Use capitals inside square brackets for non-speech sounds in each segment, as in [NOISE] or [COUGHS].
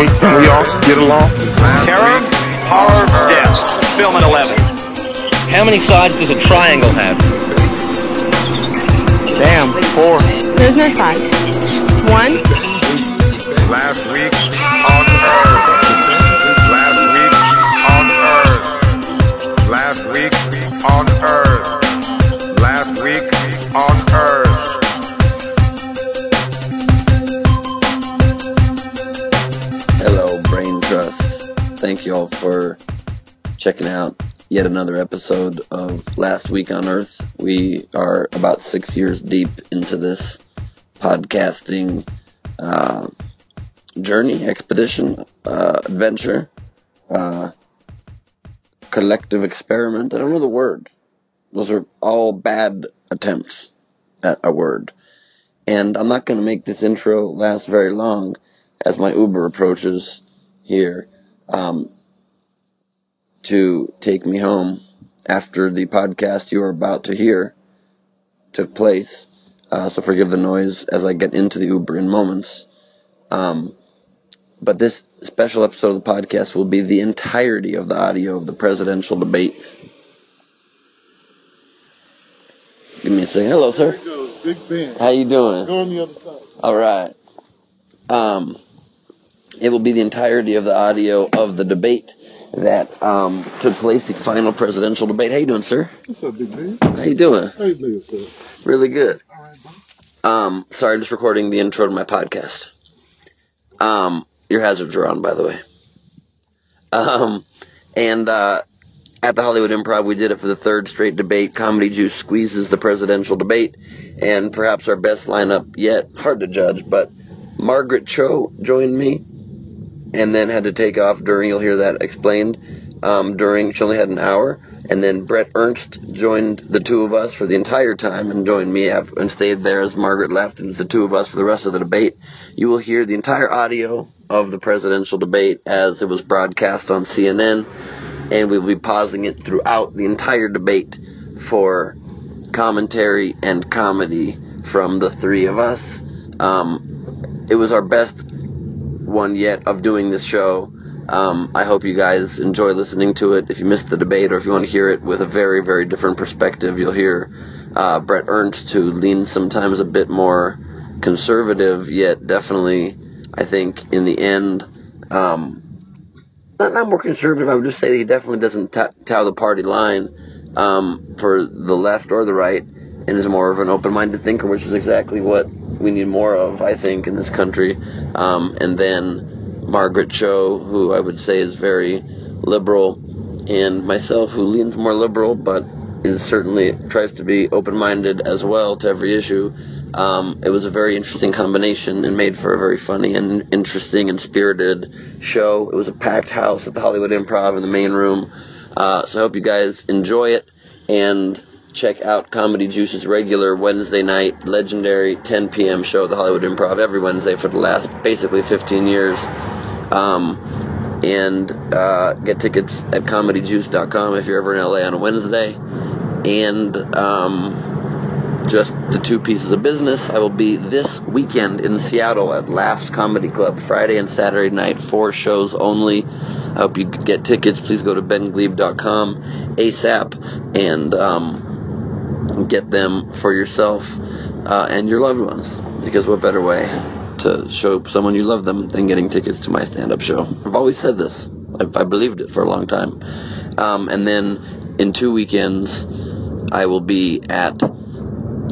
we, can we all get along? Terror, horror, death. Film at 11. How many sides does a triangle have? Damn, four. There's no sign. One. Last week on Earth. Last week on Earth. Last week on Earth. Last week on Earth. Thank you all for checking out yet another episode of Last Week on Earth. We are about six years deep into this podcasting uh, journey, expedition, uh, adventure, uh, collective experiment. I don't know the word. Those are all bad attempts at a word. And I'm not going to make this intro last very long as my Uber approaches here um, to take me home after the podcast you are about to hear took place. Uh, so forgive the noise as I get into the Uber in moments. Um, but this special episode of the podcast will be the entirety of the audio of the presidential debate. Give me a second. Hello, sir. Big Ben. How you doing? Go on the other side. All right. Um, it will be the entirety of the audio of the debate that um, took place, the final presidential debate. How you doing, sir? What's up, Big Ben? How you doing? How you doing, sir? Really good. All right, bro. Um, sorry, just recording the intro to my podcast. Um, your hazards are on, by the way. Um, and uh, at the Hollywood Improv, we did it for the third straight debate. Comedy Juice squeezes the presidential debate, and perhaps our best lineup yet. Hard to judge, but Margaret Cho joined me, and then had to take off during. You'll hear that explained. Um, during she only had an hour, and then Brett Ernst joined the two of us for the entire time, and joined me af- and stayed there as Margaret left, and it's the two of us for the rest of the debate. You will hear the entire audio of the presidential debate as it was broadcast on CNN, and we will be pausing it throughout the entire debate for commentary and comedy from the three of us. Um, it was our best one yet of doing this show. Um, I hope you guys enjoy listening to it. If you missed the debate or if you want to hear it with a very, very different perspective, you'll hear uh, Brett Ernst, who leans sometimes a bit more conservative, yet definitely, I think, in the end, um, not, not more conservative. I would just say he definitely doesn't t- the party line um, for the left or the right, and is more of an open-minded thinker, which is exactly what we need more of, I think, in this country. Um, and then Margaret Cho, who I would say is very liberal, and myself, who leans more liberal, but is certainly tries to be open-minded as well to every issue. Um, it was a very interesting combination and made for a very funny and interesting and spirited show. It was a packed house at the Hollywood Improv in the main room. Uh, so I hope you guys enjoy it and check out Comedy Juice's regular Wednesday night legendary 10 p.m. show at the Hollywood Improv every Wednesday for the last basically 15 years. Um, and uh, get tickets at comedyjuice.com if you're ever in LA on a Wednesday. And um, just the two pieces of business. I will be this weekend in Seattle at Laughs Comedy Club, Friday and Saturday night, four shows only. I hope you get tickets. Please go to bengleib.com ASAP and um, get them for yourself uh, and your loved ones. Because what better way to show someone you love them than getting tickets to my stand-up show? I've always said this. I've, I believed it for a long time. Um, and then in two weekends, I will be at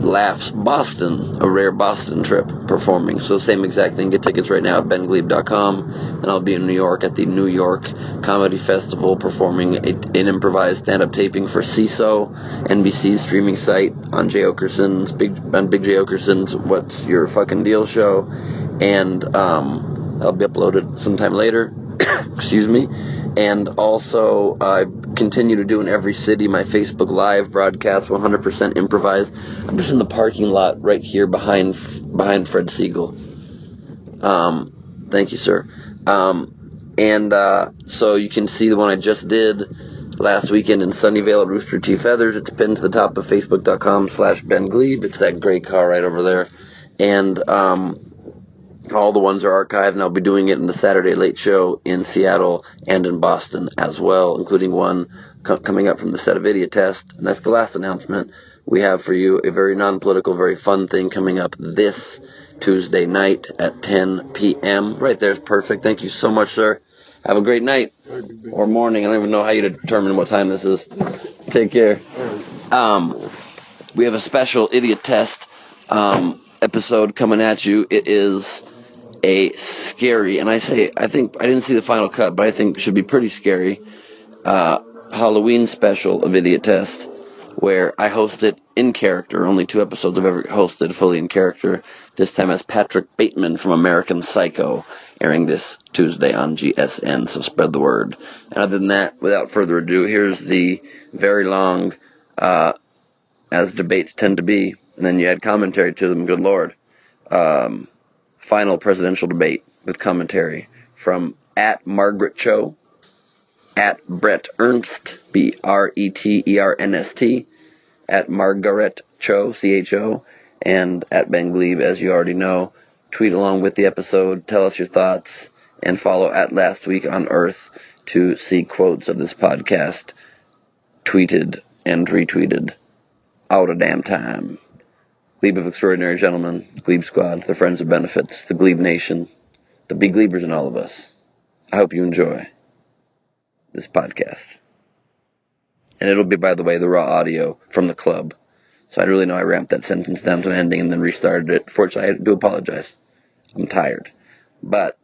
Laughs Boston, a rare Boston trip performing. So same exact thing. Get tickets right now at bengleib.com. And I'll be in New York at the New York Comedy Festival performing a, an improvised stand-up taping for Seeso, NBC's streaming site on Jay Oakerson's big on Big Jay Oakerson's What's Your Fucking Deal show, and um, That'll be uploaded sometime later. [COUGHS] Excuse me. And also, I continue to do in every city my Facebook Live broadcast, 100% improvised. I'm just in the parking lot right here behind behind Fred Segal. Um, thank you, sir. Um, and uh, so you can see the one I just did last weekend in Sunnyvale at Rooster T. Feathers. It's pinned to the top of facebook.com slash Ben Gleib. It's that gray car right over there. And um, all the ones are archived, and I'll be doing it in the Saturday Late Show in Seattle and in Boston as well, including one co- coming up from the set of Idiot Test. And that's the last announcement we have for you. A very non-political, very fun thing coming up this Tuesday night at 10 p.m. Right there's perfect. Thank you so much, sir. Have a great night or morning. I don't even know how you determine what time this is. Take care. Um, we have a special idiot test um, episode coming at you. It is a scary, and I say I think I didn't see the final cut, but I think it should be pretty scary. Uh, Halloween special of Idiot Test, where I hosted in character. Only two episodes I've ever hosted fully in character. This time as Patrick Bateman from American Psycho, airing this Tuesday on GSN. So spread the word. And other than that, without further ado, here's the very long, uh, as debates tend to be, and then you add commentary to them. Good lord. Um, final presidential debate with commentary from at Margaret Cho, at Brett Ernst, B R E T E R N S T, at Margaret Cho, C H O, and at Ben Gleib, as you already know. Tweet along with the episode, tell us your thoughts, and follow at Last Week on Earth to see quotes of this podcast tweeted and retweeted out of damn time. Gleib of Extraordinary Gentlemen, Gleib Squad, the Friends of Benefits, the Gleib Nation, the big Gleibers in all of us. I hope you enjoy this podcast. And it'll be, by the way, the raw audio from the club. So I really know I ramped that sentence down to an ending and then restarted it. Fortunately, I do apologize. I'm tired. But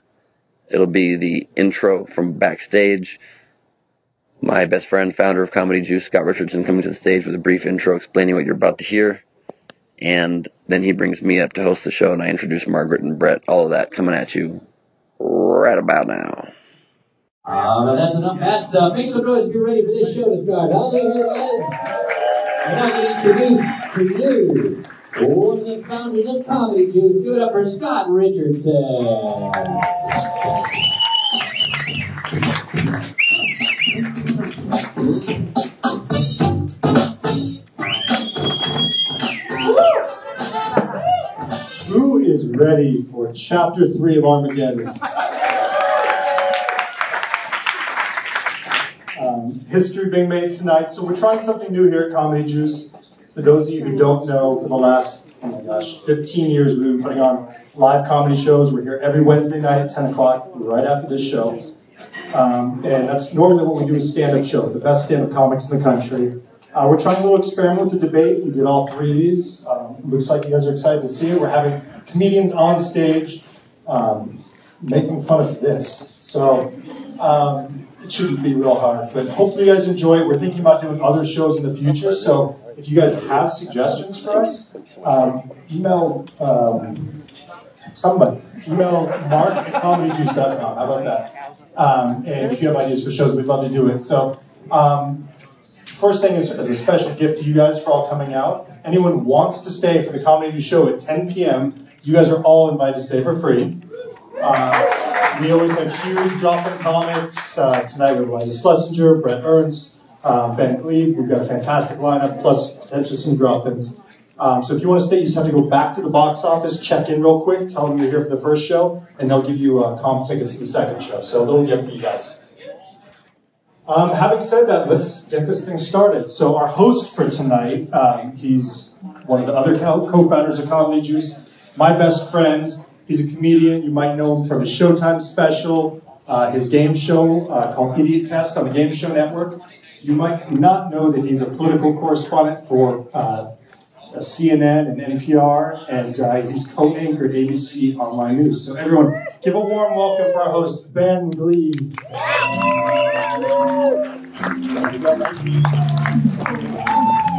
it'll be the intro from backstage. My best friend, founder of Comedy Juice, Scott Richardson, coming to the stage with a brief intro explaining what you're about to hear. And then he brings me up to host the show, and I introduce Margaret and Brett. All of that coming at you right about now. Uh, that's enough bad stuff. Make some noise if you're ready for this show to start. Hallelujah. And I'm introduce to you one of the founders of Comedy Juice. Give it up for Scott Richardson. Ready for chapter three of Armageddon? [LAUGHS] Um, history being made tonight. So we're trying something new here at Comedy Juice. For those of you who don't know, for the last oh my gosh, 15 years we've been putting on live comedy shows. We're here every Wednesday night at 10 o'clock, right after this show. Um, and that's normally what we do is stand-up show, the best stand-up comics in the country. Uh, we're trying a little experiment with the debate. We did all three of these. Um, looks like you guys are excited to see it. We're having comedians on stage um, making fun of this. So um, it shouldn't be real hard, but hopefully you guys enjoy it. We're thinking about doing other shows in the future. So if you guys have suggestions for us, um, email um, somebody. Email mark at comedyjuice.com. How about that? Um, and if you have ideas for shows, we'd love to do it. So, um, first thing is as a special gift to you guys for all coming out. If anyone wants to stay for the Comedy Juice show at 10 p.m., you guys are all invited to stay for free. Uh, we always have huge drop-in comics. Uh, tonight have Iliza Shlesinger, Brett Ernst, uh, Ben Gleib. We've got a fantastic lineup, plus potentially some drop-ins. Um, so if you want to stay, you just have to go back to the box office, check in real quick, tell them you're here for the first show, and they'll give you uh, comp tickets to the second show. So a little gift for you guys. Um, having said that, let's get this thing started. So our host for tonight, um, he's one of the other co-founders of Comedy Juice, my best friend. He's a comedian. You might know him from his Showtime special, uh, his game show uh, called Idiot Test on the Game Show Network. You might not know that he's a political correspondent for uh, CNN and NPR, and uh, he's co-anchored ABC Online News. So everyone, give a warm welcome for our host, Ben Gleib.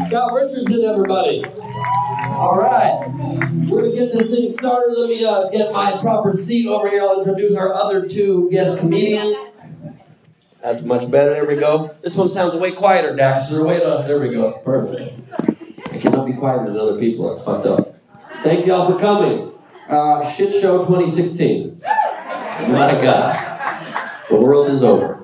Scott Richardson, everybody. All right. We're going to get this thing started. Let me uh, get my proper seat over here. I'll introduce our other two guest comedians. That's much better. There we go. This one sounds way quieter, Dax. Is there way to... There we go. Perfect. I cannot be quieter than other people. That's fucked up. Thank you all for coming. Uh, Shit Show 2016. My God. The world is over.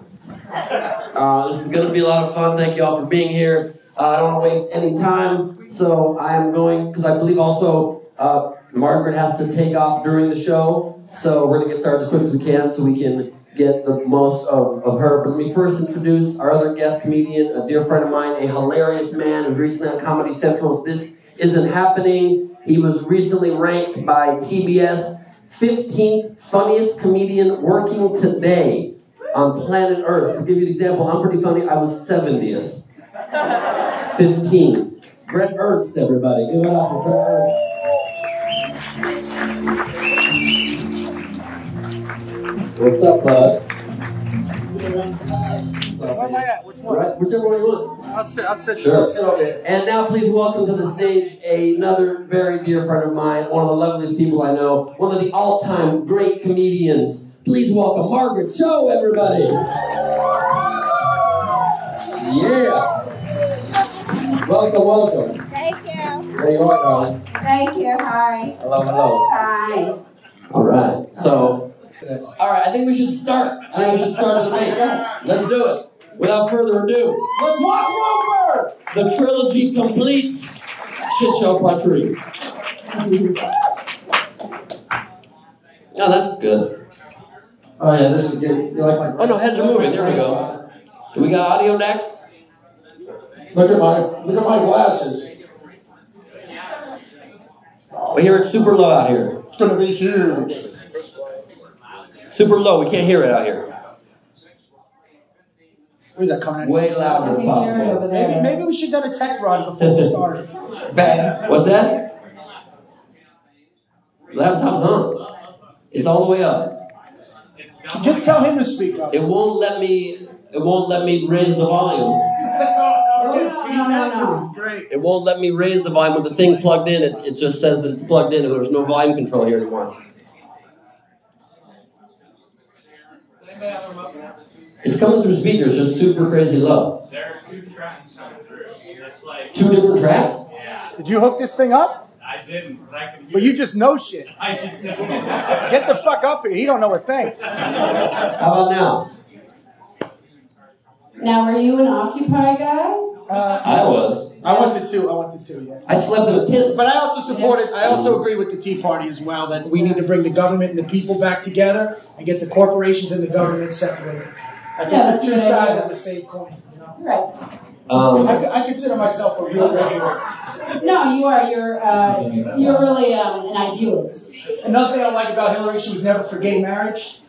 Uh, this is going to be a lot of fun. Thank you all for being here. Uh, I don't want to waste any time, so I am going, because I believe also uh, Margaret has to take off during the show, so we're going to get started as quick as we can so we can get the most of, of her. But let me first introduce our other guest comedian, a dear friend of mine, a hilarious man who's recently on Comedy Central's This Isn't Happening. He was recently ranked by TBS 15th funniest comedian working today on planet Earth. To give you an example, I'm pretty funny. I was 70th. [LAUGHS] 15. Brett Ernst, everybody. Give it up for Brett Ernst. What's up, bud? Where am I at? Which one? Right, whichever one you want. I'll sit. I'll sit. Sure. I'll sit over there. And now, please welcome to the stage another very dear friend of mine, one of the loveliest people I know, one of the all-time great comedians. Please welcome Margaret Cho, everybody. Yeah. Welcome, welcome. Thank you. There you are, darling. Thank you. Hi. Hello, hello. Hi. All right. So, all right. I think we should start. I think we should start the debate. Let's do it. Without further ado, Let's watch Rover. the trilogy completes. Shit show part three. Oh, that's good. Oh yeah, this is good. You like my? Oh no, heads are moving. There we go. Do we got audio next? Look at my look at my glasses. We hear it super low out here. It's gonna be huge. Super low. We can't hear it out here. Where's that coming? Way louder if possible. Maybe maybe we should done a tech run before we started. Ben. What's that? Laptop's on. It's all the way up. Just tell him to speak up. It won't let me. It won't let me raise the volume. [LAUGHS] We're getting feedback. This is great. It won't let me raise the volume with the thing plugged in. It, it just says that it's plugged in. There's no volume control here anymore. It's coming through speakers, just super crazy low. There are two tracks coming through. It's like Two different tracks. Yeah, Did you hook this thing up? I didn't, but I can hear. But you just know shit. [LAUGHS] I didn't know. Get the fuck up here. He don't know a thing. How about now? Now, are you an Occupy guy? Uh, I was. I went to two. I went to two. Yeah. I slept in a tent. But I also supported. I also agree with the Tea Party as well that we need to bring the government and the people back together and get the corporations and the government separated. I think Yeah, they're that's two a sides of the same coin. You know? Right. Um, I, I consider myself a real liberal. No, you are. You're. Uh, you're really um, an idealist. Another thing I like about Hillary, she was never for gay marriage.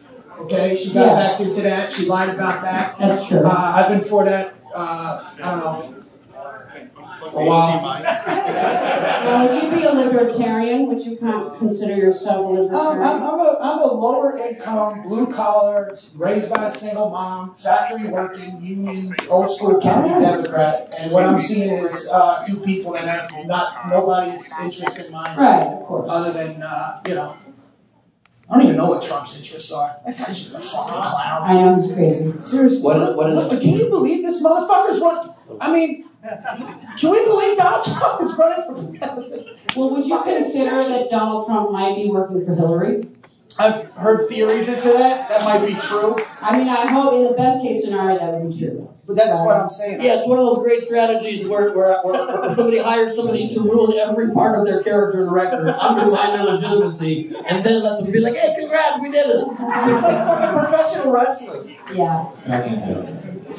Okay, she got Yeah. back into that. She lied about that. That's true. Uh, I've been for that. Uh, I don't know. For a while. Now, [LAUGHS] would you be a libertarian? Would you con- consider yourself a Um, I'm, libertarian? I'm, a, I'm a lower income, blue collar, raised by a single mom, factory working, union, old school county Democrat. And what I'm seeing is uh, two people that have not nobody's interest in mind, Right, of course. other than uh, you know. I don't even know what Trump's interests are. That guy's just a fucking clown. I know he's crazy. Seriously, What- what is- look, can you believe this motherfucker's run? I mean, can we believe Donald Trump is running for president? Well, would you consider that Donald Trump might be working for Hillary? I've heard theories into that. That might be true, I mean, I hope in the best case scenario that would be true. but that's what I'm saying. Yeah, it's one of those great strategies where, where, where, where somebody hires somebody to ruin every part of their character and record, undermine their legitimacy, and then let them be like, hey, congrats, we did it. It's like fucking professional wrestling. Yeah.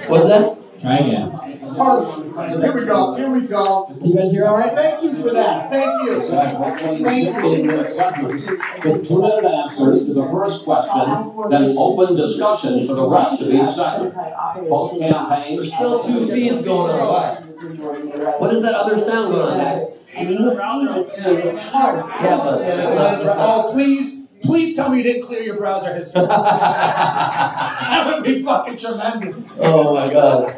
What's that? Try again. Here we go. Here we go. You guys hear all right? Thank you for that. Thank you. Thank With two-minute answers to the first question, then open discussion for the rest of each segment. Both campaigns. Still two feeds going on. What is that other sound going on next? And you have seen this greatest. Yeah, but it's not, it's not. Oh, please, please tell me you didn't clear your browser history. [LAUGHS] that would be fucking tremendous. Oh my god.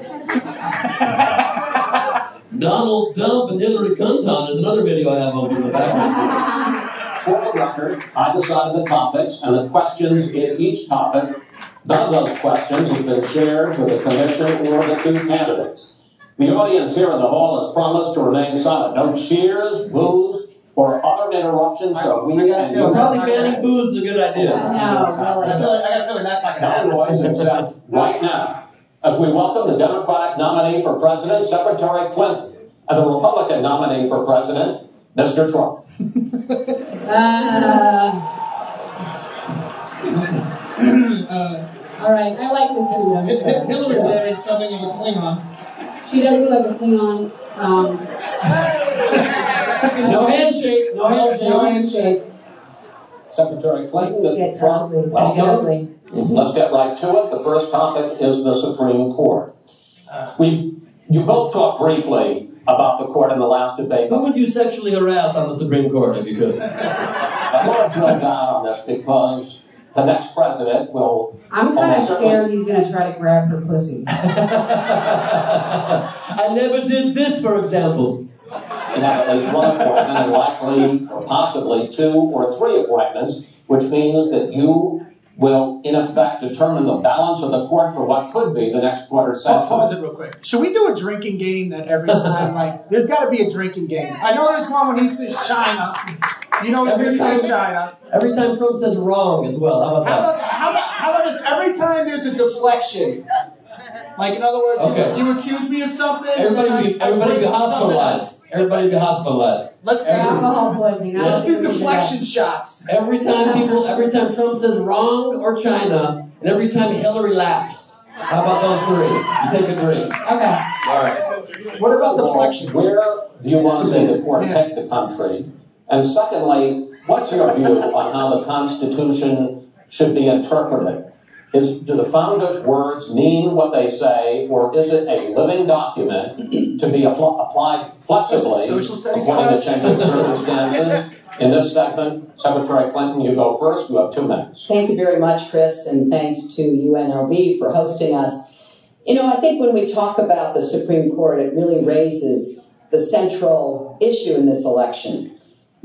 Donald Dump and Hillary Clinton is another video I have open in the background. For the record, I decided the topics and the questions in each topic. None of those questions have been shared with the commission or the two candidates. The audience here in the hall has promised to remain silent. No cheers, boos, or other interruptions, so we and you. Probably banning booze is a good idea. I got a feeling, I got a feeling that's not gonna happen. No noise except right now, as we welcome the Democratic nominee for president, Secretary Clinton, and the Republican nominee for president, Mr. Trump. [CLEARS THROAT] Uh, all right, I like this suit. I'm If sorry. Hillary married something of a Klingon. She does look like a Klingon. Um, No handshake, no handshake. No handshake. Secretary Clinton, Let's Mr. get Trump, ugly. It's gonna get welcome. Let's get right to it. The first topic is the Supreme Court. Uh, we, you both talked briefly about the court in the last debate. Who would you sexually harass on the Supreme Court if you could? I want to drill down on this because the next president will. I'm kind of scared he's gonna try to grab her pussy. [LAUGHS] I never did this, for example. And have at least one appointment and likely or possibly two or three appointments, which means that you will in effect determine the balance of the court for what could be the next quarter Pause, century. pause it real quick. Should we do a drinking game that every time, like, there's got to be a drinking game. I know there's one when he says China. You know he's Every going to time- say China. Every time Trump says wrong as well. How about How that? about, how about, how about this? Every time there's a deflection, like in other words, you- Okay. you, accuse me of something. and Everybody then be, I- I everybody bring be hospitalized. Everybody be hospitalized. Let's Every- Alcohol poisoning. Let's don't do think we should do that. deflection shots. Every time people, every time Trump says wrong or China, and every time Hillary laughs. How about those three? You take a drink. Okay. All right. What about deflection? Where do you want to see the court take the country? And secondly, what's your view on how the Constitution should be interpreted? Is, do the founders' words mean what they say, or is it a living document to be affl- applied flexibly Social studies according to class? changing circumstances? In this segment, Secretary Clinton, you go first. You have two minutes. Thank you very much, Chris, and thanks to UNLV for hosting us. You know, I think when we talk about the Supreme Court, it really raises the central issue in this election.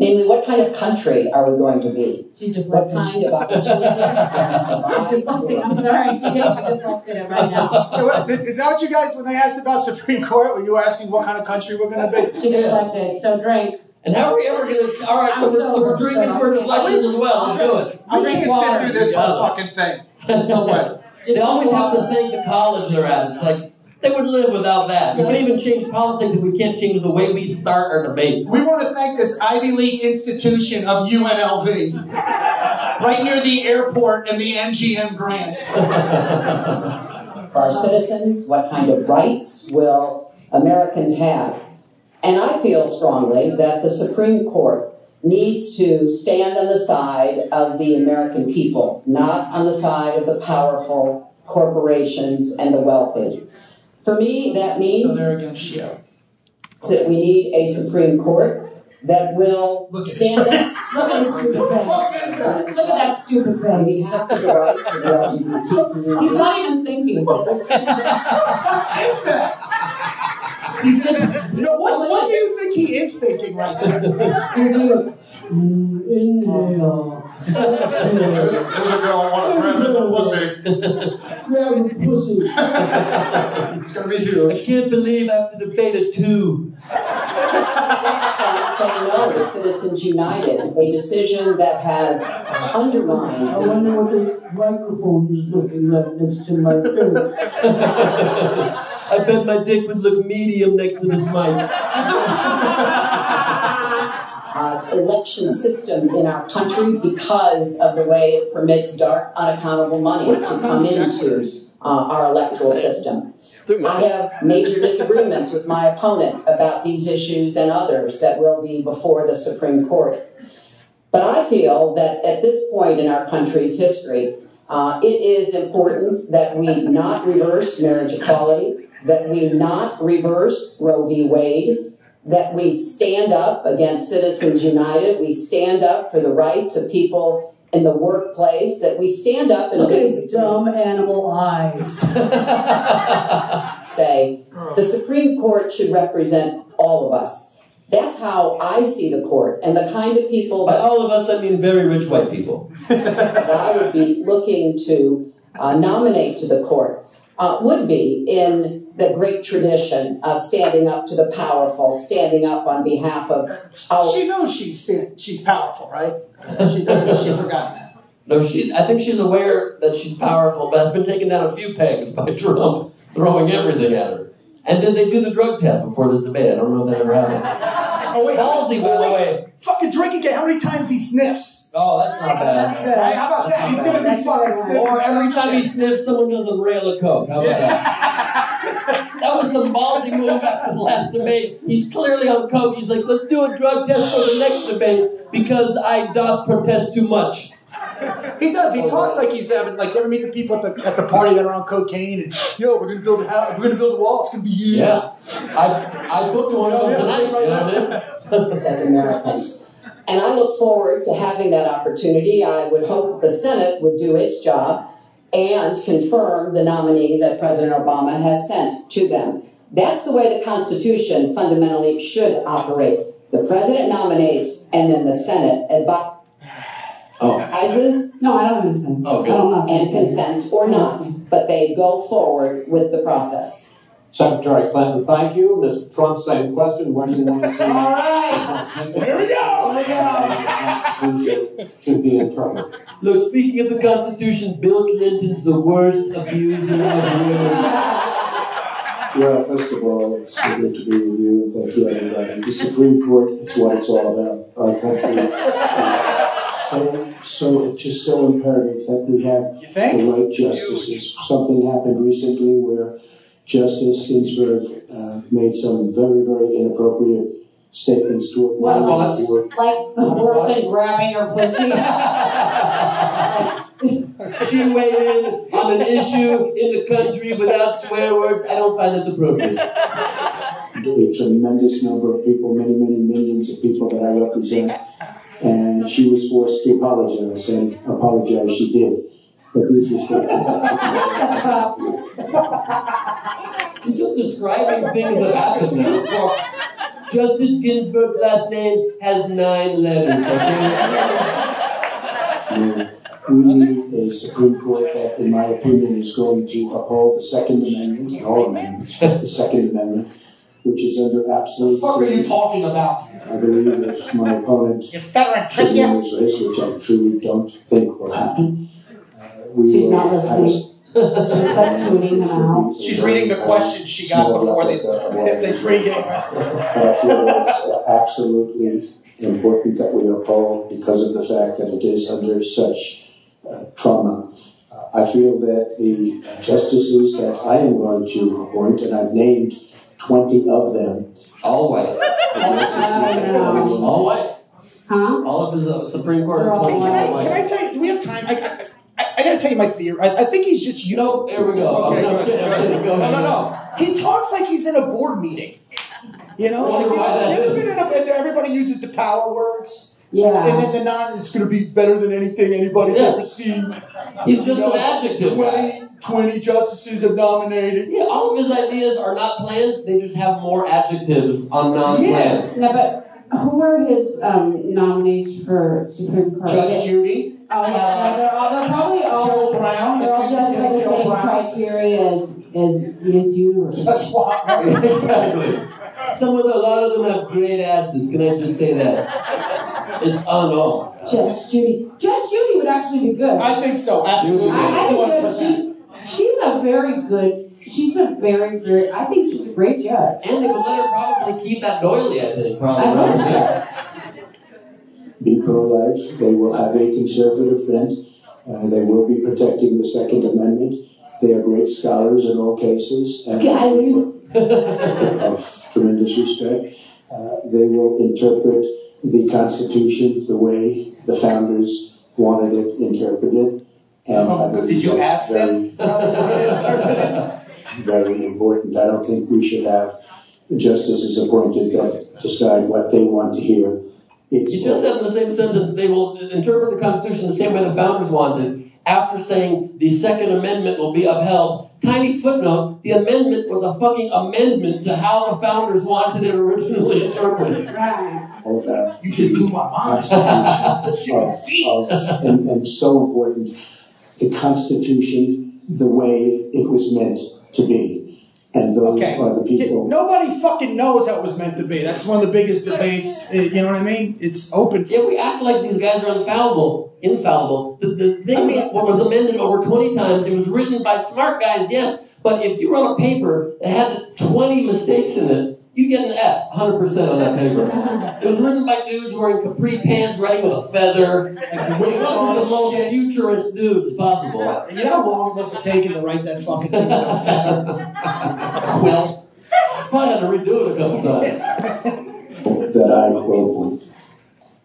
Namely, what kind of country are we going to be? She's What kind of opportunities? [LAUGHS] She's deflecting. I'm sorry. She did. She deflected it right now. Hey, what- Is that what you guys, when they asked about Supreme Court, when you were asking what kind of country we're going to be? She deflected. So drink. And how are we ever gonna? All right, so I'm we're, so we're drinking so for I'll- deflections as well. Let's do it. I'll We can't water. sit through this whole fucking thing. There's [LAUGHS] no way. They always have to thank the college they're at. It's like they would live without that. We can't even change politics if we can't change the way we start our debates. We want to thank this Ivy League institution of UNLV, [LAUGHS] right near the airport and the MGM Grand. [LAUGHS] for our citizens? What kind of rights will Americans have? And I feel strongly that the Supreme Court needs to stand on the side of the American people, not on the side of the powerful corporations and the wealthy. For me, that So means they're against you. that we need a Supreme Court that will Look stand up. his [LAUGHS] Look at his stupid What the face. that? Look at that stupid on face. behalf the rights of the LGBT [LAUGHS] community. He's not even thinking. What the fuck is that? He's just. No, what, what do you think he is thinking right there? He's doing. Mm, inhale. Exhale. There's a girl I want to grab in the pussy. Grab a pussy. It's gonna be huge. I can't believe after debate at two. And say no to Citizens United, a decision that has undermined. I wonder what this microphone is looking like next to my face. [LAUGHS] I bet my dick would look medium next to this mic. [LAUGHS] uh, election system in our country because of the way it permits dark, unaccountable money to come into uh, our electoral system. I have major disagreements with my opponent about these issues and others that will be before the Supreme Court. But I feel that at this point in our country's history, uh, it is important that we not reverse marriage equality, that we not reverse Roe v. Wade, that we stand up against Citizens United, we stand up for the rights of people in the workplace, that we stand up and Look at dumb animal eyes. [LAUGHS] say the Supreme Court should represent all of us. That's how I see the court and the kind of people By all of us, I mean very rich white people. [LAUGHS] that I would be looking to uh, nominate to the court uh, would be in the great tradition of standing up to the powerful, standing up on behalf of our. She knows she's she's powerful, right? She, she forgot that. No, she. I think she's aware that she's powerful, but has been taken down a few pegs by [LAUGHS] Trump throwing everything at her. And did they do the drug test before this debate? I don't know if that ever happened. Oh wait, Halsey, by the way. Fucking drink again. How many times he sniffs? Oh, that's not bad. Right? How about that? He's gonna be fucking sniffing. Or every some time he shit. sniffs, someone does a rail of coke. How about that? [LAUGHS] that was some ballsy move after the last debate. He's clearly on coke. He's like, let's do a drug test for the next debate because I doth protest too much. He does. He oh, talks like he's having like you ever meet the people at the at the party that are on cocaine and yo, we're gonna build a house, we're gonna build a wall. It's gonna be huge. Yeah, I I booked one of them tonight. You know what I mean? as Americans. And I look forward to having that opportunity. I would hope that the Senate would do its job and confirm the nominee that President Obama has sent to them. That's the way the Constitution fundamentally should operate. The President nominates, and then the Senate advi- Oh. advises No, I don't understand. Oh, I don't know. and consents or not, but they go forward with the process. Secretary Clinton, thank you. Mr. Trump, same question. Where do you want to see All right. Here we go. Here we go. Constitution should be interpreted? Look, speaking of the Constitution, Bill Clinton's the worst abuser of women. [LAUGHS] Well, first of all, it's so good to be with you, and thank you, everybody. The Supreme Court, it's what it's all about. Our country is so, so, it's just so imperative that we have the right justices. Something happened recently where Justice Ginsburg uh, made some very, very inappropriate statements toward What, women like, who were like worse than grabbing her pussy? [LAUGHS] She weighed in on an issue in the country without swear words. I don't find that's appropriate. a tremendous number of people, many, many millions of people that I represent. And she was forced to apologize, and apologize she did. But these were statements. He's just describing things that happened now. Justice Ginsburg's last name has nine letters, okay? We need a Supreme Court that, in my opinion, is going to uphold the Second Amendment, and all amendments, the Second Amendment, which is under absolute. What the are you talking about? I believe if my opponent You stuttering should prick, win this race, which I truly don't think will happen, uh, we She's will not have a listening. [LAUGHS] She's like tuning him out. She's reading the questions she got before they [LAUGHS] they pregame. But I feel that it's absolutely important that we uphold because of the fact that it is under such uh, trauma. Uh, I feel that the uh, justices that I am going to appoint, and I've named 20 of them, All white. the justices that I will- All white. Huh? All of his uh, Supreme Court They're all appointees Can I, can. I tell you? Do we have time? I, I, I, I gotta tell you my theory. I, I think he's just you know. Here we go. Okay. I'm kidding, I'm kidding. Go No, no, no. He talks like he's in a board meeting. You know, like, you ever is. been in a, everybody uses the power words. Yeah. And then the non, it's going to be better than anything anybody's Yeah. ever seen. He's just You know, an adjective guy. 20, 20 justices have nominated. Yeah, all of his ideas are not plans, they just have more adjectives on non-plans. No, but who are his um, nominees for Supreme Court? Judge Judy, Oh yeah, no, they're all they're probably all Joe Brown. they're all if you just say got the Joe same Brown. criteria as as Miss Universe. That's why. [LAUGHS] exactly. Some of the, a lot of them have great asses, can I just say that? It's unknown. Judge Judy. Judge Judy would actually be good. I think so. Absolutely. I, I think that 100%. She, she's a very good. She's a very very. I think she's a great judge. And they would let her probably keep that doily, I think, probably. I hope right? so. be pro-life. They will have a conservative bent. Uh, they will be protecting the Second Amendment. They are great scholars in all cases and Scholars. of tremendous respect. Uh, they will interpret the Constitution the way the founders wanted it interpreted. And I Oh, Did you that's ask them? very, [LAUGHS] very important. I don't think we should have justices appointed that decide what they want to hear. It's You just said in the same sentence they will interpret the Constitution the same way the founders wanted, after saying the Second Amendment will be upheld. Tiny footnote: the amendment was a fucking amendment to how the founders wanted it originally interpreted. [LAUGHS] all about You just blew my mind. Constitution [LAUGHS] of, of, and, and so important, the Constitution, the way it was meant to be. And those Okay. are the people. Nobody fucking knows how it was meant to be. That's one of the biggest debates. uh, You know what I mean? It's open. Yeah, we act like these guys are infallible. Infallible. The, the thing was amended over 20 times. It was written by smart guys, yes, but if you wrote a paper that had 20 mistakes in it, you get an F, 100% on that paper. [LAUGHS] It was written by dudes wearing capri pants, writing with a feather, like wigs on the and most shit. futurist dudes possible. [LAUGHS] You know how long it must have taken to write that fucking thing with a feather? [LAUGHS] A quill? Probably had to redo it a couple times. that I will with.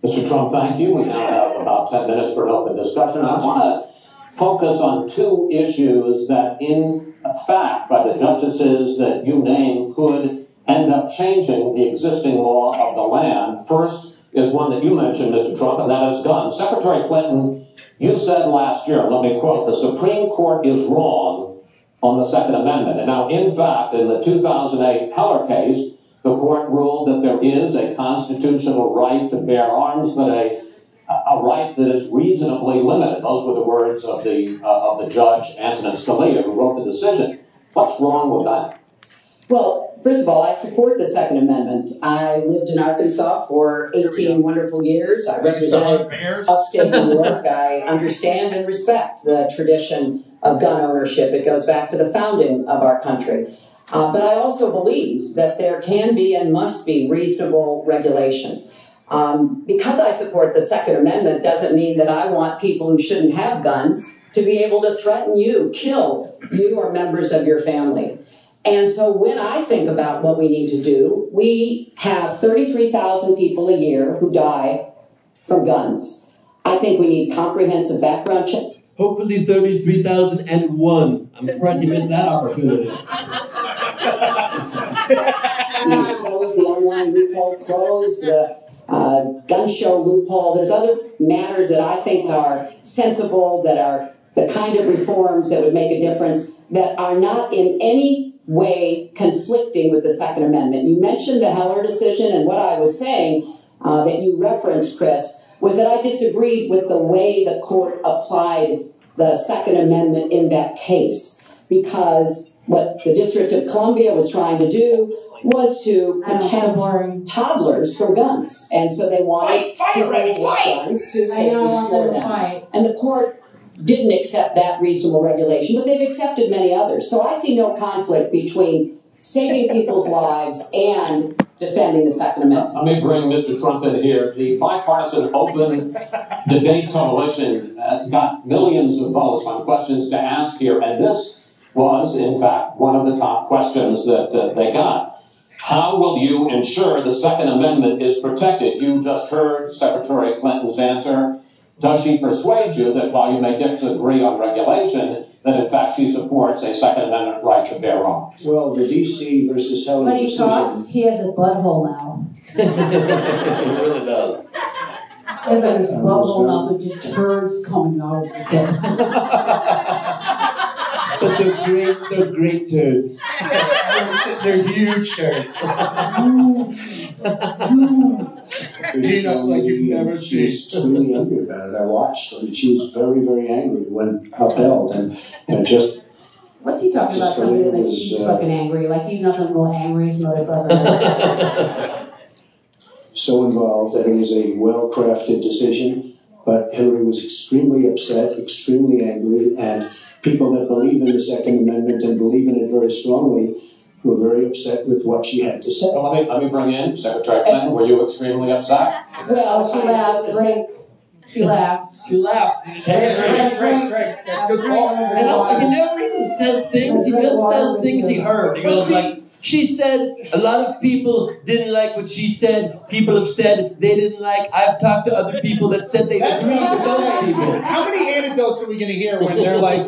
Mr. Trump, thank you. We now have about 10 minutes for an open discussion. I want to focus on two issues that, in fact, by the justices that you name, could end up changing the existing law of the land. First is one that you mentioned, Mr. Trump, and that is guns. Secretary Clinton, you said last year, let me quote, the Supreme Court is wrong on the Second Amendment. And now, in fact, in the 2008 Heller case, the court ruled that there is a constitutional right to bear arms, but a, a right that is reasonably limited. Those were the words of the, uh, of the judge, Antonin Scalia, who wrote the decision. What's wrong with that? Well, first of all, I support the Second Amendment. I lived in Arkansas for 18 wonderful years. I represented upstate New York. [LAUGHS] I understand and respect the tradition of gun ownership. It goes back to the founding of our country. Uh, but I also believe that there can be and must be reasonable regulation. Um, because I support the Second Amendment doesn't mean that I want people who shouldn't have guns to be able to threaten you, kill you or members of your family. And so when I think about what we need to do, we have 33,000 people a year who die from guns. I think we need comprehensive background check. Hopefully 33,001. I'm surprised you missed that opportunity. To close the online loophole, close the uh, gun show loophole. There's other matters that I think are sensible, that are the kind of reforms that would make a difference, that are not in any way conflicting with the Second Amendment. You mentioned the Heller decision, and what I was saying uh, that you referenced, Chris, was that I disagreed with the way the court applied the Second Amendment in that case because what the District of Columbia was trying to do was to protect toddlers from guns. And so they wanted Fight, fight people already, with fight! guns to safely know, I want store them them. fight. And the court didn't accept that reasonable regulation, but they've accepted many others. So I see no conflict between saving people's lives and defending the Second Amendment. Let me bring Mr. Trump in here. The bipartisan open debate coalition uh, got millions of votes on questions to ask here, and this was, in fact, one of the top questions that uh, they got. How will you ensure the Second Amendment is protected? You just heard Secretary Clinton's answer. Does she persuade you that while you may disagree on regulation, that in fact she supports a Second Amendment right to bear arms? Well, the DC versus Heller When he decision. talks, he has a butthole mouth. it really does. He has like this butthole mouth with just turds coming out of his head. But they're great, they're great turds. [LAUGHS] They're huge shirts. Peanuts like you've never She was extremely angry about it. I watched. I mean, she was very, very angry when upheld, and and just What's he talking about? Just the Somebody way like was, she's uh, fucking angry. Like he's nothing real angry. He's not a brother. [LAUGHS] so involved that it was a well-crafted decision. But Hillary was extremely upset, extremely angry, and people that believe in the Second Amendment and believe in it very strongly were very upset with what she had to say. So let me, let me bring in Secretary Clinton. Were you extremely upset? Well, she I laughed. was She laughed. She laughed. Drink, drink, drink, drink. That's good call. And also, he never even says things. He just says things he heard. He goes like, "She said a lot of people didn't like what she said. People have said they didn't like. I've talked to other people that said they That's agreed what with those people." How many anecdotes are we going to hear when they're like,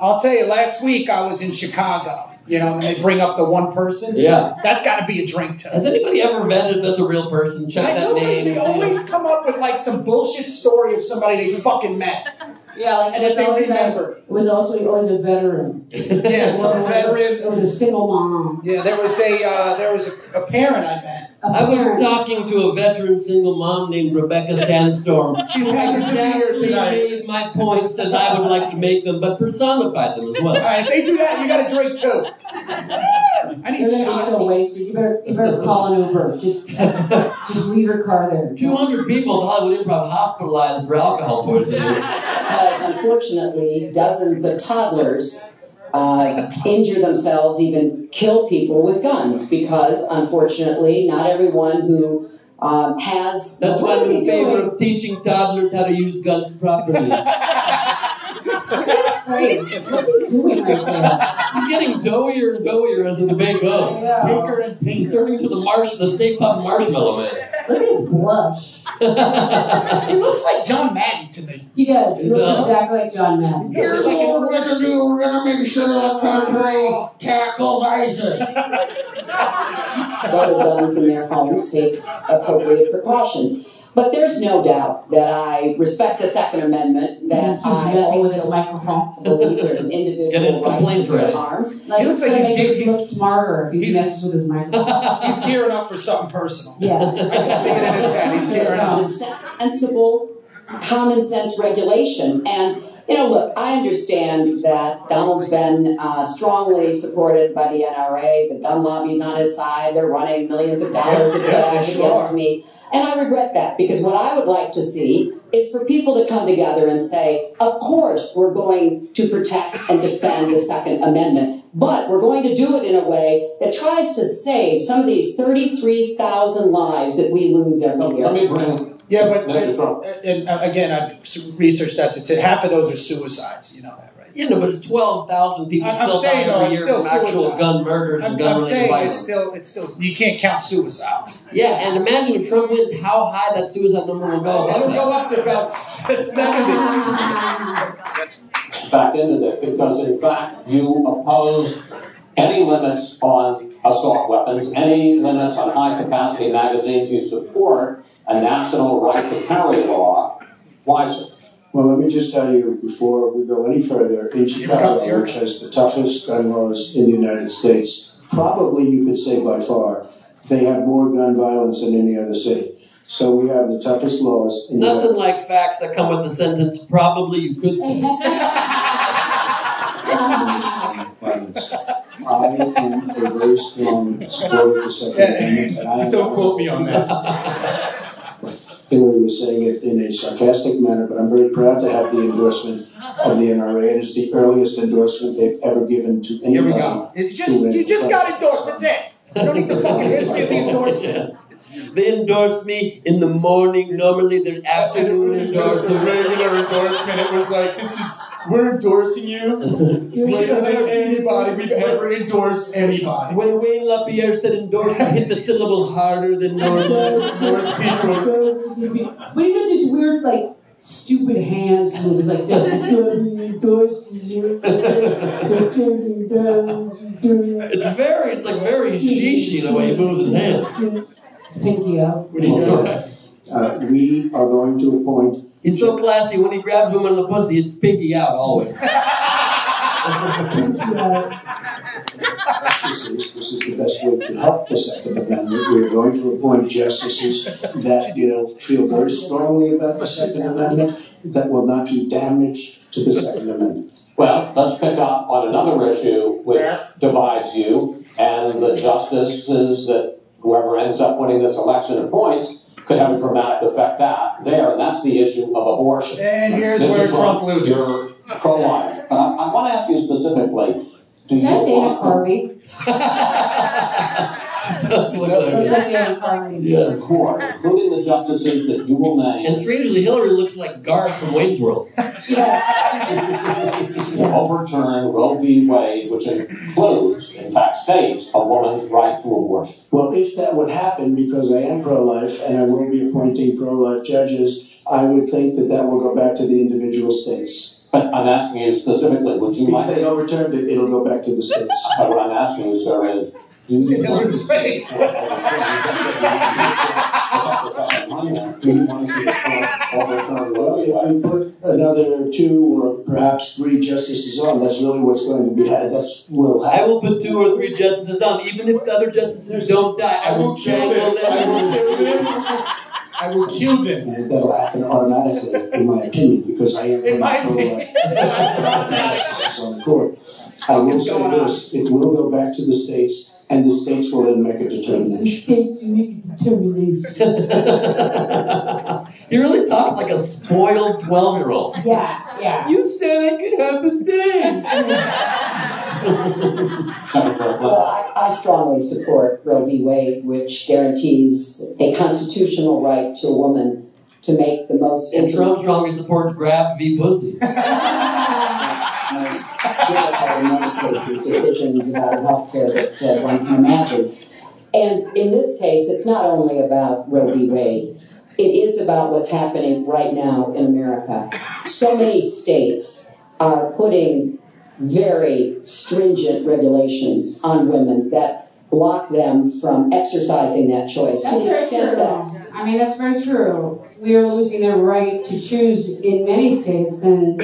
I'll tell you, last week I was in Chicago, you know, and they bring up the one person. Yeah. That's got to be a drink to Has anybody ever vetted if that's a real person? Check I that know name. they always oh, come up with like some bullshit story of somebody they fucking met. Yeah, like And it if was they always remember. A, it was also always a veteran. Yes, a veteran. It was a single mom. Yeah, there was a uh, there was a, a parent I met. I was talking to a veteran single mom named Rebecca Sandstorm. [LAUGHS] She's happy to be here Exactly tonight. made my points as I would like to make them, but personified them as well. All right, if they do that, you got to drink too. I need You're gonna be so wasted. You better, you better call an Uber. Just, [LAUGHS] just leave your car there. 200 people in the Hollywood Improv hospitalized for alcohol poisoning. because unfortunately, dozens of toddlers uh, injure themselves, even kill people with guns, because unfortunately, not everyone who um, has. That's what why are I'm in favor doing? of teaching toddlers how to use guns properly. [LAUGHS] [LAUGHS] That's. What's he doing right there? He's getting doughier and doughier as the debate goes. Yeah. Pinker and pink. He's turning to the marsh, the Stay Puft Marshmallow Man. Look at his blush. [LAUGHS] He looks like John Madden to me. He does. He He looks does. exactly like John Madden. Here's like what an we're gonna do. We're gonna make sure the country tackles ISIS. Other guns in their homes take appropriate precautions. But there's no doubt that I respect the Second Amendment, that He's I messing with his also microphone. believe there's an Get his individual right complaints to bear ready. arms. Like, He looks like gonna he's- make us he's- look smarter if he he's- messes with his microphone. [LAUGHS] He's gearing up for something personal. Yeah. I can see it in his head. He's gearing up. sensible, common sense regulation. And, you know, look, I understand that Donald's been uh, strongly supported by the NRA. The gun lobby's on his side. They're running millions of dollars Yeah, of yeah, cash sure against me. And I regret that because what I would like to see is for people to come together and say, of course, we're going to protect and defend the Second Amendment, but we're going to do it in a way that tries to save some of these 33,000 lives that we lose every year. Let me bring Yeah, but Mr. and, and, uh, again, I've researched that. statistic. Half of those are suicides. You know that, right? Yeah, no, but it's 12,000 people I'm- I'm still saying, die every year still from actual suicides. gun murders I'm, and gun I'm related saying it's violence. still, it's still, you can't count suicides. Yeah, and imagine if Trump wins, how high that suicide number will go. It'll go up to about seventy. back into there because in fact you oppose any limits on assault weapons, any limits on high capacity magazines. You support a national right to carry law. Why, sir? Well, let me just tell you before we go any further, in Chicago, which has the toughest gun laws in the United States, probably you could say by far, they have more gun violence than any other city. So we have the toughest laws in the Nothing like facts that come with the sentence, probably you could say. violence. [LAUGHS] I am a very strong supporter of the Second Amendment, and I am Don't quote me on that. [LAUGHS] Hillary was saying it in a sarcastic manner, but I'm very proud to have the endorsement of the NRA, and it's the earliest endorsement they've ever given to Here we go. It just, you just got endorsed. That's it. You don't need the fucking history of the endorsement. They endorse me in the morning. Normally, there's afternoon endorsement. regular endorsement. It was like, this is, we're endorsing you [LAUGHS] later than anybody we've ever endorsed anybody. When Wayne LaPierre said endorse, he hit the syllable harder than normal. Most people. But he does this weird, like, stupid hands move like this. It's very, it's like very shishy the way he moves his hands. It's pinky out. What do you do? Uh, we are going to appoint He's so classy. When he grabs women in the pussy, it's pinky out always. [LAUGHS] justices. This is the best way to help the Second Amendment. We're going to appoint justices that you know, feel very strongly about the Second Amendment, that will not do damage to the Second Amendment. Well, let's pick up on another issue which divides you and the justices that whoever ends up winning this election appoints could have a dramatic effect that there, and that's the issue of abortion. And here's Mr. where Trump loses. You're pro-life. But I, I want to ask you specifically, do Is you that Dana want Carvey? That's what Or it is is. that Dana Carvey? The Yes. court, including the justices that you will name, And strangely, Hillary looks like Garth from Wayne's World. [LAUGHS] to overturn Roe v. Wade, which includes, in fact, states a woman's right to abortion? Well, if that would happen, because I am pro-life and I will be appointing pro-life judges, I would think that that will go back to the individual states. But I'm asking you specifically, would you If mind? they overturned it, it'll go back to the states. But what I'm asking you, sir, is do you? Hillary's face. on? Do you want to see the Trump all the time? Well, if we put another two or perhaps three justices on, that's really what's going to be, ha- that's, will I will put two or three justices on, even if the other justices don't die. I will strangle them. I will kill them. I will kill them. And that'll happen automatically, in my opinion, because I am In my pro, uh, opinion. justices on the court. I will say this, it will go back to the states, and the states will then make a determination. States you make a determination. He [LAUGHS] really talks like a spoiled 12 year old. Yeah, yeah. You said I could have the thing. Well, I, I strongly support Roe v. Wade, which guarantees a constitutional right to a woman to make the most And intimate, Trump strongly supports grab v pussy. [LAUGHS] most difficult in many cases decisions about health care that uh, one can imagine. And in this case, it's not only about Roe v. Wade. It is about what's happening right now in America. So many states are putting very stringent regulations on women that block them from exercising that choice. That's to the extent true. that I mean, that's very true. We are losing the right to choose in many states, and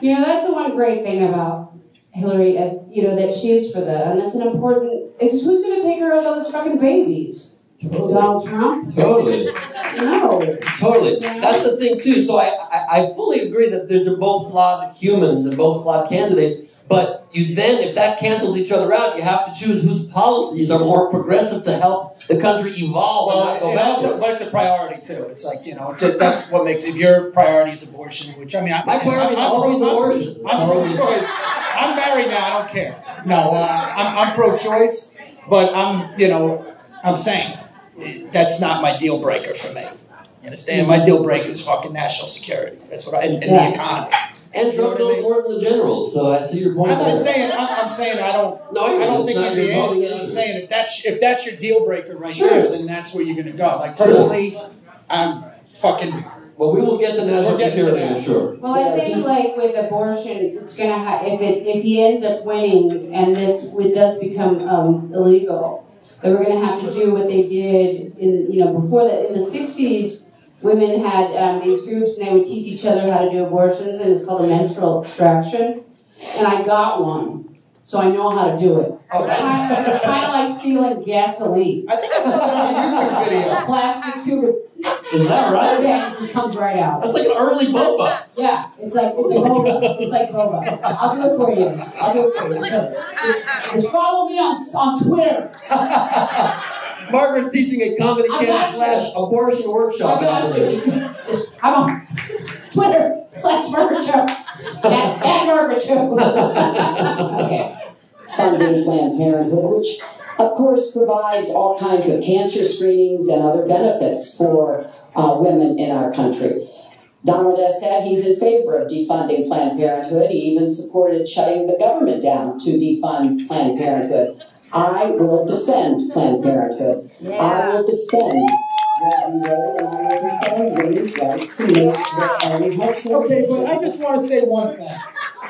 you know that's the one great thing about Hillary. Uh, you know that she is for that, and that's an important. Because who's going to take care of all those fucking babies? Donald Trump? Totally. [LAUGHS] No. Totally. That's the thing too. So I, I, I fully agree that these are both flawed humans and both flawed candidates. But you then, if that cancels each other out, you have to choose whose policies are more progressive to help the country evolve and not go Well, also, but it's a priority too. It's like you know that's what makes it. Your priority is abortion, which I mean, I, My priority is I'm, always pro- I'm- abortion. I'm, pro-choice. I'm married now. I don't care. No, uh, I'm, I'm pro-choice, but I'm you know I'm saying that's not my deal breaker for me. You understand? My deal breaker is fucking national security. That's what I and, and Yeah. the economy. And Trump knows more than the generals, so I see your point I'm not there. saying I'm, I'm saying I don't. No, I I don't think not he's the your voting answer. I'm saying if that's if that's your deal breaker right Sure. there, then that's where you're gonna go. Like personally, I'm fucking. Well, we will get to national We'll get to security, that. I'm sure. Well, I think like with abortion, it's gonna ha- if it if he ends up winning and this it does become um, illegal, then we're gonna have to do what they did in you know before that in the '60s. Women had um, these groups and they would teach each other how to do abortions, and it's called a menstrual extraction. And I got one, so I know how to do it. It's kind of, it's kind of like stealing gasoline. I think I saw that on a YouTube video. A [LAUGHS] plastic tube. Is that right? Yeah, it just comes right out. That's like an early boba. Yeah, it's like it's a boba. It's like boba. I'll do it for you. I'll do it for you. So, just, just follow me on on Twitter. [LAUGHS] Margaret's teaching a comedy I camp got you. slash abortion workshop. I got you. Just, I'm on Twitter slash Margaret Cho. At, at Burger Show. okay. funding Planned Parenthood, which of course provides all kinds of cancer screenings and other benefits for uh, women in our country. Donald has said he's in favor of defunding Planned Parenthood. He even supported shutting the government down to defund Planned Parenthood. I will defend Planned Parenthood. I will defend Roe v. Wade, and I will defend women's rights to make their own health Okay, but I just want to say one thing.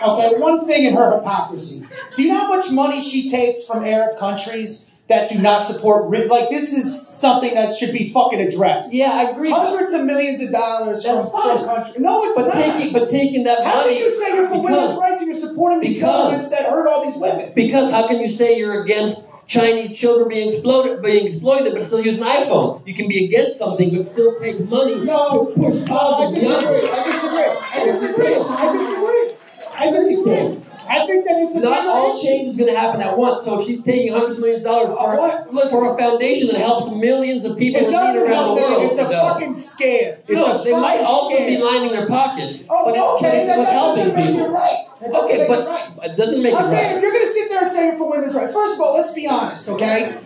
Okay, one thing in her hypocrisy. Do you know how much money she takes from Arab countries that do not support? Like this is something that should be fucking addressed. Yeah, I agree. Hundreds of millions of dollars That's from, fine. from countries. No, it's But not. taking but taking that how money How can you say you're for because- women's rights and you're supporting these because- governments that hurt all these women? Because how can you say you're against Chinese children being exploited, being exploited, but still use an iPhone? You can be against something, but still take money No, to push no, I causes beyond disagree. I disagree. I disagree. I disagree. I disagree. I think that it's a Not all issue. change is going to happen at once. So if she's taking hundreds of millions of dollars for? Listen. for a foundation that helps millions of people It doesn't around help the world, It's a it fucking scam. It's no, they might also scam. be lining their pockets. Oh, but, it- okay, that, that helping doesn't make people. it right. That Okay, but it right. it doesn't make I'm it saying right. if you're going to sit there saying for women's rights, first of all, let's be honest, okay?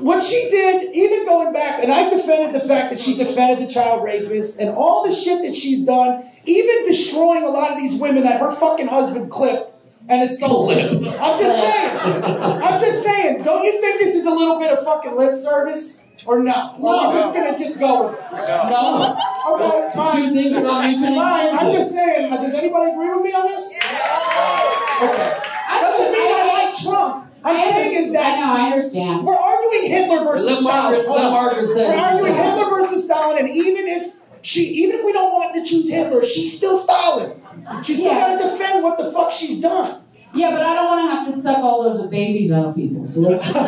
What she did, even going back, and I defended the fact that she defended the child rapist and all the shit that she's done, even destroying a lot of these women that her fucking husband clipped and assaulted. Clipped. I'm just saying. I'm just saying. Don't you think this is a little bit of fucking lip service? Or no? Or are we just gonna just go with it? No. Okay, fine. Two things are not mutually Fine. I'm just saying. Does anybody agree with me on this? Okay. Doesn't mean I like Trump. I'm saying is I that know, I understand. we're arguing Hitler versus Stalin. Margaret- Hold let on. Margaret say We're arguing Hitler versus Stalin. Stalin, and even if she, even if we don't want to choose Hitler, she's still Stalin. She's still Yeah. got to defend what the fuck she's done. Yeah, but I don't want to have to suck all those babies out of people. So let's. [LAUGHS] I'm,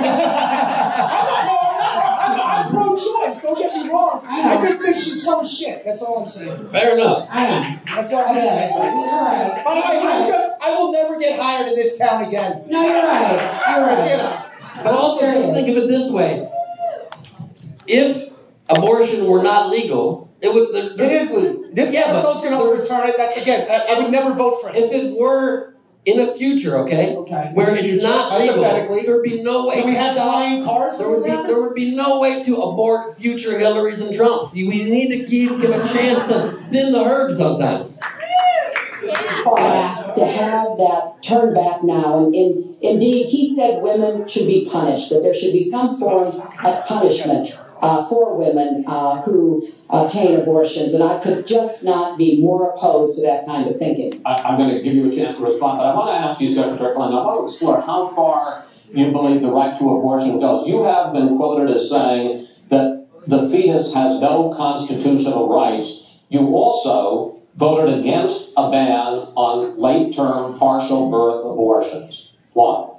I'm pro-choice. Don't get me wrong. I. I just think she's full of shit. That's all I'm saying. Fair enough. I know. That's all I'm I saying. get it. You're right. But I, I just, I will never get hired in this town again. No, you're right. You're Because, you right. know, But also, just think of it this way: if abortion were not legal, it would. The, the, It is legal. This Yeah, but episode's going to overturn it. That's again. I, I would never vote for it. If it were in the future, okay, Okay. where it's future, not legal, there'd be no way. Do we to have flying cars? There would be there would be no way to abort future Hillarys and Trumps. You- We need to give give a chance to thin the herd sometimes. But to have that turn back now, and, and indeed, he said women should be punished, that there should be some form of punishment uh, for women uh, who obtain abortions, and I could just not be more opposed to that kind of thinking. I, I'm going to give you a chance to respond, but I want to ask you, Secretary Clinton, I want to explore how far you believe the right to abortion goes. You have been quoted as saying that the fetus has no constitutional rights. You also voted against a ban on late-term partial birth abortions. Why?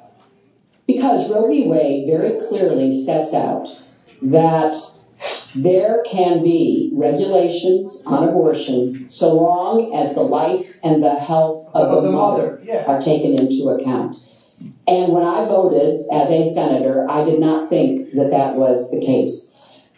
Because Roe v. Wade very clearly sets out that there can be regulations on abortion so long as the life and the health of, Of the, the mother, mother, yeah. are taken into account. And when I voted as a senator, I did not think that that was the case.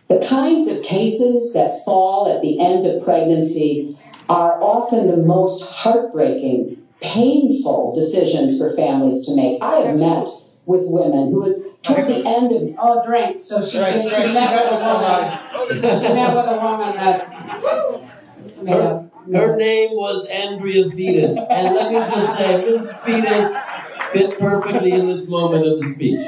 The kinds of cases that fall at the end of pregnancy are often the most heartbreaking, painful decisions for families to make. I have met with women who had, toward the end of Oh, drink. So she, Right, she, right, she met met with with a woman. She met with a woman that. made a- Her name was Andrea Fetus, and let me just say, Mrs. Fetus fit perfectly in this moment of the speech.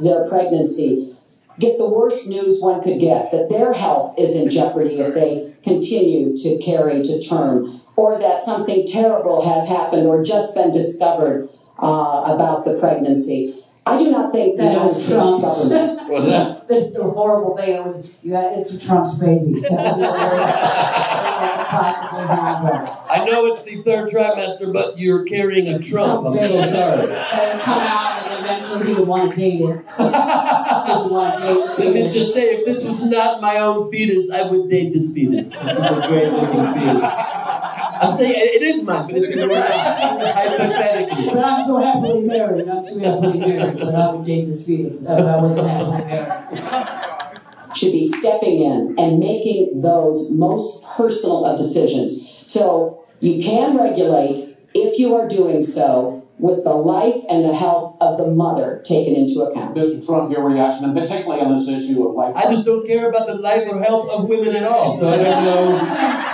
their pregnancy get the worst news one could get that their health is in jeopardy if they continue to carry to term, or that something terrible has happened or just been discovered uh, about the pregnancy. I do not think the That it was States Trump's. government. [LAUGHS] What's that? [LAUGHS] The, the horrible thing it was, you got, it's Trump's baby. [LAUGHS] That was the worst thing that could possibly happen. I know it's the third trimester, but you're carrying a Trump. I'm so sorry. That would come out and eventually he would want to date it. he would want to date the Let me just say, if this was not my own fetus, I would date this fetus. This is a great looking fetus. I'm saying it is mine, but it's we're not. Hypothetically. But I'm so happily married, I'm so happily married, but I would date this fetus if I wasn't happily married. should be stepping in and making those most personal of decisions. So you can regulate if you are doing so with the life and the health of the mother taken into account. Mr. Trump, your reaction, and particularly on this issue of life. I just don't care about the life or health of women at all, so I don't know.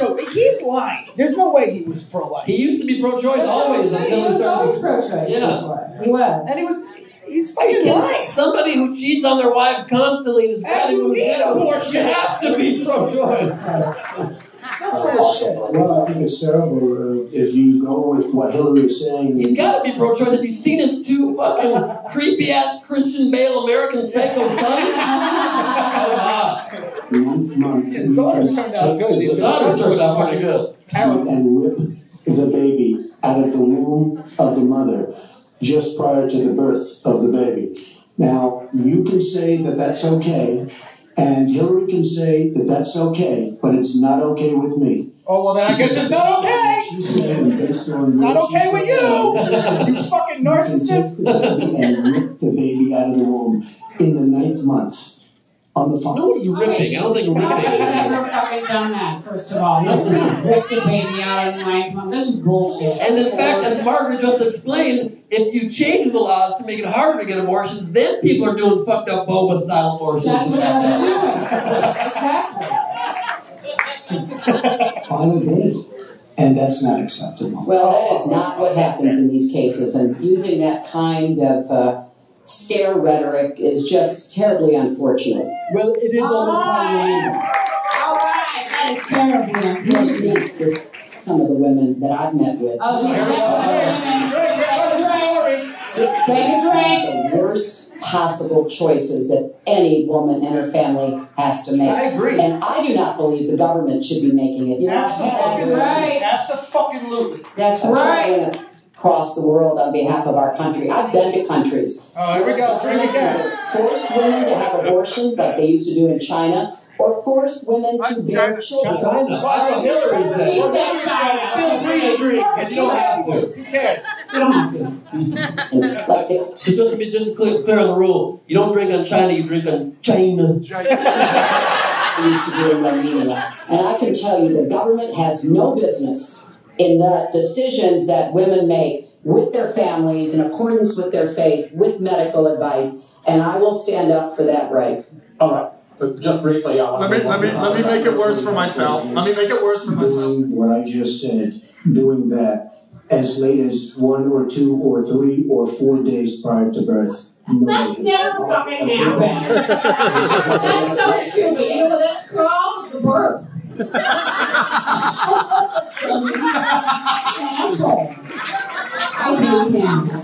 I, I have a question though. He's lying. There's no way he was pro-life. He used to be pro-choice That's always until He he was always pro-choice Yeah. before. He was. And he was, he's fucking can- lying. Somebody who cheats on their wives constantly and is And fighting you with need abortion. You have to be pro-choice. So full of shit. Well, I think it's terrible uh, if you go with what Hillary is saying. He's got to be pro-choice. Have you seen his two fucking creepy-ass Christian Bale American Psycho sons? [LAUGHS] Ninth month, His daughters turned out good. daughter turned out pretty good. and rip the baby out of the womb of the mother just prior to the birth of the baby. Now, you can say that that's okay, and Hillary can say that that's okay, but it's not okay with me. Oh well, then I guess it's not okay. She said, and based on It's not okay with you. [LAUGHS] You fucking narcissist. take the baby and rip the baby out of the womb in the ninth month on the phone. Nobody's ripping. I don't think Nobody's ripping is. ever fucking done that, first of all. Nobody ripped the baby out of the ninth month. This is bullshit. And in fact, as Margaret just explained, if you change the laws to make it harder to get abortions, then people are doing fucked up boba style abortions. That's what they're doing. Exactly. Final day. And that's not acceptable. Well, that is not what happens in these cases, and using that kind of uh, scare rhetoric is just terribly unfortunate. Well, it is almost Halloween. All right, that is terribly You should unfortunate. meet some of the women that I've met with. Oh, she's Drake, never Drake, tell us the. This Take a drink. the worst possible choices that any woman and her family has to make. I agree. And I do not believe the government should be making it. You know, Absolutely. right. Absolutely. That's I'm right. traveling across the world on behalf of our country. I've been to countries Oh, here we go. Drink again. forced women to have abortions like they used to do in China, or forced women to bear children. China. I think Hillary said. He said China. Feel free to agree, but you don't have to. Who cares? You don't have to. [LAUGHS] Like they, So just to be just clear, clear on the rule, you don't drink on China, you drink on China. [LAUGHS] they used to do in Romania. And I can tell you the government has no business in the decisions that women make with their families in accordance with their faith, with medical advice, and I will stand up for that right. All right. But just briefly, I want Let me let me let me make it worse for myself. Let me make it worse for myself. Doing what I just said, doing that as late as one or two or three or four days prior to birth. That's never fucking happened. That's so stupid. You know what that's called? The birth. Asshole. I hate him.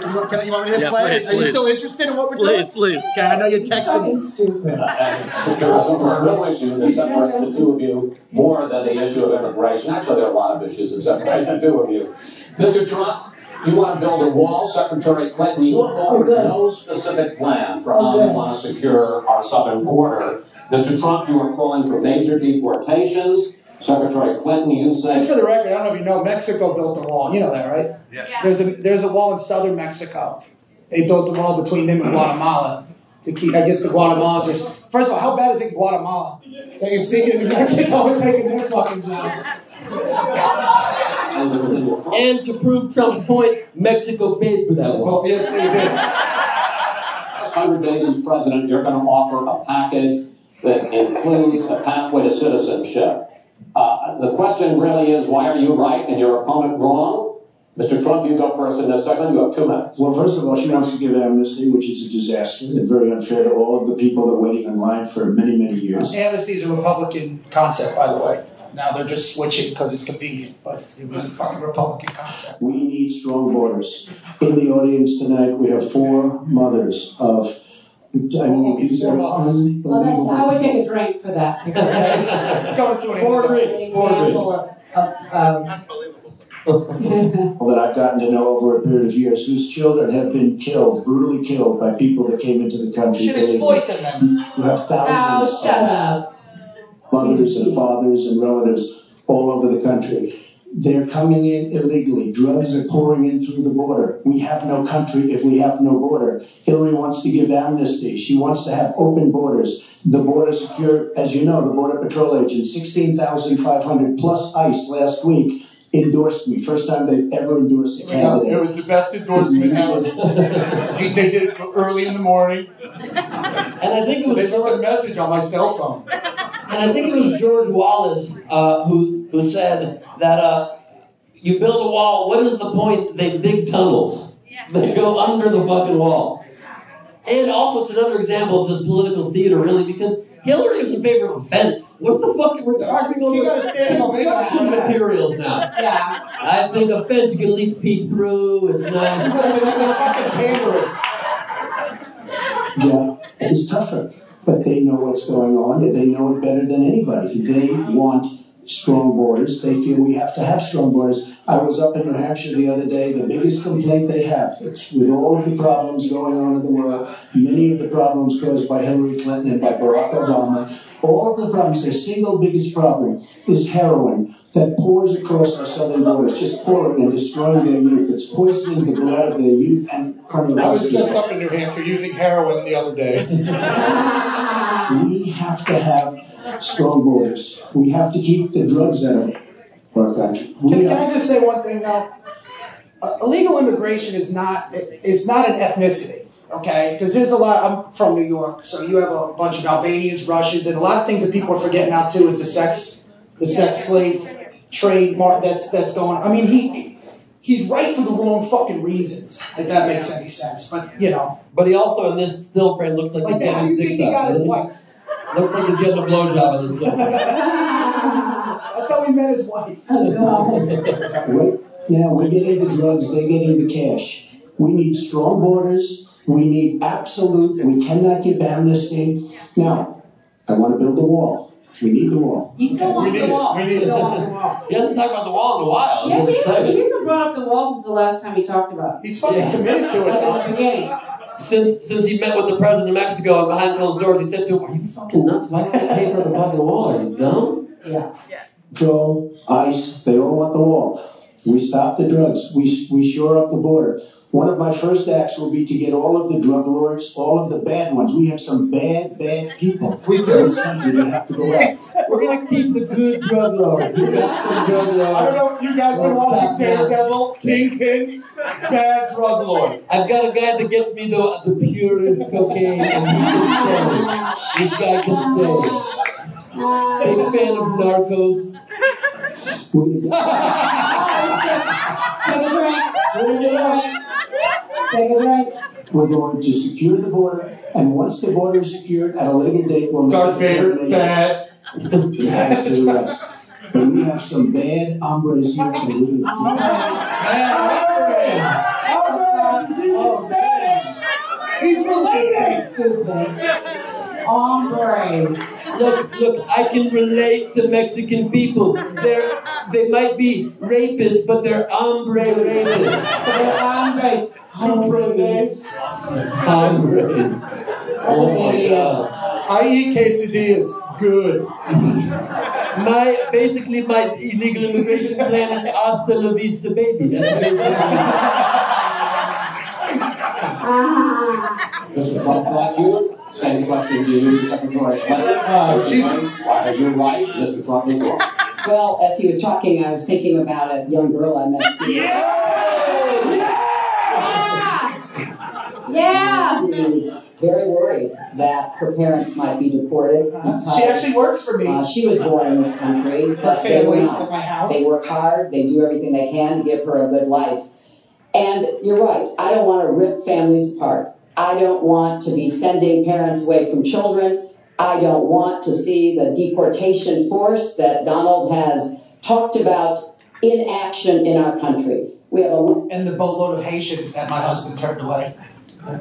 You want, can I, you want me to hit Yeah, play? please, Are you please. still interested in what we're Please, doing? please. Okay, I know you're texting. Fucking stupid. And there is a real issue that separates the two of you more than the issue of immigration. Actually, there are a lot of issues that separate the two of you. Mr. Trump, you want to build a wall. Secretary Clinton, you have offered oh, no specific plan for how you want to secure our southern border. Mr. Trump, you are calling for major deportations. Secretary Clinton, you Just for the record, I don't know if you know, Mexico built the wall. You know that, right? Yeah. There's a there's a wall in southern Mexico. They built a wall between them and Guatemala to keep. I guess the Guatemalans are. First of all, how bad is it in Guatemala that you're seeking in Mexico and taking their fucking jobs? And to prove Trump's point, Mexico paid for that wall. Well, yes, they did. last 100 days as president, you're going to offer a package that includes a pathway to citizenship. Uh, the question really is why are you right and your opponent wrong? Mr. Trump, you go first in this segment. You have two minutes. Well, first of all, she wants to give amnesty, which is a disaster and very unfair to all of the people that are waiting in line for many, many years. Amnesty is a Republican concept, by the way. Now they're just switching because it's convenient, but it was a fucking Republican concept. We need strong borders. In the audience tonight, we have four mothers of. I mean, these are Well, that's, I would take a drink for that [LAUGHS] because It's going to an Four end. drinks, four example drinks. of, of um, that I've gotten to know over a period of years, whose children have been killed, brutally killed by people that came into the country. Should illegally. exploit them then. You have oh, thousands shut of up. mothers and fathers and relatives all over the country. They're coming in illegally. Drugs are pouring in through the border. We have no country if we have no border. Hillary wants to give amnesty. She wants to have open borders. The border secure, as you know, the Border Patrol agents, 16,500 plus ICE last week endorsed me. First time they've ever endorsed a You know, candidate. it was the best endorsement ever. [LAUGHS] They did it early in the morning. And I think it was They wrote a message on my cell phone. And I think it was George Wallace uh, who who said that uh, you build a wall. What is the point? They dig tunnels. They go under the fucking wall. And also, it's another example of just political theater, really, because Hillary was in favor of a fence. What's the fucking we're arguing She over got a standing construction materials now? Yeah. I think a fence you can at least peek through. It's [LAUGHS] nice. Listen, they're fucking pandering. Yeah, it's tougher, but they know what's going on. They know it better than anybody. They want strong borders. They feel we have to have strong borders. I was up in New Hampshire the other day. The biggest complaint they have, it's with all of the problems going on in the world, many of the problems caused by Hillary Clinton and by Barack Obama, all of the problems, their single biggest problem is heroin that pours across our southern borders, just pouring and destroying their youth. It's poisoning the blood of their youth and coming. I was just up in New Hampshire using heroin the other day. [LAUGHS] We have to have strong borders. We have to keep the drugs out of our country. Can, can I just say one thing now? Uh, illegal immigration is not is not an ethnicity, okay? Because there's a lot. I'm from New York, so you have a bunch of Albanians, Russians, and a lot of things that people are forgetting now too is the sex the sex slave trade mark that's that's going. I mean, he he's right for the wrong fucking reasons. If that makes any sense, but you know, But he also, in this still frame, looks like, like he's how do getting you his think dick he got his wife? Looks like he's getting a blowjob in the still frame. That's how he met his wife. [LAUGHS] Oh, God. wait, Now we're getting the drugs, they're getting the cash. We need strong borders. We need absolute. We cannot give amnesty. Now, I want to build a wall. We need the wall. He still wants the wall. We need still it. wants the wall. He hasn't talked about the wall in a while. Yes, he, he hasn't brought up the wall since the last time he talked about it. He's fucking committed to it. Like though. the beginning. Since since he met with the president of Mexico and behind closed doors, he said to him, "Are you fucking nuts? Why can't I pay for the fucking wall? Are you dumb?" Yeah. Joel, ICE, they all want the wall. We stop the drugs. We, we shore up the border. One of my first acts will be to get all of the drug lords, all of the bad ones. We have some bad, bad people We in do. this country that have to go out. We're gonna keep the good drug lords. We got some drug I don't know if you guys are watching Daredevil, Kingpin, bad drug lord. I've got a guy that gets me the the purest cocaine, and he can stay. This guy can stay. Big fan of Narcos. We're gonna get- [LAUGHS] We're going to secure the border, and once the border is secured, at a later date, we'll make Darth a Vader, determination. bad. It has to the rest. But we have some bad hombres here, and we're gonna Alvarez, he's in Spanish. He's related. Stupid. Hombres. Look, look, I can relate to Mexican people. They're they might be rapists, but they're hombre rapists. They're hombres. Hombres. Hombres. Oh my god. I eat quesadillas. Good. My basically my illegal immigration plan is hasta la vista baby. That's [LAUGHS] basically- Ah. Mr. Trump, like you, same question to you, Secretary Clinton. Uh, she's- Are you right? Mr. Trump is wrong. Well, as he was talking, I was thinking about a young girl I met. Yeah. Who's very worried that her parents might be deported because She actually works for me. uh, she was born in this country, Her but they were family not. at my house. They work hard. They do everything they can to give her a good life. And you're right. I don't want to rip families apart. I don't want to be sending parents away from children. I don't want to see the deportation force that Donald has talked about in action in our country. We have a And the boatload of Haitians that my husband turned away.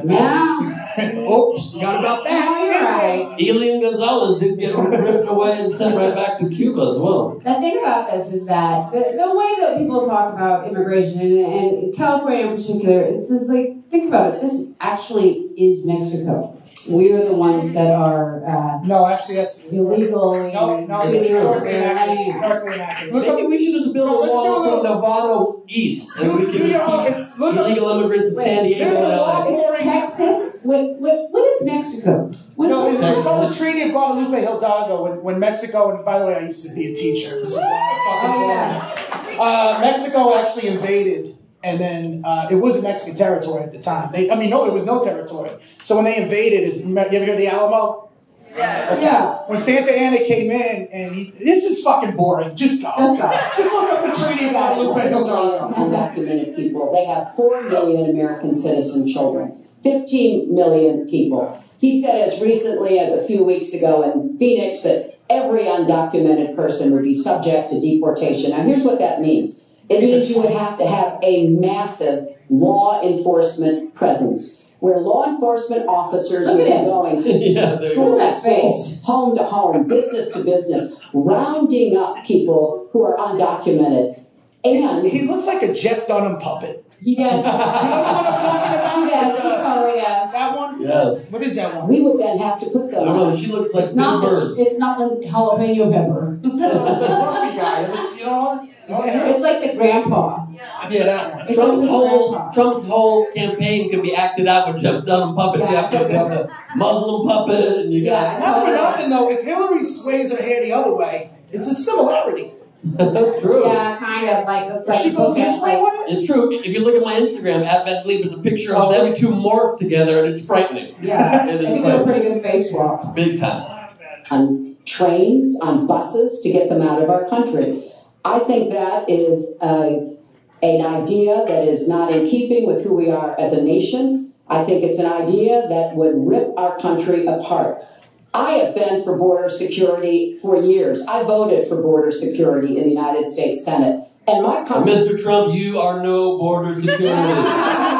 Yeah. Oops, forgot about Oh, you're that. right. Elian Gonzalez did get ripped away and sent right back to Cuba as well. The thing about this is that the, the way that people talk about immigration and California in particular, it's just like think about it. This actually is Mexico. We are the ones that are uh, No, actually, that's illegal no, no, to it's the historically inaccurate. land. Historically inaccurate. Look Maybe up, we should just build No, a let's wall do a from little- Nevada east, and Do- we do can your just own- keep it's- look up- illegal immigrants in San Diego There's a and law LA. boring. Texas? Wait, wait, what is Mexico? What No, is it was called the Treaty of Guadalupe Hidalgo when, when Mexico, and by the way, I used to be a teacher. This is why I fucking Oh, yeah. Uh, Mexico actually invaded, and then uh, it wasn't Mexican territory at the time. They, I mean, no, it was no territory. So when they invaded, is you ever hear the Alamo? Okay. Yeah. When Santa Anna came in, and he, this is fucking boring. Just go. Just go. Just look up the Treaty of Guadalupe Hidalgo. undocumented people. They have 4 million American citizen children, 15 million people. He said as recently as a few weeks ago in Phoenix that every undocumented person would be subject to deportation. Now, here's what that means it means you would have to have a massive law enforcement presence. Where law enforcement officers Look would at be him. going [LAUGHS] Yeah, there you school go. to That school, face. home to home, business to business, rounding up people who are undocumented. And He looks like a Jeff Dunham puppet. He does. [LAUGHS] You know what I'm talking about? He does. He totally does. That one? Yes. What is that one? we would then have to put I them don't know. She looks like It's not the it's not the jalapeno pepper. [LAUGHS] the Murphy guy. You know what? Is that him? It's like the grandpa. Yeah, that one. It's Trump's whole grandpa. Trump's whole campaign could be acted out with Jeff Dunham puppet. Yeah. You have to have the Muslim puppet, and you Yeah. Not for nothing though, if Hillary sways her hair the other way, it's a similarity. [LAUGHS] That's true. Yeah, kind of like it's like she goes this way with it, It's true. If you look at my Instagram, at Matt Lee, there's a picture of Oh, them two morphed together, and it's frightening. yeah. [LAUGHS] I It is think they're a pretty good face swap. Big time. on trains, on buses to get them out of our country. I think that is uh, an idea that is not in keeping with who we are as a nation. I think it's an idea that would rip our country apart. I have been for border security for years. I voted for border security in the United States Senate. And my And Mr. Trump, you are no border security. [LAUGHS]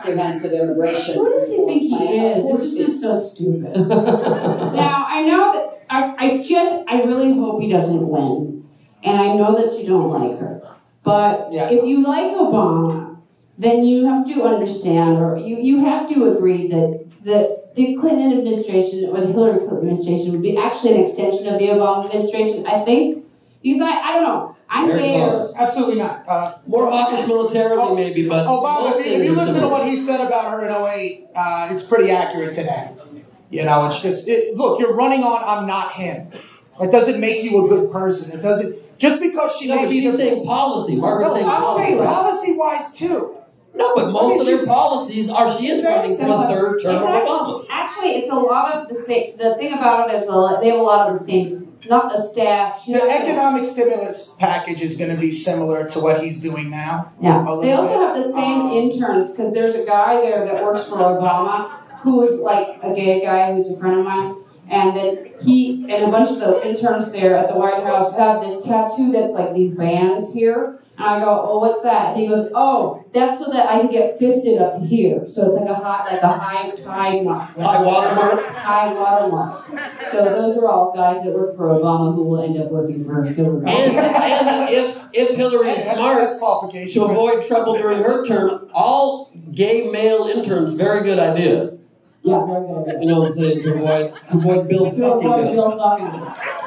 comprehensive immigration. Who does he think he is? This is just so stupid. [LAUGHS] now I know that I, I just I really hope he doesn't win, and I know that you don't like her. But if you like Obama, then you have to understand, or you, you have to agree that that the Clinton administration or the Hillary Clinton administration would be actually an extension of the Obama administration. I think because I I don't know. I'm Very there. close. Absolutely not. Uh, More hawkish militarily, maybe, but Obama, if you, if you listen to what he said about her in 08, uh, it's pretty accurate today. You know, it's just, it, look, you're running on, I'm not him. That doesn't make you a good person. It doesn't, just because she No, may be she's the. saying policy. Margaret's no, saying I'm policy. saying policy wise too. No, but most of their policies are she is running for similar. the third term of It's Obama. Actually, it's a lot of the same. The thing about it is, a they have a lot of the same. Not the staff. The economic stimulus package is going to be similar to what he's doing now. Yeah. They also bit. have the same um, interns because there's a guy there that works for Obama who is like a gay guy who's a friend of mine. And then he and a bunch of the interns there at the White House have this tattoo that's like these bands here. And I go, oh, what's that? And he goes, oh, that's so that I can get fisted up to here. So it's like a hot, like a high tide mark. High water mark? High water mark. So those are all guys that work for Obama who will end up working for Hillary. And, and if if Hillary is smart to avoid trouble during her term, all gay male interns, very good idea. Yeah, very good idea. You know what I'm saying? To avoid, to avoid Bill To fucking avoid Bill. Bill fucking.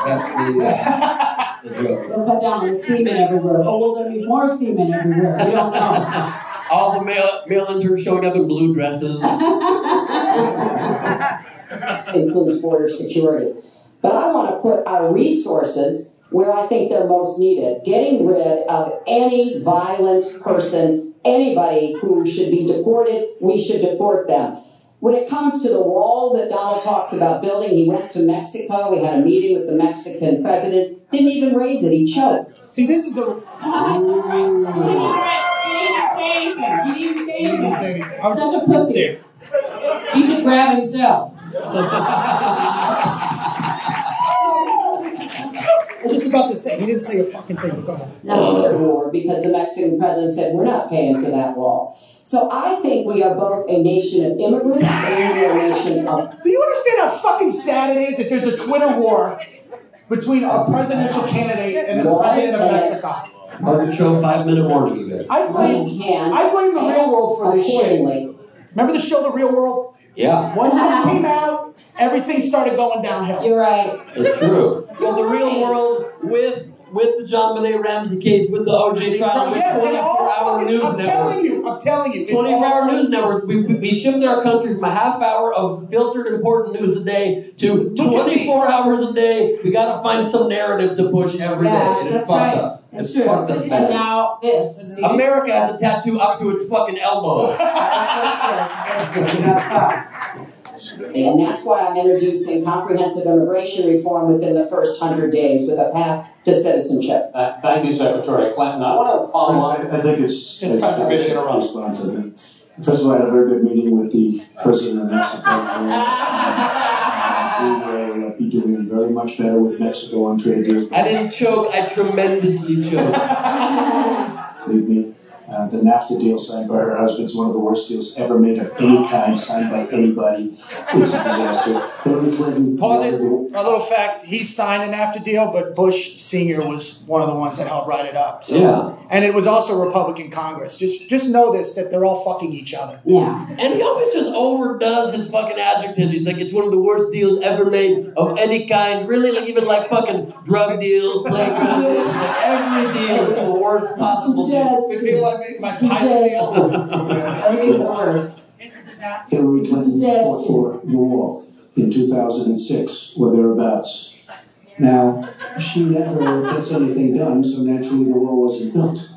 That's the, uh, the joke. We'll cut down on the semen everywhere. Oh, will there be more semen everywhere? We don't know. [LAUGHS] All the male male interns showing up in blue dresses. [LAUGHS] includes border security. But I want to put our resources where I think they're most needed. Getting rid of any violent person, anybody who should be deported, we should deport them. When it comes to the wall that Donald talks about building, he went to Mexico. We had a meeting with the Mexican president. Didn't even raise it. He choked. See, this is the. Such a pussy. He should grab himself. [LAUGHS] I'm just about to say, he didn't say a fucking thing. but Go ahead. Another war because the Mexican president said we're not paying for that wall. So I think we are both a nation of immigrants and we are a nation of [LAUGHS] Do you understand how fucking sad it is that there's a Twitter war between our presidential candidate and the president of Mexico? Margaret Cho, five minute warning, you guys. I blame, I blame the real world for this shit. Remember the show The Real World? Yeah, Once that [LAUGHS] came out, everything started going downhill. You're right. it's true. Well, the real world with with the JonBenét Ramsey case, with the OJ trial, with Yes, they 24 hour fucking- news I'm networks. telling you, I'm telling you. 24 hour news networks. We, we we shifted our country from a half hour of filtered important news a day to 24 hours a day. We got to find some narrative to push every day, Yeah, and it fucked right. us. It's It true. fucked us And bad. now this. America has a tattoo up to its fucking elbow. And that's why I'm introducing comprehensive immigration reform within the first hundred days with a path to citizenship. Uh, thank you, Secretary Clinton. I want to follow up. I, I think it's. It's time for me to I- I interrupt. Respond to that. First of all, I had a very good meeting with the president of Mexico. [LAUGHS] We will uh, be doing very much better with Mexico on trade deals. I didn't choke. I tremendously choked. Believe me, uh, the NAFTA deal signed by her husband is one of the worst deals ever made of any kind, signed by anybody. It's a disaster. Hillary Clinton. Pause it. A little fact: he signed an after deal, but Bush Senior was one of the ones that helped write it up. So, Yeah. and it was also Republican Congress. Just, just know this: that they're all fucking each other. Yeah. And he always just overdoes his fucking adjectives. He's like, it's one of the worst deals ever made of any kind. Really, like even like fucking drug deals, playground deals, like every deal is the worst possible deal. The deal I made, my He pilot says- deal. Everything's the worst. Hillary Clinton Yes. fought for the wall in 2006 or thereabouts. Now, she never gets anything done, so naturally the wall wasn't built.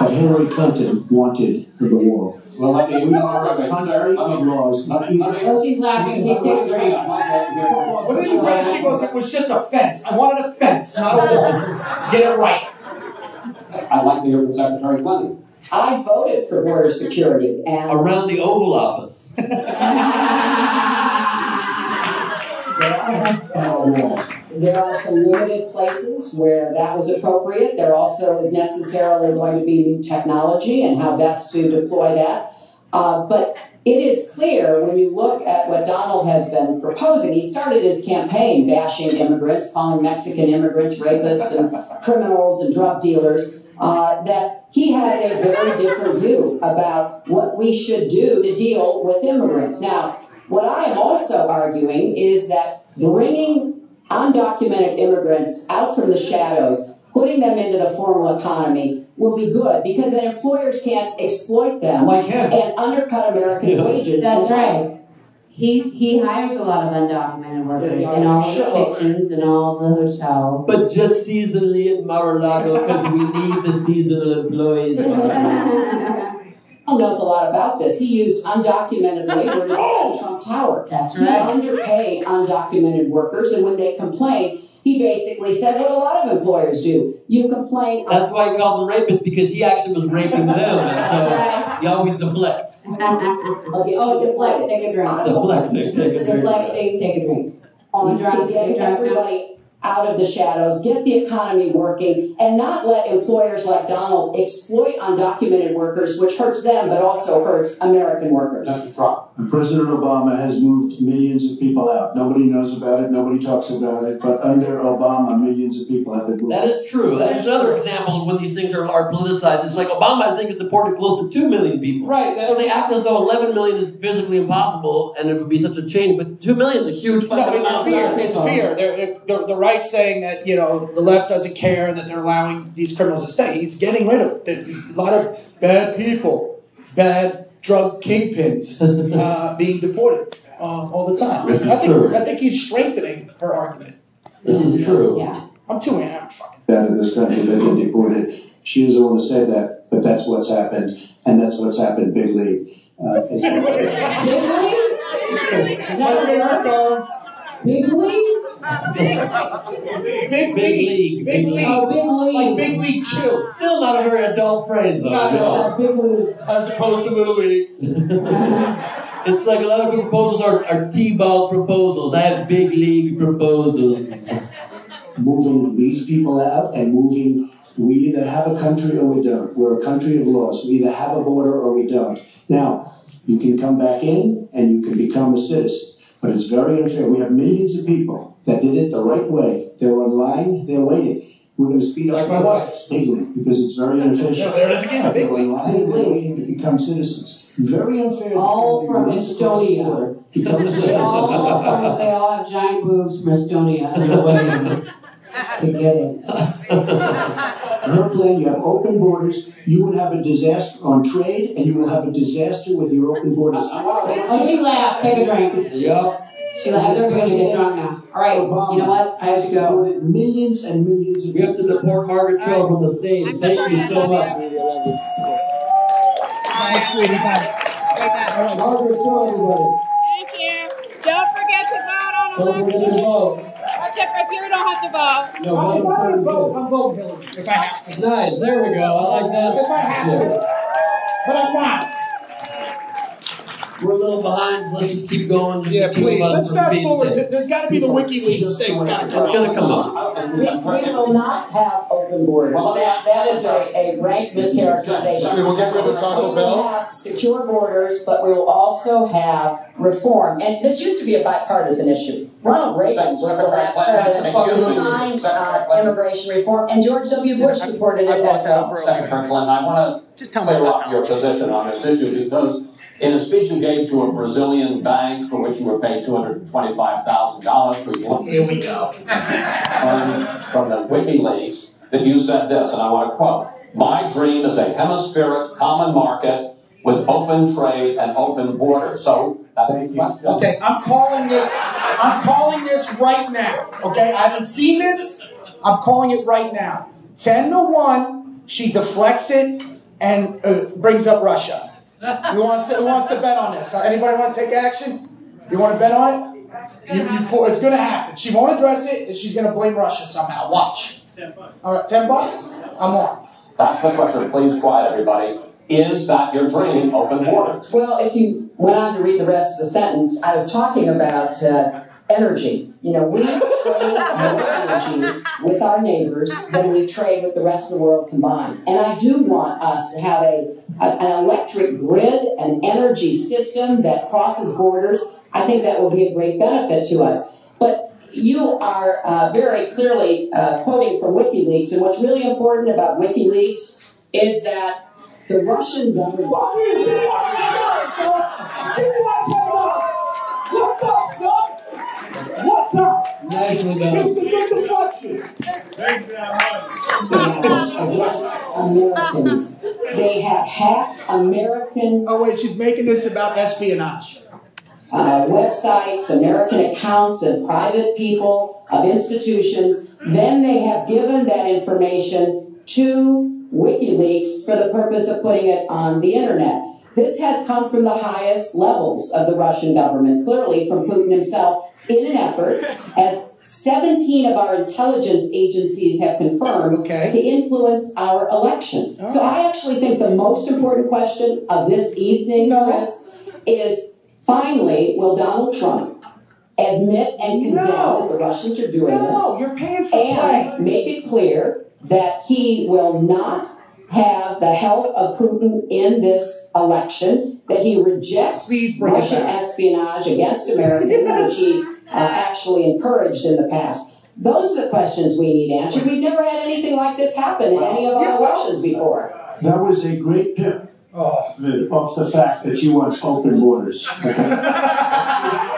But Hillary Clinton wanted the wall. Well, let me. We are a country of laws. Let me- let me- Oh, she's laughing. He take a break. What did you say? She goes, "It was just a fence. I wanted a fence, not a wall. Get it right." I'd like to hear from Secretary Clinton. I voted for border security and Around the Oval Office. [LAUGHS] there there are some limited places where that was appropriate. There also is necessarily going to be new technology and how best to deploy that. Uh, but it is clear when you look at what Donald has been proposing. He started his campaign bashing immigrants, calling Mexican immigrants rapists and criminals and drug dealers. Uh, that he has a very different view about what we should do to deal with immigrants. Now, what I am also arguing is that bringing undocumented immigrants out from the shadows, putting them into the formal economy, will be good because then employers can't exploit them Like him. and undercut Americans' wages. That's right. He's he hires a lot of undocumented workers Yeah, in all the sure. kitchens and all the hotels. But just seasonally at Mar-a-Lago because we need the seasonal employees. [LAUGHS] [LAUGHS] Donald knows a lot about this. He used undocumented [LAUGHS] labor to build Trump Tower. That's He right. underpaid undocumented workers, and when they complained, he basically said what a lot of employers do: you complain. That's why he called them rapists because he actually was raping them, and so he always deflects. [LAUGHS] oh, deflect, take a drink. Deflecting, take a drink. Deflecting, take a drink. on You drunk? to get everybody out of the shadows, get the economy working, and not let employers like Donald exploit undocumented workers, which hurts them but also hurts American workers. And President Obama has moved millions of people out. Nobody knows about it, nobody talks about it, but under Obama, millions of people have been moved. That is true. That is another example of when these things are, are politicized. It's like Obama, I think, has deported close to 2 million people. Right. So they act as though 11 million is physically impossible and it would be such a change, but 2 million is a huge No, fucking it's amount. fear. It's fear. They're, they're, the right saying that you know the left doesn't care and that they're allowing these criminals to stay. He's getting rid of a lot of bad people, bad drug kingpins [LAUGHS] uh, being deported uh, all the time. This is I think true. I think he's strengthening her argument. This is true. Yeah. I'm too am fucking. out of this country that get deported. She doesn't want to say that, but that's what's happened, and that's what's happened big league. Uh, it's- Is that what you're Big league? Big, Big league. Big league. Oh, big league. Like big league chill. Still not a very adult phrase, though. Not at all. Big league. As opposed to little league. [LAUGHS] It's like a lot of good proposals are, are T-ball proposals. I have big league proposals. moving these people out and moving. We either have a country or we don't. We're a country of laws. We either have a border or we don't. Now, you can come back in and you can become a citizen, but it's very unfair. We have millions of people that did it the right way. They're online, they're waiting. We're going to speed up Like the process bigly because it's very inefficient. No, there it is again, They're bigly. online they're waiting to become citizens. Very unfair. All from who lives across the Estonia. Becomes They all, from, they all have giant boobs from Estonia and they're waiting [LAUGHS] to get in. [LAUGHS] Her plan, you have open borders, you will have a disaster on trade, and you will have a disaster with your open borders. Oh, she laughed. Take a drink. Yep. She laughed. They're going to get drunk now. All right. You know what? I have to go. Deported millions and millions of We have to deport Margaret Cho from the stage. Thank you so much. Really, I love you. Bye, sweetie. Bye. Margaret Cho, everybody. Thank you. Don't forget to vote on Don't forget to vote. Except if you don't have to vote. No, I'm vote gonna for vote. vote. I'm voting Hillary if I have to. Nice. There we go. I like that. If I have to. But I'm not. We're a little behind, so let's just keep going. Just Yeah, the two of please. Let's fast forward. To, there's got to be the WikiLeaks thing. It's got to It's gonna come up. We, we will not have open borders. Well, That, that is a, a rank mischaracterization. We will get rid of Taco We will have secure borders, but we will also have reform. And this used to be a bipartisan issue. Ronald Reagan was the last president who signed uh, immigration reform, and George W. Bush supported it as well. Secretary Clinton, I want to clear up your position on this issue because in a speech you gave to a Brazilian bank for which you were paid $225,000 for your Here we go. from, from the WikiLeaks that you said this, and I want to quote, "My dream is a hemispheric common market with open trade and open borders." So that's the question. Okay, I'm calling this. I'm calling this right now. Okay, I haven't seen this. I'm calling it right now. Ten to one. She deflects it and uh, brings up Russia. Who wants to, who wants to bet on this? Uh, Anybody want to take action? You want to bet on it? You, you, for, it's going to happen. She won't address it, and she's going to blame Russia somehow. Watch. Ten bucks. All right, ten bucks. I'm on. That's the question. Please quiet everybody. Is that your dream? Open borders. Well, if you went on to read the rest of the sentence, I was talking about uh, energy. You know, we trade [LAUGHS] more energy with our neighbors than we trade with the rest of the world combined. And I do want us to have a, a an electric grid, an energy system that crosses borders. I think that will be a great benefit to us. But you are uh, very clearly uh, quoting from WikiLeaks, and what's really important about WikiLeaks is that the Russian government. What's up, son? What's up? Nicely done. It's the good deflection. against Americans. They have hacked American. Oh wait, she's making this about espionage. Uh, websites, American accounts of private people, of institutions. Then they have given that information to WikiLeaks for the purpose of putting it on the internet. This has come from the highest levels of the Russian government, clearly from Putin himself, in an effort, as 17 of our intelligence agencies have confirmed, to influence our election. So I actually think the most important question of this evening, Chris, is finally, will Donald Trump admit and condemn that the Russians are doing No, this? you're paying for and play. make it clear that he will not have the help of Putin in this election, that he rejects bring Russian espionage against Americans, which he uh, actually encouraged in the past. Those are the questions we need answered. We've never had anything like this happen in any of our elections before. That was a great pip Oh. Of the fact that she wants open borders. [LAUGHS]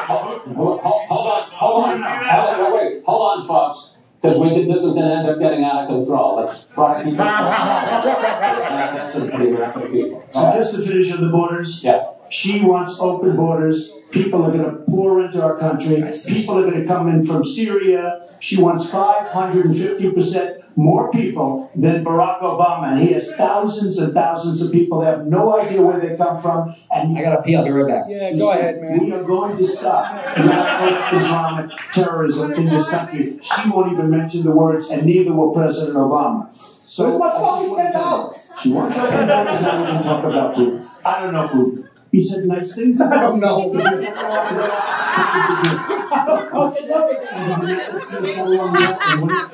Hold, hold on, hold on, hold on, wait, hold on, folks, because we could, this is gonna end up getting out of control. Let's try to keep it. [LAUGHS] That's a pretty rapid people. So just to finish on the borders, Yes. she wants open borders. People are going to pour into our country. People are going to come in from Syria. She wants 550% more people than Barack Obama. He has thousands and thousands of people. They have no idea where they come from. And I gotta pee. I'll be right back. Yeah, go ahead, man. We are going to stop radical Islamic terrorism in this country. She won't even mention the words, and neither will President Obama. So Where's my fucking wanna ten tell you, dollars? She wants open borders, now we can talk about Putin. I don't know Putin. He said nice things. I don't know.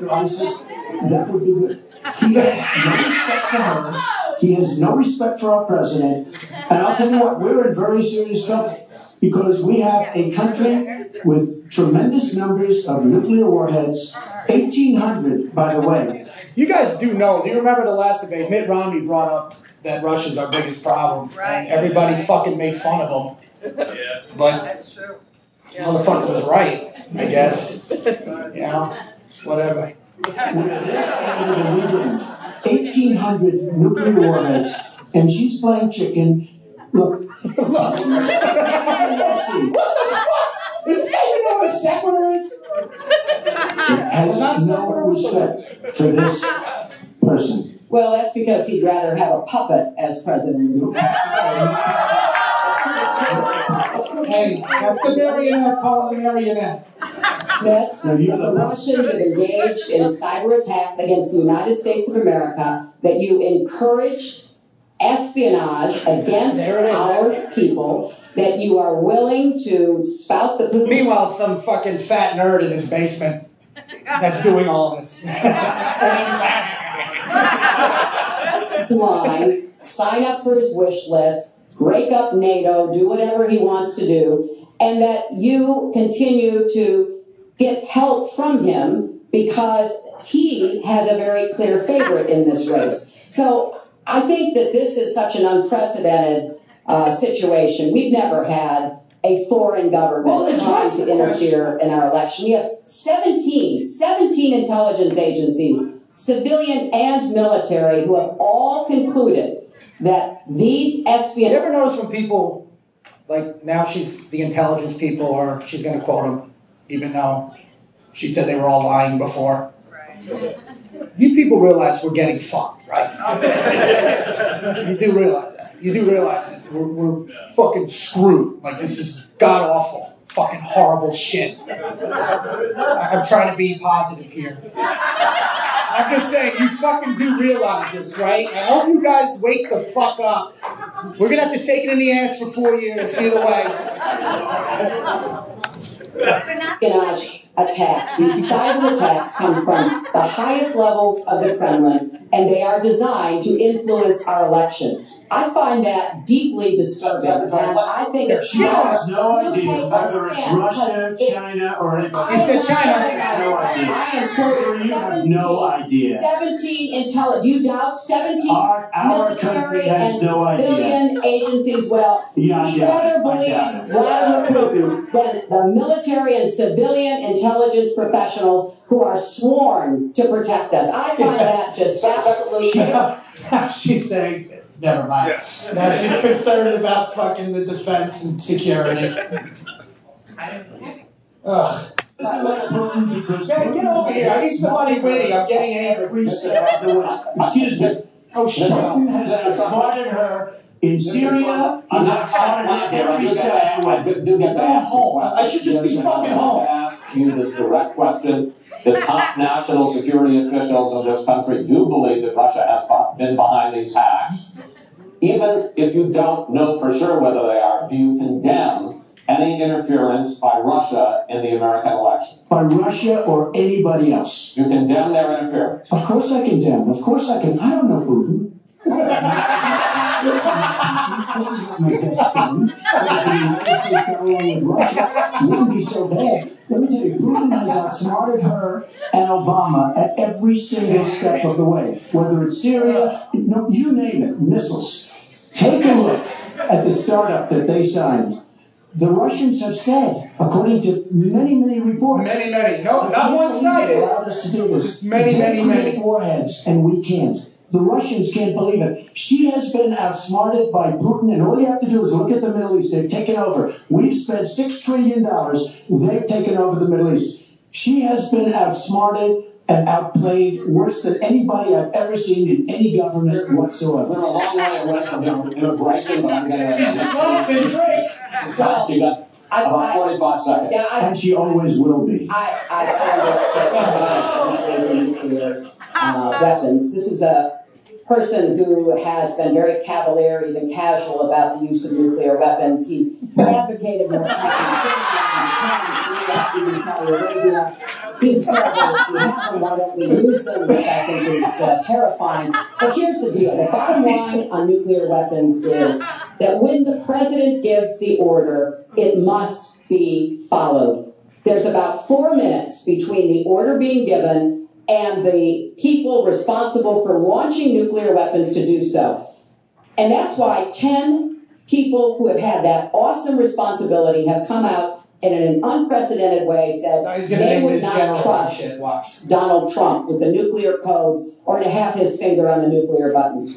ISIS, that would be good. He has no respect for her. He has no respect for our president. And I'll tell you what, we're in very serious trouble because we have a country with tremendous numbers of nuclear warheads. 1,800, by the way. You guys do know. Do you remember the last debate? Mitt Romney brought up that Russia's our biggest problem, and everybody fucking made fun of him. But That's true. motherfucker was right, I guess. You know, whatever. They expanded and we didn't. 1,800 nuclear warheads, and she's playing chicken. Look, look. What the fuck? Is this how you know what a sequitur is? has no respect for this person. Well, that's because he'd rather have a puppet as president. [LAUGHS] Hey, that's the marionette. Uh, call it the marionette. Next, the Russians have engaged in cyber attacks against the United States of America, that you encourage espionage against There it is. our people, that you are willing to spout the Putin Meanwhile, some fucking fat nerd in his basement that's doing all this. [LAUGHS] [LAUGHS] line, sign up for his wish list, break up NATO, do whatever he wants to do, and that you continue to get help from him because he has a very clear favorite in this race. So I think that this is such an unprecedented uh, situation. We've never had a foreign government Well, trying to interfere in our election. We have 17, 17 intelligence agencies, civilian and military, who have all concluded that these You espionage. ever notice when people, like now she's the intelligence people, or she's going to quote them, even though she said they were all lying before. You people realize we're getting fucked, right? [LAUGHS] you do realize that. You do realize it. We're, we're fucking screwed. Like this is god awful, fucking horrible shit. I'm trying to be positive here. I'm just saying, you fucking do realize this, right? I hope you guys wake the fuck up. We're gonna have to take it in the ass for four years, either way. espionage attacks, these cyber attacks come from the highest levels of the Kremlin, and they are designed to influence our elections. I find that deeply disturbing, and I think it's She has no You idea whether it's Russia, China, or anybody. I am not You have no idea. I am quoting You have no idea. 17 intelligence. Do you doubt 17 Our- our military country has and no idea. civilian agencies? Well, Yeah, rather believe. Vladimir Putin than the military and civilian intelligence professionals who are sworn to protect us. I find that just absolutely. [LAUGHS] she's saying, never mind. Now she's concerned about fucking the defense and security. [LAUGHS] I don't think. Ugh. Get, get over here. I need somebody witty. I'm getting angry. Every step of the way. Excuse me. Oh, shut up. Putin has outsmarted her in Syria. He's outsmarted her every step of the way. I do get to Go ask you a home. I should just be fucking home. Want you this direct question. The top [LAUGHS] national security officials of this country do believe that Russia has been behind these hacks. Even if you don't know for sure whether they are, do you condemn any interference by Russia in the American election? By Russia or anybody else. You condemn their interference. Of course I condemn. Of course I can. I don't know Putin. [LAUGHS] [LAUGHS] this is not my best friend. The United States got along with Russia, it wouldn't be so bad. Let me tell you, Putin has outsmarted her and Obama at every single step of the way. Whether it's Syria, no, you name it, missiles. Take a look at the startup that they signed. The Russians have said, according to many, many reports, Many, many. No, not one-sided. allowed us to do this. Many, many, many. warheads, and we can't. The Russians can't believe it. She has been outsmarted by Putin, and all you have to do is look at the Middle East. They've taken over. We've spent six trillion dollars. They've taken over the Middle East. She has been outsmarted and outplayed worse than anybody I've ever seen in any government whatsoever. We're whatsoever. a long way away from immigration, but I'm going to. She's slapping Drake. You got about 45 seconds. Yeah, I, And she always will be. I, I found it to raising nuclear uh, weapons. This is a person who has been very cavalier, even casual about the use of nuclear weapons. He's advocated more even Saudi Arabia. He said that if we have them, why don't we use them, which I think is uh, terrifying. But here's the deal. The bottom line on nuclear weapons is that when the president gives the order, it must be followed. There's about four minutes between the order being given and the people responsible for launching nuclear weapons to do so. And that's why 10 people who have had that awesome responsibility have come out and in an unprecedented way said they would not trust Donald Trump with the nuclear codes or to have his finger on the nuclear button.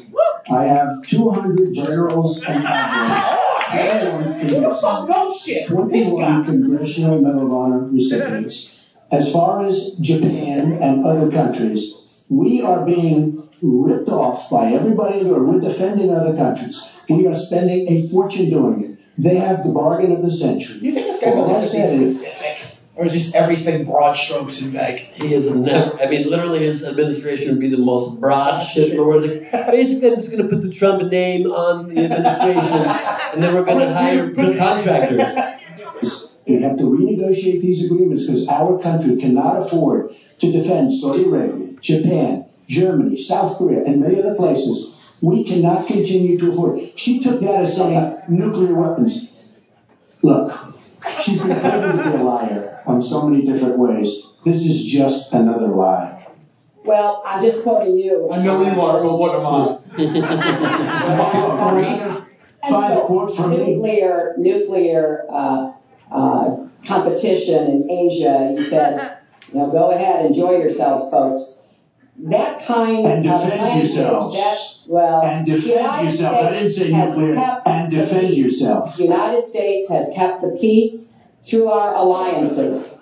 I have 200 generals and admirals. Oh, Everyone in Who the fuck knows shit? 21. Congressional Medal of Honor recipients. As far as Japan and other countries, we are being ripped off by everybody in the world. We're defending other countries. We are spending a fortune doing it. They have the bargain of the century. You think this guy All knows to be specific? Or is just everything broad strokes and vague? He is never. I mean, literally, his administration would be the most broad shit in the world. Like, basically, I'm just going to put the Trump name on the administration, and then we're going to hire contractors. [LAUGHS] We have to renegotiate these agreements because our country cannot afford to defend Saudi Arabia, Japan, Germany, South Korea, and many other places. We cannot continue to afford. it. She took that as saying nuclear weapons. Look, she's been proven to be a liar on so many different ways. This is just another lie. Well, I'm just quoting you. I know you are, but what am I? [LAUGHS] Find a quote from me. nuclear nuclear uh, uh, competition in Asia. You said, [LAUGHS] you know, go ahead, enjoy yourselves, folks. That kind And of defend language, yourselves. That, well, And the defend United yourself. I didn't say States has nuclear. kept And the defend peace. yourself. The United States has kept the peace through our alliances.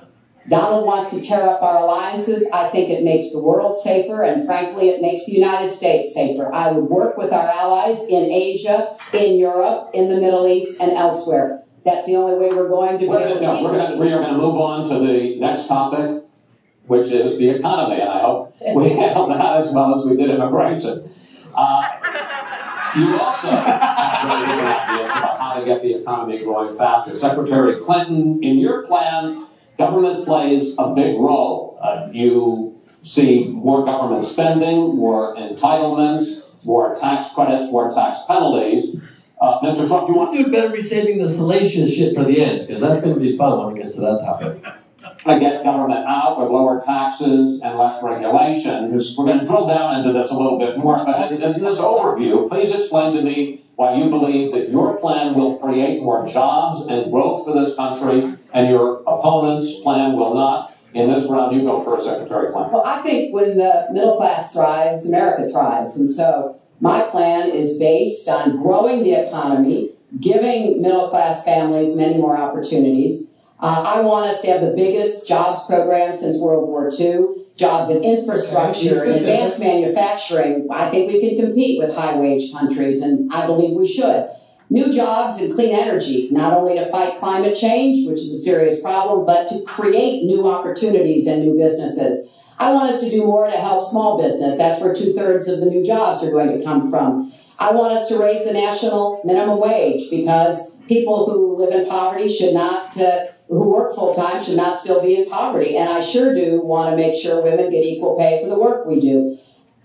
Donald wants to tear up our alliances. I think it makes the world safer, and frankly, it makes the United States safer. I would work with our allies in Asia, in Europe, in the Middle East, and elsewhere. That's the only way we're going to be We're able gonna, to no, we're gonna, we are gonna move on to the next topic, which is the economy, and I hope [LAUGHS] we handle that as well as we did immigration. Uh, you also have very different ideas about how to get the economy growing faster. Secretary Clinton, in your plan, Government plays a big role. Uh, you see more government spending, more entitlements, more tax credits, more tax penalties. Uh, Mr. Trump, you want This dude better be saving the salacious shit for the end, because that's going to be fun when it gets to that topic. [LAUGHS] to get government out with lower taxes and less regulation. We're going to drill down into this a little bit more, but in this overview, please explain to me why you believe that your plan will create more jobs and growth for this country, and your opponent's plan will not. In this round, you go first, Secretary Clinton. Well, I think when the middle class thrives, America thrives. And so my plan is based on growing the economy, giving middle class families many more opportunities. Uh, I want us to have the biggest jobs program since World War II. Jobs in infrastructure and advanced manufacturing. I think we can compete with high wage countries, and I believe we should. New jobs and clean energy, not only to fight climate change, which is a serious problem, but to create new opportunities and new businesses. I want us to do more to help small business. That's where two thirds of the new jobs are going to come from. I want us to raise the national minimum wage because people who live in poverty should not, uh, who work full time, should not still be in poverty. And I sure do want to make sure women get equal pay for the work we do.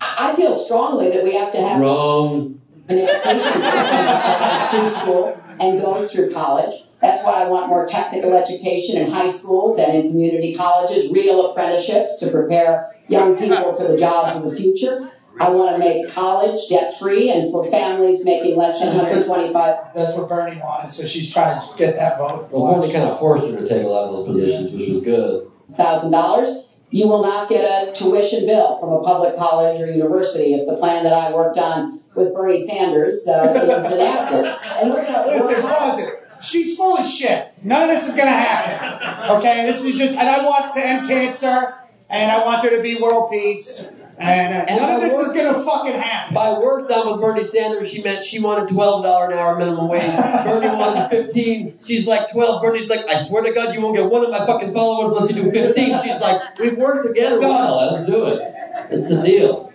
I feel strongly that we have to have Wrong. an education system that starts at preschool and goes through college. That's why I want more technical education in high schools and in community colleges, real apprenticeships to prepare young people for the jobs of the future. I want to make college debt free and for families making less than 125 That's what Bernie wanted, so she's trying to get that vote. Well, Bernie kind of forced her to take a lot of those positions, which was good. thousand dollars, you will not get a tuition bill from a public college or university if the plan that I worked on with Bernie Sanders uh, is enacted. And we're going to Listen, pause it. She's full of shit. None of this is gonna happen. Okay, this is just, and I want to end cancer, and I want there to be world peace, and, uh, And none of this work- is gonna fucking happen. By work done with Bernie Sanders, she meant she wanted twelve dollar an hour minimum wage. [LAUGHS] Bernie wanted fifteen. She's like twelve. Bernie's like, I swear to God, you won't get one of my fucking followers unless you do fifteen. She's like, we've worked together well. Let's do it. It's a deal.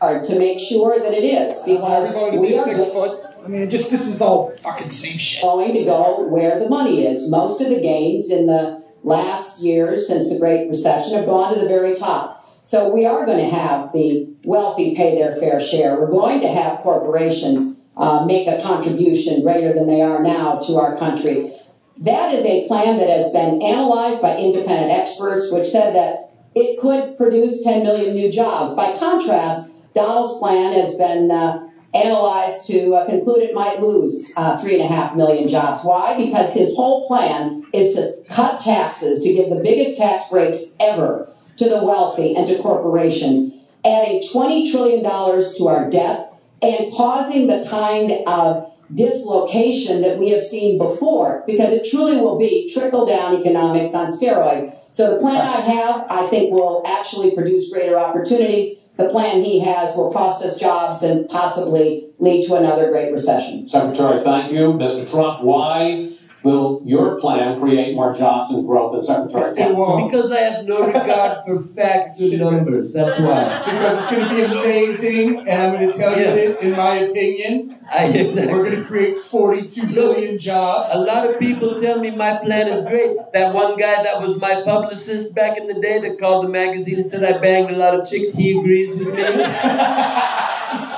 Hard to make sure that it is because we are foot. I mean, just this is all fucking same shit. going to go where the money is. Most of the gains in the last years since the Great Recession have gone to the very top. So we are going to have the wealthy pay their fair share. We're going to have corporations uh, make a contribution greater than they are now to our country. That is a plan that has been analyzed by independent experts, which said that it could produce 10 million new jobs. By contrast, Donald's plan has been uh, analyzed to uh, conclude it might lose uh, three and a half million jobs. Why? Because his whole plan is to cut taxes, to give the biggest tax breaks ever to the wealthy and to corporations, adding $20 trillion to our debt and causing the kind of dislocation that we have seen before, because it truly will be trickle down economics on steroids. So the plan I have, I think, will actually produce greater opportunities. The plan he has will cost us jobs and possibly lead to another great recession. Secretary, thank you. Mr. Trump, why will your plan create more jobs and growth than Secretary Clinton? Because I have no regard for facts or numbers. That's why. Because it's going to be amazing, and I'm going to tell you Yeah. this, in my opinion. I, exactly. We're going to create 42 billion jobs. A lot of people tell me my plan is great. That one guy that was my publicist back in the day that called the magazine and said I banged a lot of chicks, he agrees with me. [LAUGHS]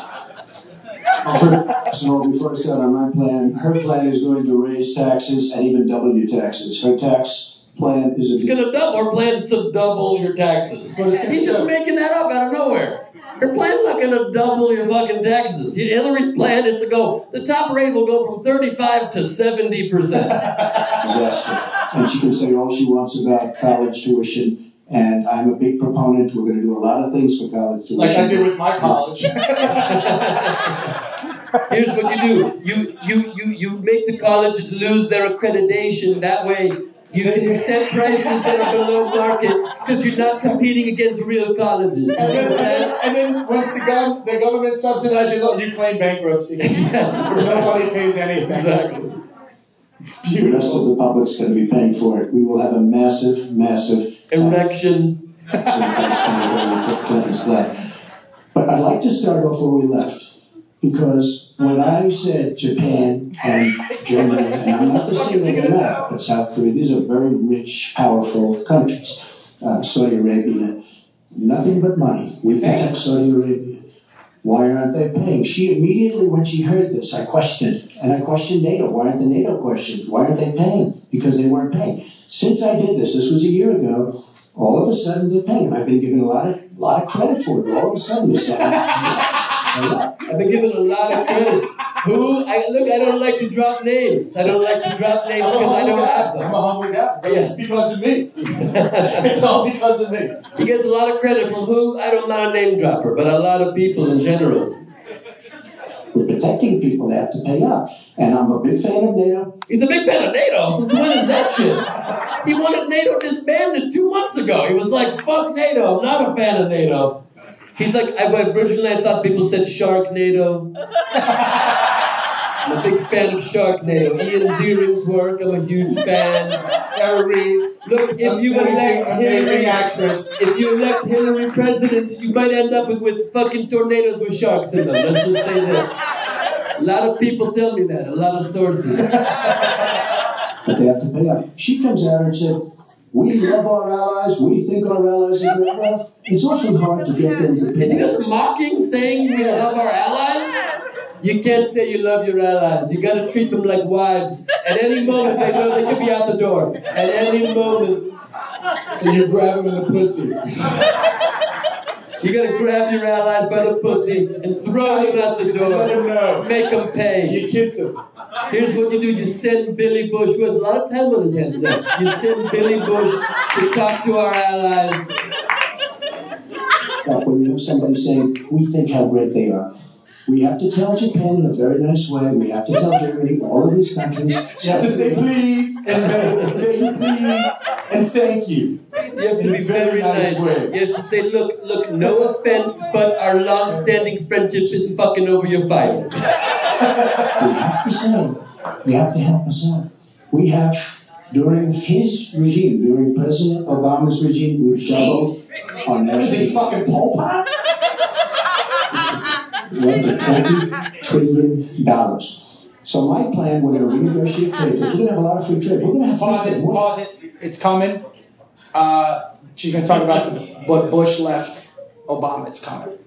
So before I start on my plan, her plan is going to raise taxes and even double your taxes. Her tax plan is It's gonna double. Her plan's to double your taxes. He's just making that up out of nowhere. Her plan's not gonna double your fucking taxes. Hillary's plan is to go. The top rate will go from 35 to 70 percent. disaster. And she can say all she wants about college tuition. And I'm a big proponent. We're going to do a lot of things for college tuition. Like I did with my college. [LAUGHS] Here's what you do: you you you you make the colleges lose their accreditation. That way, you can set prices that are below market because you're not competing against real colleges. And then, and then once the, gov- the government subsidizes your loan, you claim bankruptcy. [LAUGHS] Nobody pays anything. Exactly. The rest of the public's going to be paying for it. We will have a massive, massive Erection. But I'd like to start off where we left. Because when I said Japan and Germany, and I'm not just saying them out, but South Korea, these are very rich, powerful countries. Uh, Saudi Arabia, nothing but money. We protect Saudi Arabia. Why aren't they paying? She immediately, when she heard this, I questioned, and I questioned NATO. Why aren't the NATO questions? Why aren't they paying? Because they weren't paying. Since I did this, this was a year ago, all of a sudden they're paying. I've been given a lot of lot of credit for it. All of a sudden, this time. I've been given a lot of credit. Who? I, look, I don't like to drop names. I don't like to drop names because I don't have them. I'm a humble guy. Yeah. It's because of me. [LAUGHS] it's all because of me. He gets a lot of credit from who? I don't know a name dropper, but a lot of people in general. We're protecting people, they have to pay up. And I'm a big fan of NATO. He's a big fan of NATO. Since when is that shit? He wanted NATO disbanded two months ago. He was like, fuck NATO. I'm not a fan of NATO. He's like, I, originally I thought people said Sharknado. I'm a big fan of shark Sharknado. Ian Ziering's work, I'm a huge fan. Tara Reid. Look, if you Amazing, elect Hillary, actress. if you elect Hillary president, you might end up with, with fucking tornadoes with sharks in them. Let's just say this. A lot of people tell me that, a lot of sources. [LAUGHS] but they have to pay up. She comes out and said, We love our allies, we think our allies are great. Well, it's awfully hard to get them to pay up. just mocking saying we love our allies? You can't say you love your allies. You gotta treat them like wives. At any moment, they know they could be out the door. At any moment. So you grab him in the pussy. [LAUGHS] You gotta grab your allies by the pussy and throw them out the door. Let him know. Make them pay. You kiss them. Here's what you do. You send Billy Bush, who has a lot of time on his hands now. You send Billy Bush to talk to our allies. Like when you have somebody saying, We think how great they are. We have to tell Japan in a very nice way. We have to tell Germany, all of these countries. You have to say please and beg, beg please and thank you. You have to In be very very nice nice. way. You have to say, look, look, no offense, but our long-standing friendship is fucking over your fire. [LAUGHS] We have to say, we have to help us out. We have, during his regime, during President Obama's regime, we've doubled our What is he, national fucking Pol Pot? Went to twenty trillion dollars. So my plan, we're going to renegotiate trade. Because we're going to have a lot of free trade. We're going to have free Pause it, pause it. It's coming. Uh, she's going to talk about the, what Bush left Obama. It's coming.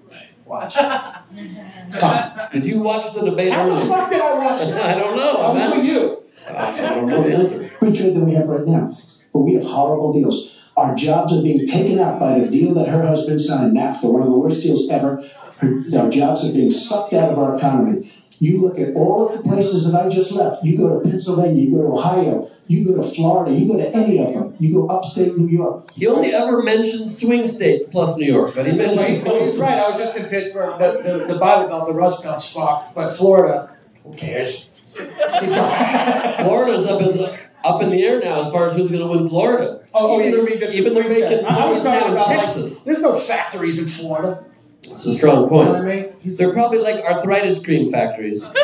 Watch. It's coming. Did you watch the debate? How the fuck did I watch [LAUGHS] this? I don't know. I'm I'm with you. I don't know the answer. free trade that we have right now. But we have horrible deals. Our jobs are being taken out by the deal that her husband signed, NAFTA, one of the worst deals ever. Her, our jobs are being sucked out of our economy. You look at all of the places that I just left. You go to Pennsylvania, you go to Ohio, you go to Florida, you go to any of them. You go upstate New York. He only ever mentioned swing states plus New York, but he But mentioned he's, but he's right. I was just in Pittsburgh. The, the, the Bible Belt, the Rust Belt's fucked. But Florida, who cares? [LAUGHS] [LAUGHS] Florida's up, as, up in the air now as far as who's going to win Florida. Oh, oh yeah, even you mean just even the they're making. I I was talking in about like, Texas. there's no factories in Florida. It's a strong point. You know what I mean? They're probably like arthritis cream factories. [LAUGHS]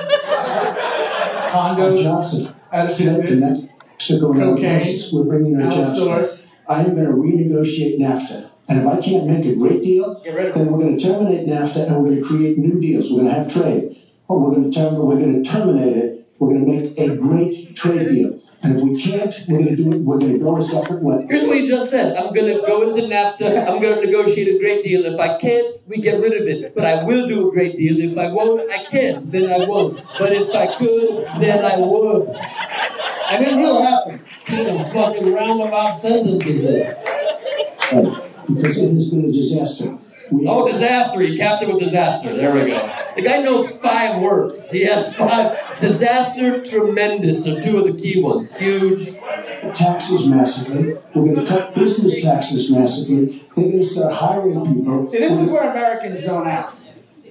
Condos, jobs have out of fled to business, Mexico Cocaine. places. We're bringing our jobs back. I am going to renegotiate NAFTA. And if I can't make a great deal, Get rid of then we're going to terminate NAFTA and we're going to create new deals. We're going to have trade. But we're going to term- we're going to terminate it. We're going to make a great trade deal. And if we can't, we're going to do it. We're going to go a separate way. Here's what you just said. I'm going to go into NAFTA. I'm going to negotiate a great deal. If I can't, we get rid of it. But I will do a great deal. If I won't, I can't. Then I won't. But if I could, then I would. And it will happen. Kind of fucking roundabout sentence is this? Right. Because it has been a disaster. We Oh, disaster. He capped it with disaster. There we go. The guy knows five words. He has five. Disaster, tremendous are two of the key ones. Huge. taxes massively. We're going to cut business taxes massively. They're going to start hiring people. See, this is where Americans zone out.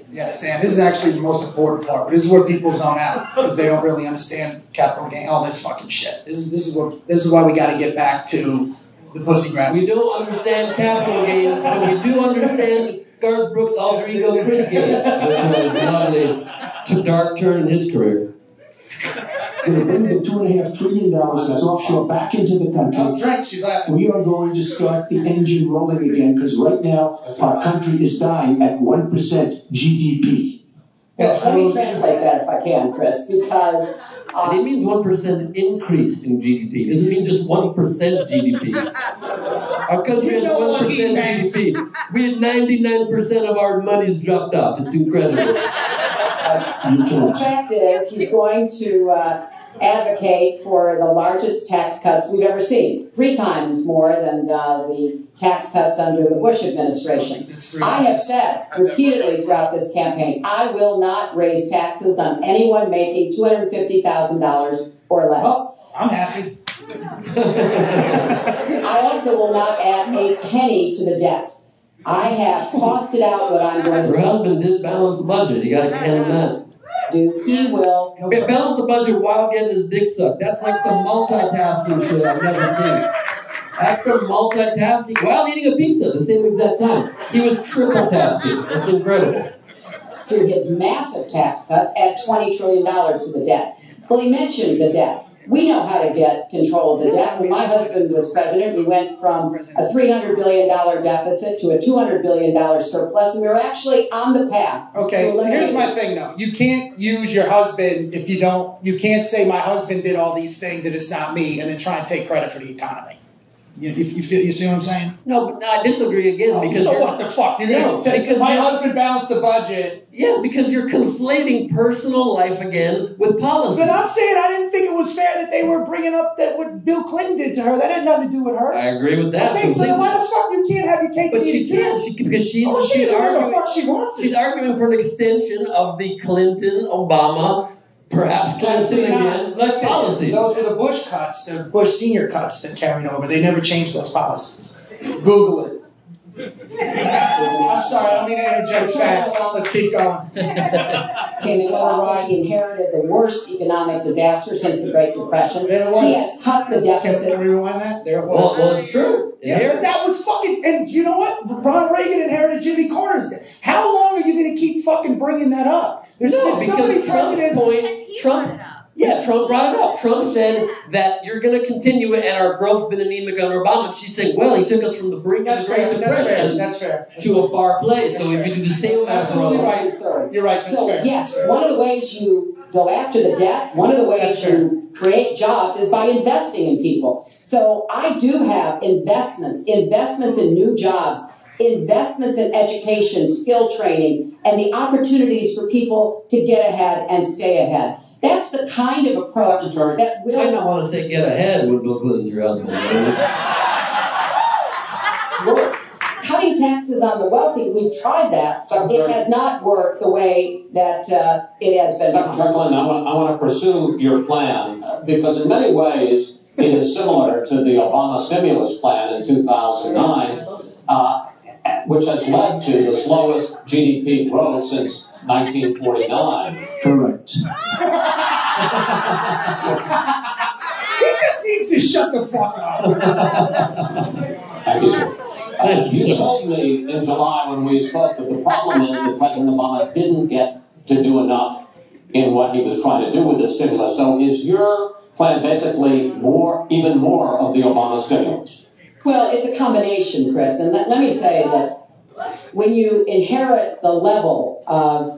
You Sam, This is actually the most important part. But this is where people zone out because they don't really understand capital gain, all this fucking shit. This is this is what this is why we got to get back to the pussy grab. We don't understand capital gains, but we do understand Garth Brooks' alter ego Chris Gaines, which was a lovely t- dark turn in his career. We're going to bring the two and a half trillion dollars that's offshore back into the Oh, country. drink. She's laughing. We are going to start the engine rolling again because right now our country is dying at 1% GDP. Well, let me translate that if I can, Chris, because And it means one percent increase in GDP. It doesn't mean just one percent GDP. [LAUGHS] Our country has one percent GDP. We had ninety-nine percent of our money's dropped off. It's incredible. The fact is, he's going to uh, advocate for the largest tax cuts we've ever seen, three times more than uh, the tax cuts under the Bush administration. I have said repeatedly throughout this campaign, I will not raise taxes on anyone making $250,000 or less. I'm happy. I also will not add a penny to the debt. I have costed out what I'm going to Her husband didn't balance the budget. You gotta count him that. Do. He will. Balance the budget while getting his dick sucked. That's like some multitasking shit I've never seen. That's some multitasking while eating a pizza at the same exact time. He was triple tasking. That's incredible. through his massive tax cuts, add $20 trillion to the debt. Well, he mentioned the debt. We know how to get control of the debt. When my husband was president, we went from a $300 billion deficit to a $200 billion surplus, and we were actually on the path. Okay, here's my thing though. You can't use your husband if you don't. You can't say my husband did all these things and it's not me, and then try and take credit for the economy. You, you, you, feel, you see what I'm saying? No, but I disagree again oh, because so what the fuck? You're No, gonna because my husband balanced the budget. Yes, because you're conflating personal life again with policy. But I'm saying I didn't think it was fair that they were bringing up that what Bill Clinton did to her. That had nothing to do with her. I agree with that. Okay, so then why the fuck you can't have your cake But and she eat it too? can she, because she's Oh, she she's can do whatever the arguing. fuck she wants to. She's arguing for an extension of the Clinton Obama, perhaps Clinton Now, again listen, policy. those were the Bush cuts, the Bush senior cuts that carried over. They never changed those policies. Google it. I'm sorry, I don't mean to interject facts. Let's keep going. came into he inherited the worst economic disaster since the Great Depression. He has cut the deficit. Can we rewind that? There it Well, was. well, it's true. Yeah, but that was fucking. And you know what? Ronald Reagan inherited Jimmy Carter's. How long are you going to keep fucking bringing that up? There's no, been so many because Trump's presidents. point, Trump, yeah, Trump brought it up. Trump said that you're going to continue it, and our growth's been anemic under Obama. And she's saying, well, he took us from the brink of That's the Great fair. That's fair. Depression That's fair. to a far place. So if you do the same amount for Absolutely others, right. You're right. That's So, fair. yes, one of the ways you go after the debt, one of the ways That's fair. you create jobs is by investing in people. So I do have investments, investments in new jobs, investments in education, skill training, and the opportunities for people to get ahead and stay ahead. That's the kind of approach that will. I will don't want to say get ahead with Bill Clinton's your husband. you know? [LAUGHS] Cutting taxes on the wealthy, we've tried that, but it has not worked the way that uh, it has been. Secretary Clinton, I want, I want to pursue your plan uh, because in many ways it is similar to the Obama stimulus plan in 2009, uh, which has led to the slowest GDP growth since 1949. Correct. [LAUGHS] He just needs to shut the fuck up. Thank you, sir. Uh, you told me in July when we spoke that the problem is that President Obama didn't get to do enough in what he was trying to do with the stimulus. So is your plan basically more, even more of the Obama stimulus? Well, it's a combination, Chris, and let, let me say that when you inherit the level of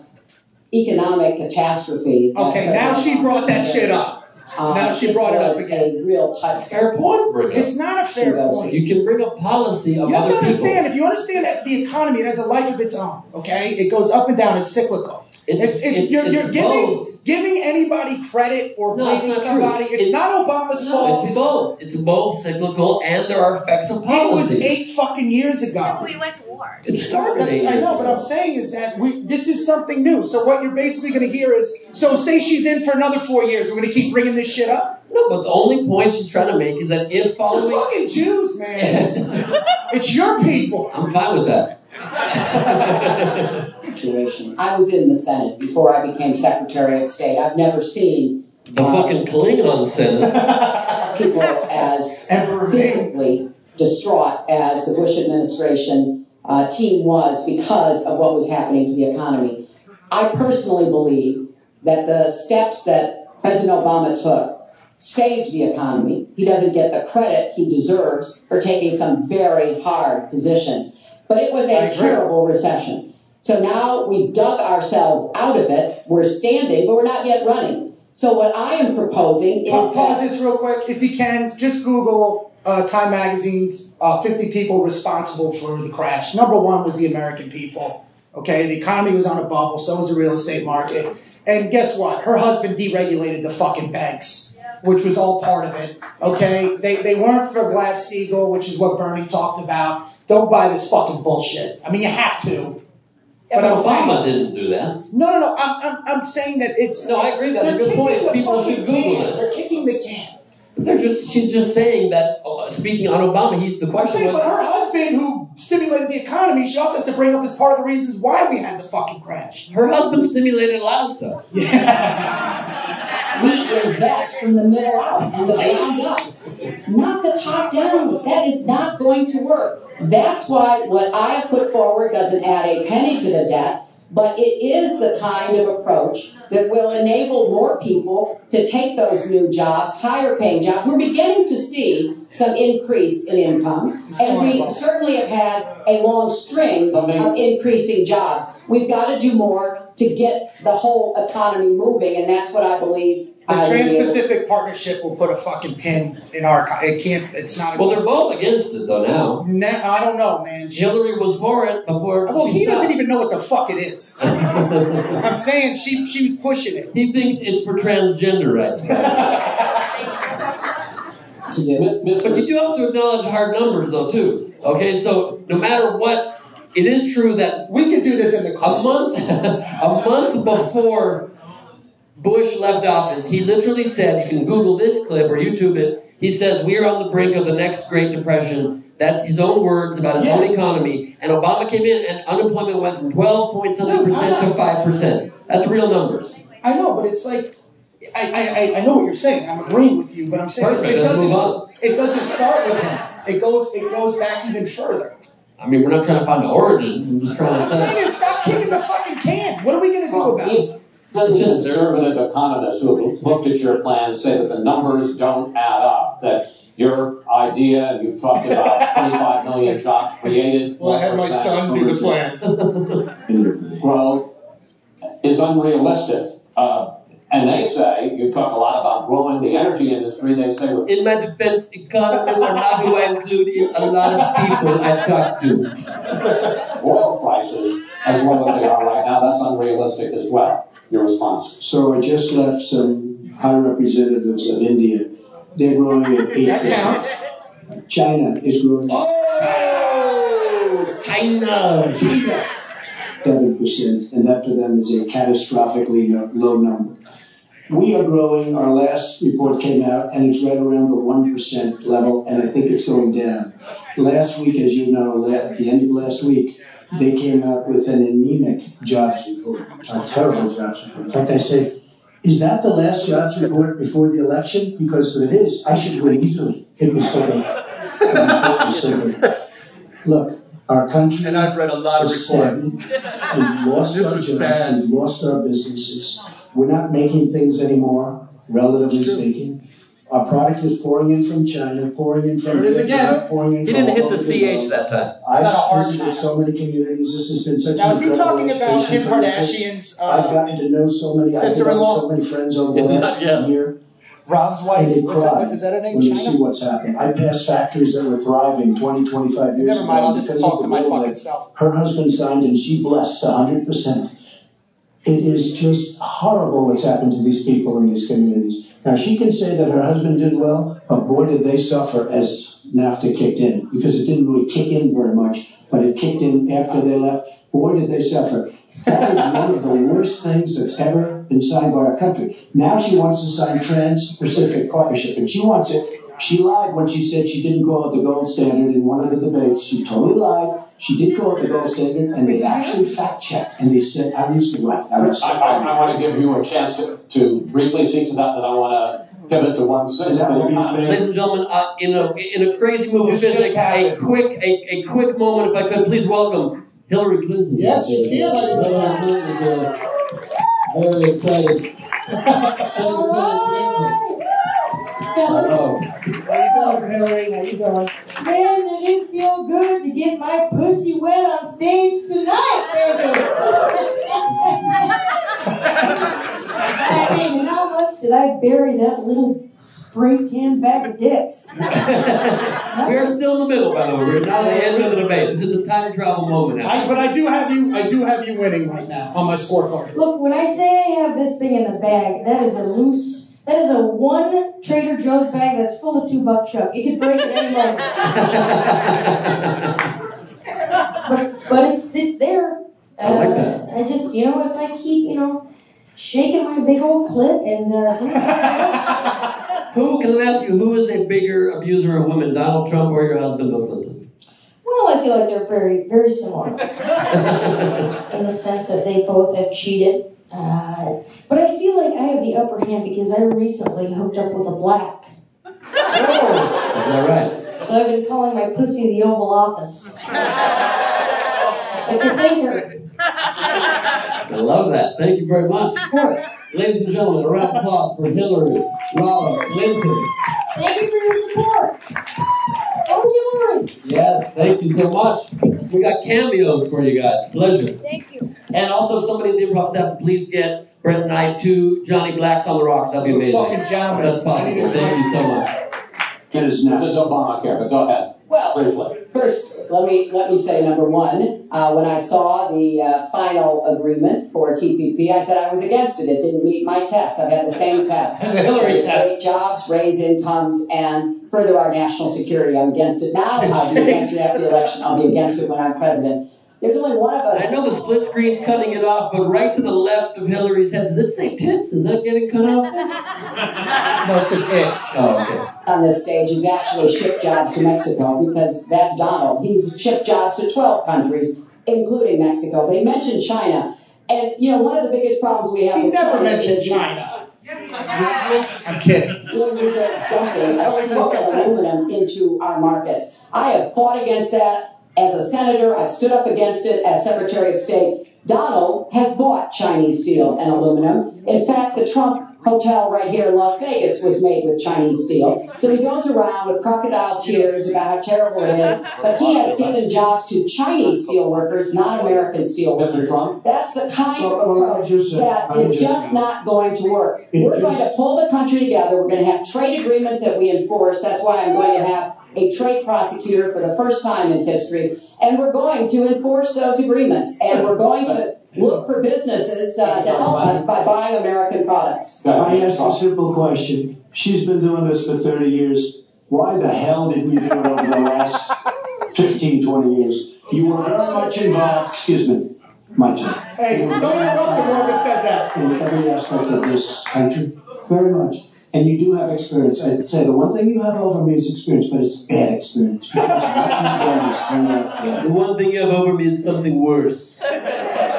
economic catastrophe. Okay, now she brought that Obama shit up. uh, Now she brought it up again. A real tough. Fair point, bring It's not a fair point. You can bring a policy of You have other to people. understand, if you understand that the economy it has a life of its own, okay? It goes up and down, it's cyclical. It's- It's, it's, it's- you're, it's you're giving both. Giving anybody credit or No, blaming not somebody. true. It's, It's- not Obama's No, fault. it's both. It's both cyclical and there are effects of policy. It was eight fucking years ago. We went to war. It started That's- eight I years know, but. I'm saying is that we this is something new. So what you're basically going to hear is, so say she's in for another four years, we're going to keep bringing this shit up. No, but the only point she's trying to make is that if It's the following, fucking Jews, man. [LAUGHS] it's your people. I'm fine with that. [LAUGHS] situation. I was in the Senate before I became Secretary of State. I've never seen The fucking Klingon Senate. [LAUGHS] people as [LAUGHS] Emperor physically distraught as the Bush administration uh, team was because of what was happening to the economy. I personally believe that the steps that President Obama took saved the economy. He doesn't get the credit he deserves for taking some very hard positions. But it was a terrible recession. So now we've dug ourselves out of it. We're standing, but we're not yet running. So what I am proposing is Pa- Pause this real quick, if you can. Just Google uh, Time Magazine's uh, 50 people responsible for the crash. Number one was the American people. Okay, the economy was on a bubble. So was the real estate market. And guess what? Her husband deregulated the fucking banks, which was all part of it. Okay, they they weren't for Glass Steagall, which is what Bernie talked about. Don't buy this fucking bullshit. I mean, you have to. Yeah, but I'm saying- Obama didn't do that. No, no, no. I'm, I'm, I'm saying that it's. No, I agree. That's a good point. People should Google can. it. They're kicking the can. They're just she's just saying that. Uh, speaking on Obama, he's the I'm question saying, was. but her husband, who stimulated the economy, she also has to bring up as part of the reasons why we had the fucking crash. Her husband stimulated a lot of stuff. [LAUGHS] we invest from the middle out and the ground up, not the top down. That is not going to work. That's why what I have put forward doesn't add a penny to the debt, but it is the kind of approach that will enable more people to take those new jobs, higher paying jobs. We're beginning to see some increase in incomes, and we certainly have had a long string of increasing jobs. We've got to do more to get the whole economy moving, and that's what I believe. The I will be able- Trans-Pacific Partnership will put a fucking pin in our. co- It can't. It's not. A Well, they're both against it though now. Ne- I don't know, man. Hillary was for it before. Well, she he doesn't even know what the fuck it is. [LAUGHS] I'm saying she she was pushing it. He thinks it's for transgender rights. [LAUGHS] But you do have to acknowledge hard numbers, though, too. Okay, so no matter what, it is true that we could do this in the a month, [LAUGHS] a month before Bush left office, he literally said, "You can Google this clip or YouTube it." He says, "We are on the brink of the next Great Depression." That's his own words about his own economy. And Obama came in, and unemployment went from twelve point something percent to five percent. That's real numbers. I know, but it's like I, I, I- I know what you're saying. I'm agreeing with you, but I'm saying Perfect, it doesn't it doesn't start with him. It goes it goes back even further. I mean, we're not trying to find the origins. I'm just trying I'm to say. saying is stop kicking the fucking can. What are we gonna do about it? Doesn't conservative economists who have looked at your plan say that the numbers don't add up? That your idea, and you've talked about 25 million jobs created, Well, I had my son do the plan. growth is unrealistic. Uh, and they say, you talk a lot about growing the energy industry, they say, In my defense, economists are not who I include in a lot of people I talk to. [LAUGHS] oil prices, as well as they are right now, that's unrealistic as well. Your response? So I just left some high representatives of India. They're growing at eight percent. China is growing Oh, China. China! seven percent, and that for them is a catastrophically low number. We are growing. Our last report came out, and it's right around the one percent level, and I think it's going down. Last week, as you know, at the end of last week, they came out with an anemic jobs report, a terrible jobs report. In fact, I say, is that the last jobs report before the election? Because if it is, I should win easily. It was so bad. Report was so bad. Look, our country. And I've read a lot of reports. We've lost This our jobs. bad. We've lost our businesses. We're not making things anymore, relatively speaking. Our product is pouring in from China, pouring in from There it is Vietnam, again. pouring in He from didn't hit the over CH world. that time. It's not a hard I've visited China. so many communities. This has been such Now, an is he talking about education Kim. Kardashian's, uh, I've gotten to know so many. I've sister-in-law? developed so many friends over the last Yeah. year. Rob's And wife. they cry is that her name? when you see what's happened. I passed factories that were thriving 20, 25 years Never ago. mind, I'll just because talk of to the my fucking self. Her husband signed and she blessed 100%. It is just horrible what's happened to these people in these communities. Now, she can say that her husband did well, but boy, did they suffer as NAFTA kicked in, because it didn't really kick in very much, but it kicked in after they left. Boy, did they suffer. That is one of the worst things that's ever been signed by our country. Now she wants to sign Trans-Pacific Partnership, and she wants it. She lied when she said she didn't call it the gold standard in one of the debates. She totally lied. She did call it the gold standard, and they actually fact-checked, and they said I was right. I was I, I, I want to give you a chance to, to briefly speak to that, then I want to pivot to one And that will be system. fair. Ladies and gentlemen, uh, in a in a crazy move of physics, a quick a, a quick moment, if I could, please welcome Hillary Clinton. Yes, she's here, ladies and Hillary Clinton is here. Very excited. [LAUGHS] Senator Clinton. Hello. Hello. How you doing, Hillary? How you doing? Man, it didn't feel good to get get my pussy wet on stage tonight, baby. I mean, how much did I bury that little spray tan bag of dicks? We are still in the middle, by the way. We're not at the end of the debate. This is a time travel moment. now. I, but I do have you. I do have you winning right now on my scorecard. Look, when I say I have this thing in the bag, that is a loose, that is a one Trader Joe's bag that's full of two buck chuck. It could break at any moment. [LAUGHS] but, but it's it's there. Uh, I like that. I just, you know, if I keep, you know, shaking my big old clit and uh, [LAUGHS] Who can I ask you? Who is a bigger abuser of women, Donald Trump or your husband, Bill Clinton? Well, I feel like they're very, very similar [LAUGHS] in the sense that they both have cheated. Uh, but I feel like I have the upper hand because I recently hooked up with a black. Is that right? So I've been calling my pussy the Oval Office. It's a thinker. I love that. Thank you very much. Of course. Ladies and gentlemen, a round of applause for Hillary Rodham Clinton. Thank you for your support. Oh, Hillary. Yes, thank you so much. We got cameos for you guys. Pleasure. Thank you. And also, somebody in the improv staff, please get Brent and I two Johnny Blacks on the rocks. That'd be amazing. Fucking gentlemen. That's possible. Thank you so much. It is now. This is Obamacare, but go ahead. Well, Briefly. First, let me let me say number one. Uh, when I saw the uh, final agreement for TPP, I said I was against it. It didn't meet my test. I've had the same test. The [LAUGHS] Hillary It's test. Create jobs, raise incomes, and further our national security. I'm against it now. [LAUGHS] I'll be against it after the election. I'll be against it when I'm president. There's only one of us. I know the split screen's cutting it off, but right to the left of Hillary's head, does it say tits? Is that getting cut off? [LAUGHS] No, it says it's. Oh, okay. on this stage he's actually shipped jobs to Mexico because that's Donald. He's shipped jobs to 12 countries, including Mexico. But he mentioned China. And, you know, one of the biggest problems we have He with never mentioned China. I'm kidding. illegal dumping of steel and aluminum into our markets. I have fought against that as a senator. I've stood up against it as Secretary of State. Donald has bought Chinese steel and aluminum. In fact, the Trump hotel right here in Las Vegas was made with Chinese steel. So he goes around with crocodile tears about how terrible it is, but he has given jobs to Chinese steel workers, not American steel workers. That's the kind of Well, well, I approach just said- that I is just just not going to work. We're going to pull the country together. We're going to have trade agreements that we enforce. That's why I'm going to have a trade prosecutor for the first time in history. And we're going to enforce those agreements. And we're going to look for businesses uh, to help us by buying American products. I asked a simple question. She's been doing this for 30 years. Why the hell didn't you do it over the last 15, 20 years? You were very much involved, excuse me, my turn. Hey, don't interrupt him. Whoever said that. In every aspect of this country, very much. And you do have experience. I'd say the one thing you have over me is experience, but it's bad experience. [LAUGHS] Because you've done turned out bad. The one thing you have over me is something worse. [LAUGHS]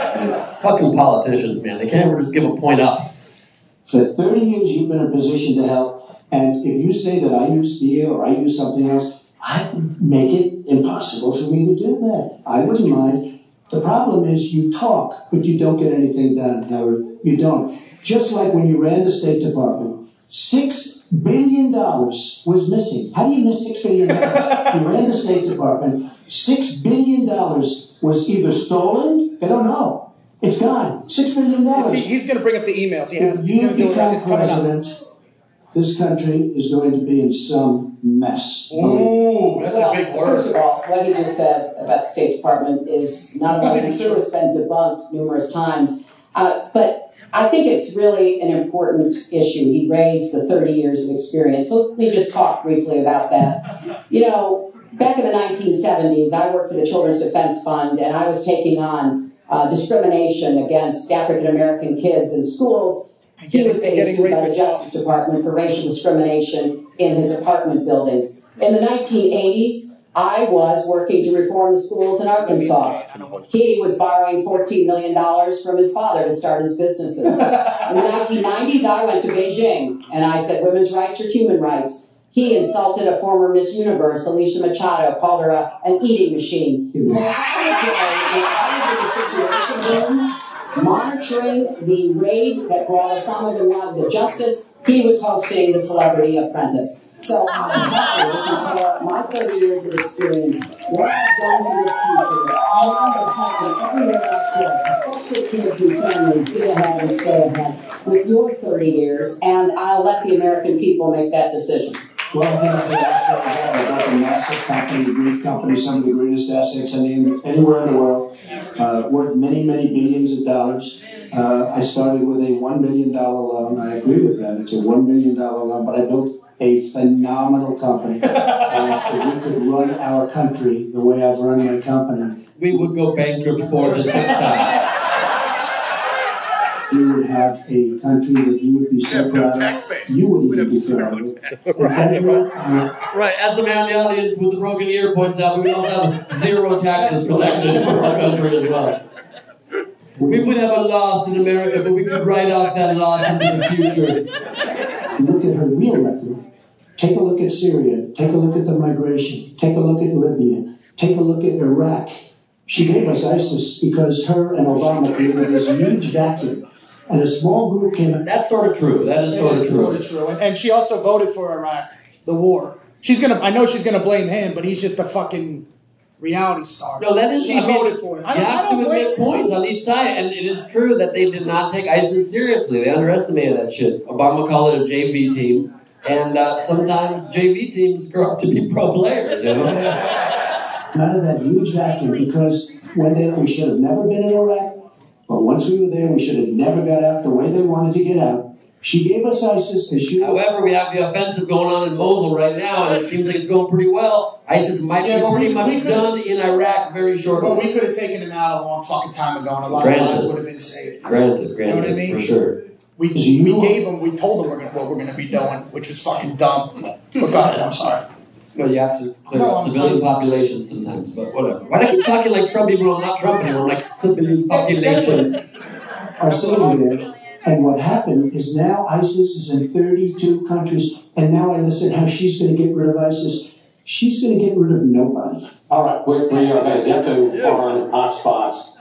Fucking politicians, man. They can't ever just give a point up. For 30 years, you've been in a position to help. And if you say that I use steel or I use something else, I make it impossible for me to do that. I wouldn't mind. The problem is you talk, but you don't get anything done. You don't. Just like when you ran the State Department, six billion dollars was missing. How do you miss six billion dollars? you ran the State Department. Six billion dollars was either stolen. They don't know. It's gone. Six billion dollars. See, he's going to bring up the emails. He has. If He's you going to do it become It's coming up. president, this country is going to be in some mess. Ooh, that's well, a big word. First of all, what he just said about the State Department is not only true, it's been debunked numerous times, uh, but I think it's really an important issue. He raised the 30 years of experience. So let me just talk briefly about that. You know, back in the 1970s, I worked for the Children's Defense Fund, and I was taking on uh, discrimination against African American kids in schools. He was getting getting sued by the as. Justice Department for racial discrimination in his apartment buildings. In the 1980s, I was working to reform the schools in Arkansas. He was borrowing $14 million from his father to start his businesses. In the 1990s, I went to Beijing and I said women's rights are human rights. He insulted a former Miss Universe, Alicia Machado, called her a, an eating machine. Room monitoring the raid that brought Osama bin Laden to justice. He was hosting the Celebrity Apprentice. So I'm happy because my 30 years of experience, what I've done for this country, I end up helping everywhere I go, especially kids and families, get ahead and stay ahead with your 30 years, and I'll let the American people make that decision. Well, I think I could ask for a about the massive company, the great company, some of the greatest assets any, anywhere in the world, uh, worth many, many billions of dollars. Uh, I started with a $1 million loan. I agree with that. It's a $1 million loan, but I built a phenomenal company. if we could run our country the way I've run my company, We would go bankrupt four to six times. You would have a country that you would be so proud of. You would even be proud of it. And frankly, Right, as the man in the audience with the broken ear points out, we would also have zero taxes collected for our country as well. We would have a loss in America, but we could write off that loss into the future. look at her real record. Take a look at Syria. Take a look at the migration. Take a look at Libya. Take a look at Iraq. She gave us ISIS because her and Obama created this huge vacuum. And a small group came. in. That's sort of true. That is sort of true. sort of true. And, and she also voted for Iraq, the war. She's gonna. I know she's gonna blame him, but he's just a fucking reality star. No, that is. She I mean, voted for it. I You don't, I have to don't blame admit points on each side, and it is true that they did not take ISIS seriously. They underestimated that shit. Obama called it a JV team, and uh, sometimes JV teams grow up to be pro players. You know. out of that huge vacuum because when they, we should have never been in Iraq, but once we were there, we should have never got out the way they wanted to get out. She gave us ISIS. They should However, we have the offensive going on in Mosul right now, and it seems like it's going pretty well. ISIS might Yeah, be pretty we- much we done in Iraq very shortly. But we could have taken them out a long fucking time ago, and a lot Granted. of lives would have been saved. Granted, granted, You know what I mean? for sure. We, we gave them, we told them we're gonna, what we're going to be doing, which was fucking dumb. But go ahead, I'm sorry. Well, you have to clear No, up I'm- civilian populations sometimes, but whatever. Why do I keep talking like Trump even though I'm not Trump anymore? I'm like civilian populations. are sitting there. And what happened is now ISIS is in 32 countries. And now I listen how she's going to get rid of ISIS. She's going to get rid of nobody. All right, we, we are going to get to foreign hotspots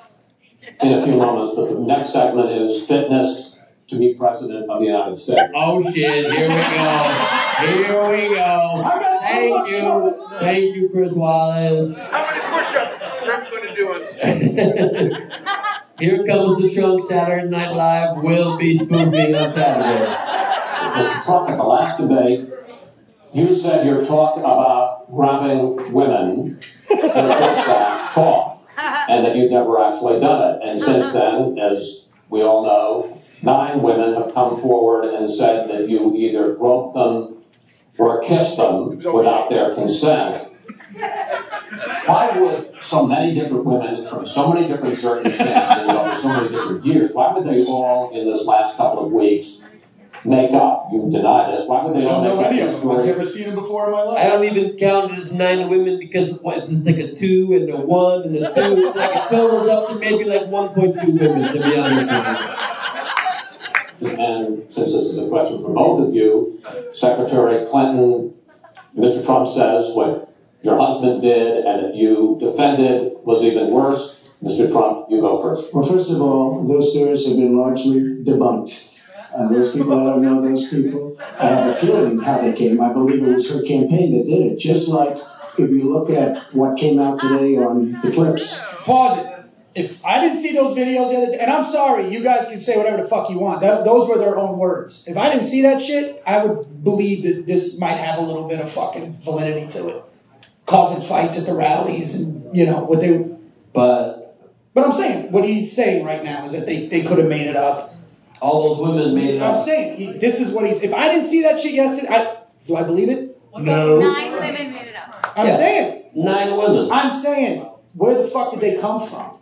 in a few moments, but the next segment is fitness to be president of the United States. Oh shit, here we go. Here we go. Thank you. Thank you, Chris Wallace. How many push-ups is Trump going to do on [LAUGHS] Here comes the Trump Saturday Night Live will be spoofing on Saturday. Mr. Trump, at the last debate, you said your talk about grabbing women [LAUGHS] was just that talk, and that you'd never actually done it. And since uh-huh. then, as we all know, nine women have come forward and said that you either groped them or kissed them without their consent. Why would so many different women from so many different circumstances over so many different years, why would they all in this last couple of weeks make up? You deny this. Why would they all make up any their of them. I've never seen him before in my life. I don't even count it as nine women because what, it's like a two and a one and a two. It's like it totals up to maybe like 1.2 women, to be honest with you. And since this is a question for both of you, Secretary Clinton, Mr. Trump says what your husband did and that you defended was even worse. Mr. Trump, you go first. Well, first of all, those stories have been largely debunked. Uh, those people, I don't know those people. I have a feeling how they came. I believe it was her campaign that did it. Just like if you look at what came out today on the clips. Pause it. If I didn't see those videos the other day, and I'm sorry, you guys can say whatever the fuck you want. That, those were their own words. If I didn't see that shit, I would believe that this might have a little bit of fucking validity to it, causing fights at the rallies and you know what they. But but I'm saying what he's saying right now is that they, they could have made it up. All those women made it up. I'm up. saying he, this is what he's. If I didn't see that shit yesterday, I, do I believe it? No. Nine women made it up. I'm Yeah. saying. Nine women. I'm saying. Where the fuck did they come from?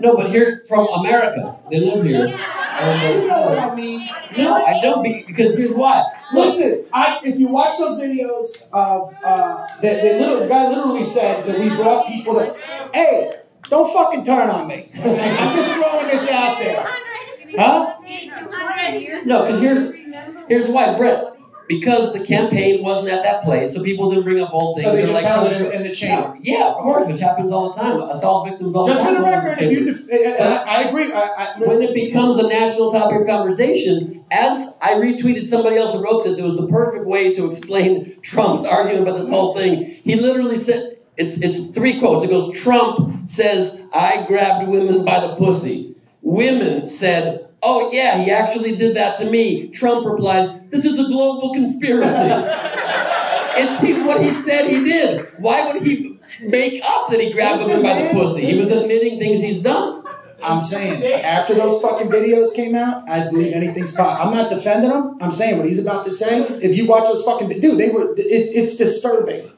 No, but here from America. They live here. And You know what I mean? No, I don't be- because here's why. Listen, I if you watch those videos of uh, the, the little guy literally said that we brought people that, hey, don't fucking turn on me. I'm just throwing this out there, huh? No, because here's here's why, Brett. Because the campaign wasn't at that place, so people didn't bring up old things. So they They're just like, held oh, it in, the chamber. Yeah, of course, which happens all the time. Assault victims all Just the for time. the record, if you, def- I, I agree. I, I, when it becomes a national topic of conversation, as I retweeted somebody else who wrote this, it was the perfect way to explain Trump's argument about this whole thing. He literally said, it's, it's three quotes. It goes, Trump says, I grabbed women by the pussy. Women said, oh yeah, he actually did that to me. Trump replies, this is a global conspiracy. [LAUGHS] it's he, what he said he did. Why would he make up that he grabbed Listen, women by the pussy? He was admitting things he's done. I'm saying after those fucking videos came out, I believe anything's possible. I'm not defending him. I'm saying what he's about to say. If you watch those fucking dude, they were. It, it's disturbing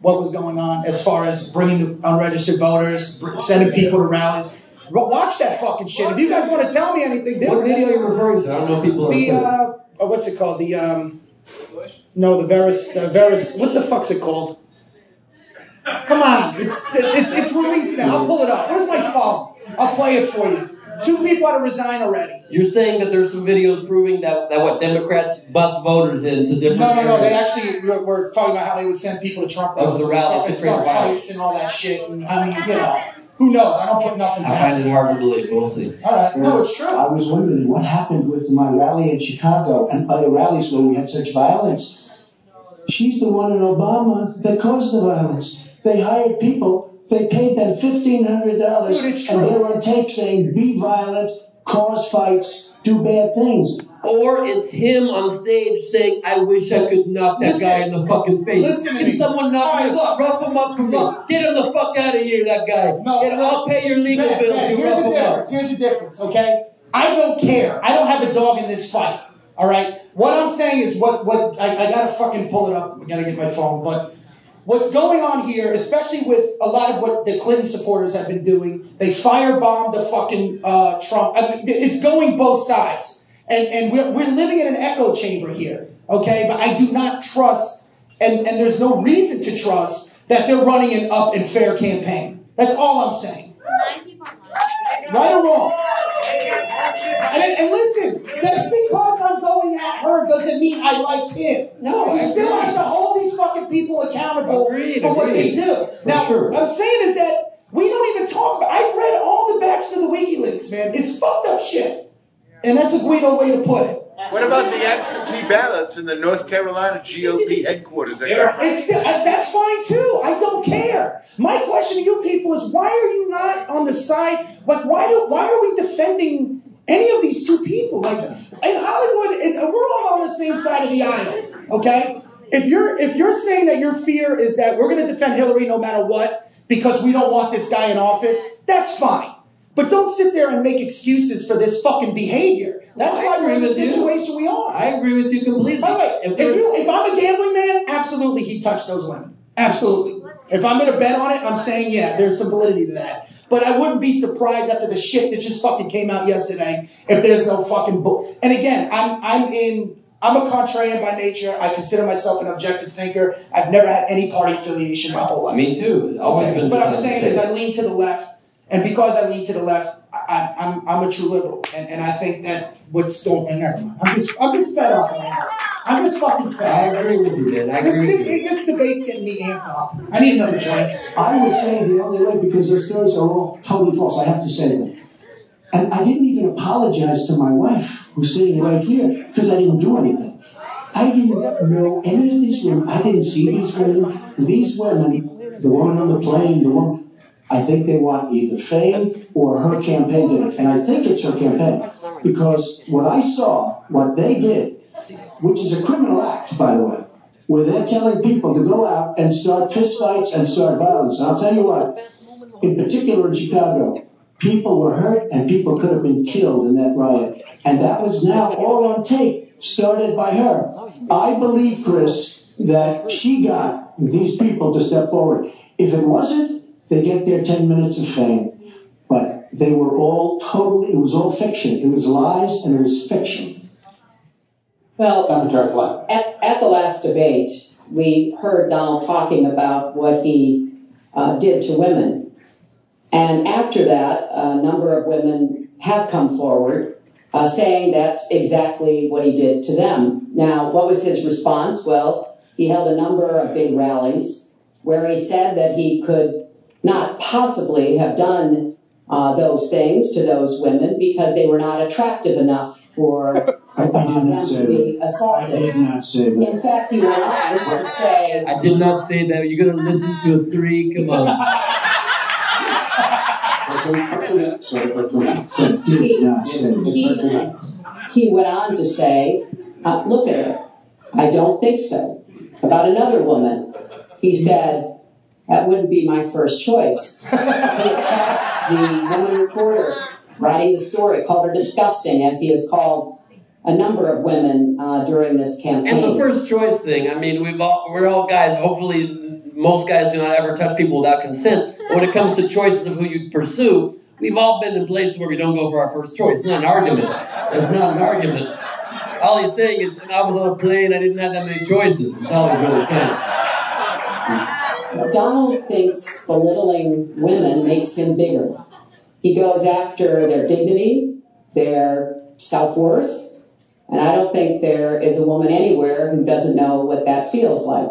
what was going on as far as bringing the unregistered voters, sending people to rallies. Wa- Watch that fucking shit. If you guys want to tell me anything different, What video are you referring to? I don't know if people are. the uh, oh, what's it called? The um, no, the Veris, the Veris. What the fuck's it called? Come on, it's it's it's released now. I'll pull it up. Where's my phone? I'll play it for you. Two people had to resign already. You're saying that there's some videos proving that, that what Democrats bust voters into different No, no, no. They actually were, were talking about how they would send people to Trump Of the rallies rally and to start, and create start fights and all that shit. And I mean, you know, who knows? I don't put nothing I past find it. it hard to believe. We'll see. All right, no, it's true. I was wondering what happened with my rally in Chicago and other rallies where we had such violence. She's the one in Obama that caused the violence. They hired people, they paid them $1,500, and they were on tape saying, be violent, cause fights, do bad things. Or it's him on stage saying, I wish I could knock that Listen. guy in the fucking face. Listen to Can me. someone knock All right, me? look. rough him up for Look. me. Get him the fuck out of here, that guy. No, Get him, I'll pay your legal Ben, bills. You here's the him difference. Here's the difference, okay? I don't care. I don't have a dog in this fight. All right. What I'm saying is what what I, I gotta fucking pull it up. I gotta get my phone. But what's going on here, especially with a lot of what the Clinton supporters have been doing, they firebombed the fucking uh, Trump. I mean, it's going both sides, and and we're we're living in an echo chamber here, okay? But I do not trust, and and there's no reason to trust that they're running an up and fair campaign. That's all I'm saying. Right or wrong? And, and listen, that's because I'm going at her doesn't mean I like him. No, we still have to hold these fucking people accountable Agreed, for what they do. For now, sure. what I'm saying is that we don't even talk about. I've read all the backs to the WikiLeaks, man. It's fucked up shit, and that's a Guido way to put it. What about the absentee ballots in the North Carolina GOP headquarters? That It's uh, that's fine too. I don't care. My question to you people is why are you not on the side? Like why do why are we defending any of these two people? Like in Hollywood, it, we're all on the same side of the aisle. Okay. If you're if you're saying that your fear is that we're going to defend Hillary no matter what because we don't want this guy in office, that's fine. But don't sit there and make excuses for this fucking behavior. That's I why we're in the with you. situation we are. I agree with you completely. By the way, If if, you, if I'm a gambling man, absolutely he touched those women. Absolutely. If I'm going to bet on it, I'm saying, yeah, there's some validity to that. But I wouldn't be surprised after the shit that just fucking came out yesterday if there's no fucking book. And again, I'm, I'm in, I'm a contrarian by nature. I consider myself an objective thinker. I've never had any party affiliation my whole life. Me too. Always Okay, been But I'm saying is. I lean to the left, and because I lean to the left, I, I, I'm I'm a true liberal, and, and I think that what's going on. Never mind. I'm just I'm just fed up. Man. I'm just fucking fed I up. agree with you, man. I This, agree this, with you. this debate's getting me amped up. I need another drink. I would say the only way, because their stories are all totally false, I have to say that. And I didn't even apologize to my wife, who's sitting right here, because I didn't do anything. I didn't know any of these women. I didn't see these women. These women, the woman on the plane, the woman, I think they want either fame or her campaign did it. And I think it's her campaign. Because what I saw, what they did, which is a criminal act, by the way, where they're telling people to go out and start fistfights and start violence. And I'll tell you what, in particular in Chicago, people were hurt and people could have been killed in that riot. And that was now all on tape, started by her. I believe, Chris, that she got these people to step forward. If it wasn't, they get their 10 minutes of fame. But they were all totally, it was all fiction. It was lies and it was fiction. Well, At, at the last debate, we heard Donald talking about what he uh, did to women. And after that, a number of women have come forward uh, saying that's exactly what he did to them. Now, what was his response? Well, he held a number of big rallies where he said that he could not possibly have done uh, those things to those women because they were not attractive enough for [LAUGHS] I, I did them not say to be that. I did not say that. In fact, he went on to [LAUGHS] say, I did not say that. You're gonna listen to a three. Come on. [LAUGHS] I did not say that. he went on to say, uh, look at her. I don't think so. About another woman, he said, that wouldn't be my first choice. He [LAUGHS] attacked the woman reporter writing the story, called her disgusting, as he has called a number of women uh, during this campaign. And the first choice thing, I mean, we've all, we're all guys, hopefully most guys do not ever touch people without consent. But when it comes to choices of who you pursue, we've all been in places where we don't go for our first choice. It's not an argument. It's not an argument. All he's saying is, I was on a plane, I didn't have that many choices. That's all he's really saying. Donald thinks belittling women makes him bigger. He goes after their dignity, their self worth, and I don't think there is a woman anywhere who doesn't know what that feels like.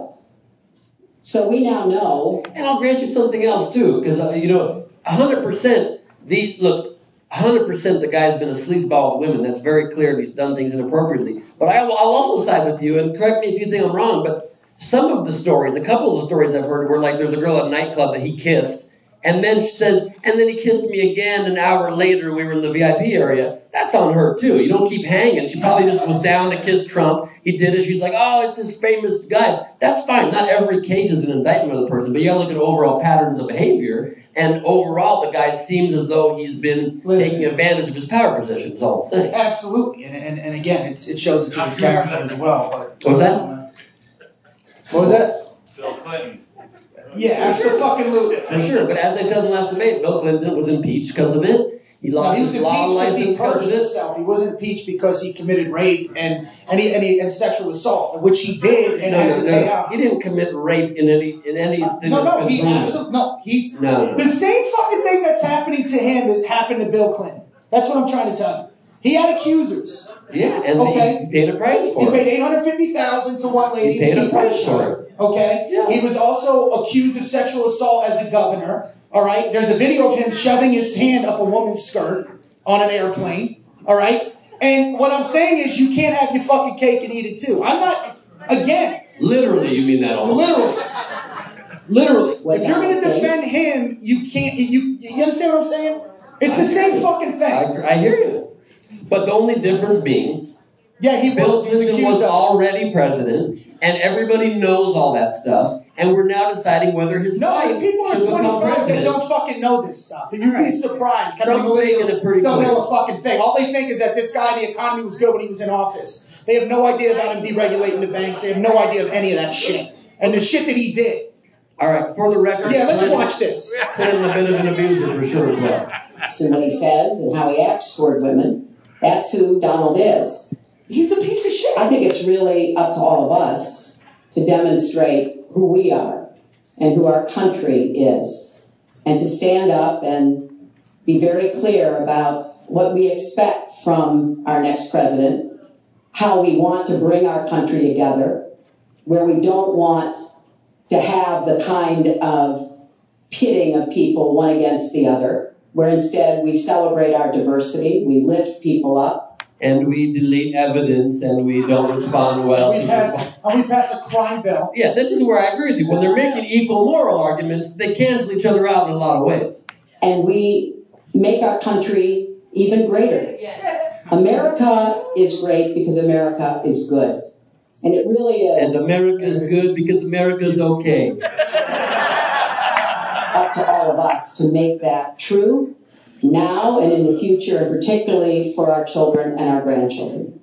So we now know. And I'll grant you something else too, because uh, you know, hundred percent. These look, hundred percent. The guy's been a sleazeball with women. That's very clear. He's done things inappropriately. But I, will I'll also side with you, and correct me if you think I'm wrong. But some of the stories, a couple of the stories I've heard, were like there's a girl at a nightclub that he kissed, and then she says, and then he kissed me again an hour later. We were in the VIP area. That's on her too. You don't keep hanging. She probably just was down to kiss Trump. He did it. She's like, oh, it's this famous guy. That's fine. Not every case is an indictment of the person, but you got to look at overall patterns of behavior. And overall, the guy seems as though he's been Listen. taking advantage of his power position. Is all I'm saying. Absolutely, and, and, and again, it's, it shows it to his character as well. But What was that? Uh, what was that? Bill Clinton. Yeah, absolutely. For sure. But as I said in the last debate, Bill Clinton was impeached because of it. He No, lost he was his law impeached because he license because perjured of it. himself. He was impeached because he committed rape and and, he, and, he, and sexual assault, which he did and No, had no, to no, pay no. out. He didn't commit rape in any in anything. Uh, no, that's no, been he proven. absolutely no. He's No, no. the same fucking thing that's happening to him has happened to Bill Clinton. That's what I'm trying to tell you. He had accusers. Yeah, and Okay. he paid a price for He it. paid eight hundred fifty thousand to one lady. He paid to a price for shut. Okay. He was also accused of sexual assault as a governor. All right. There's a video of him shoving his hand up a woman's skirt on an airplane. All right. And what I'm saying is, you can't have your fucking cake and eat it too. I'm not. Again, Literally, you mean that all? literally, literally. If you're going to defend him, you can't. You you understand what I'm saying? It's the same fucking thing. I, I hear you. But the only difference being, Yeah, he Bill was. He was Clinton was already president, and everybody knows all that stuff, and we're now deciding whether his No, wife there's people should in become 25 that don't fucking know this stuff. You'd be surprised. how Trump's many making it pretty millennials don't clear. know a fucking thing. All they think is that this guy, the economy was good when he was in office. They have no idea about him deregulating the banks. They have no idea of any of that shit. And the shit that he did. All right, for the record, Yeah, let's Clinton- watch this. Clinton a bit of an abuser for sure as well. And what he says and how he acts toward women, that's who Donald is. He's a piece of shit. I think it's really up to all of us to demonstrate who we are and who our country is, and to stand up and be very clear about what we expect from our next president, how we want to bring our country together, where we don't want to have the kind of pitting of people one against the other, where instead we celebrate our diversity, we lift people up, And we delete evidence, and we don't respond well. We to pass, and we pass a crime bill. Yeah, this is where I agree with you. When they're making equal moral arguments, they cancel each other out in a lot of ways. and we make our country even greater. America is great because America is good. And it really is. And America is good because America is okay. [LAUGHS] up to all of us to make that true now and in the future, and particularly for our children and our grandchildren.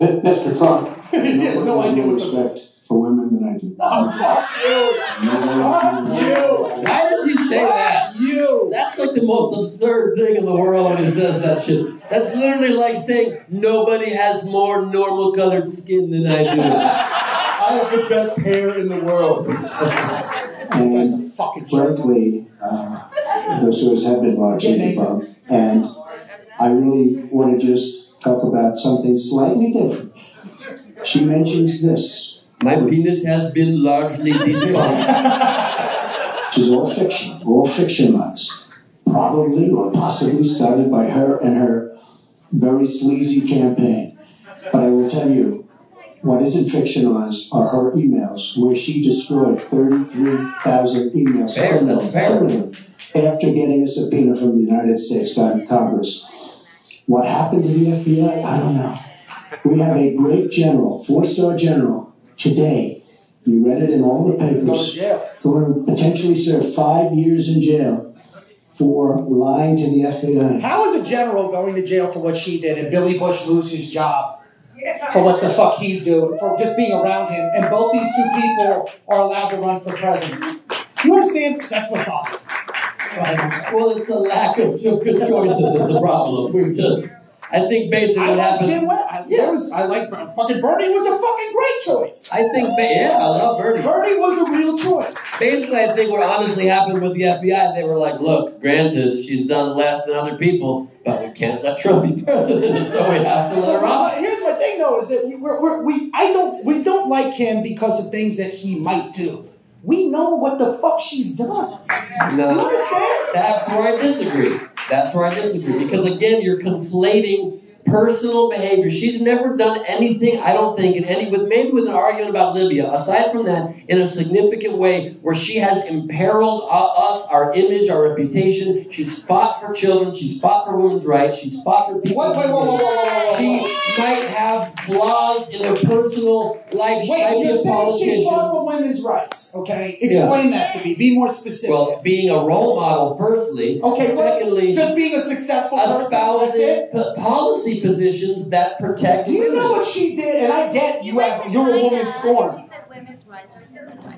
Mr. Trump. [LAUGHS] He has no idea what the respect for women than I do. [LAUGHS] Oh, fuck you! Fuck you! Why does he say that? You! That's like the most absurd thing in the world when he says that shit. That's literally like saying nobody has more normal colored skin than I do. [LAUGHS] I have the best hair in the world. This guy's a fucking. Frankly, uh, those stories have been largely debunked, and I really want to just talk about something slightly different. She mentions this. My penis has been largely despunked. Which is all fiction, all fictionalized. Probably or possibly started by her and her very sleazy campaign. But I will tell you, what isn't fictionalized are her emails, where she destroyed 33,000 emails Fair enough, criminally, after getting a subpoena from the United States Congress. What happened to the FBI? I don't know. We have a great general, four-star general, today. You read it in all the papers. Going to potentially serve five years in jail for lying to the FBI. How is a general going to jail for what she did and Billy Bush lose his job for what the fuck he's doing, for just being around him? And both these two people are allowed to run for president. You understand? That's what bothers. Well, it's the lack of good choices is the problem. We're just, I think basically what happened. Jim West. I, there was, I like fucking Bernie was a fucking great choice. I think, ba- yeah, I love Bernie. Bernie was a real choice. Basically, I think what honestly happened with the FBI, they were like, look, granted, she's done less than other people, but we can't let Trump be president, [LAUGHS] so we have to let her off. Here's my thing, though, is that we, we're, we're, we I don't we don't like him because of things that he might do. We know what the fuck she's done. No. You understand? That's where I disagree. That's where I disagree. Because again, you're conflating personal behavior. She's never done anything, I don't think, in any with maybe with an argument about Libya, aside from that, in a significant way where she has imperiled uh, us, our image, our reputation. She's fought for children, she's fought for women's rights, she's fought for people. Wait, wait, whoa, whoa, whoa, whoa, whoa, whoa. She might have flaws in her personal life. She Wait, you're saying she's fought for women's rights, okay? Explain that to me. Be more specific. Well, being a role model, firstly. okay, secondly, just being a successful person. That's espousing it. P- positions that protect Do you know what she did? And I get you have you're a woman scorned.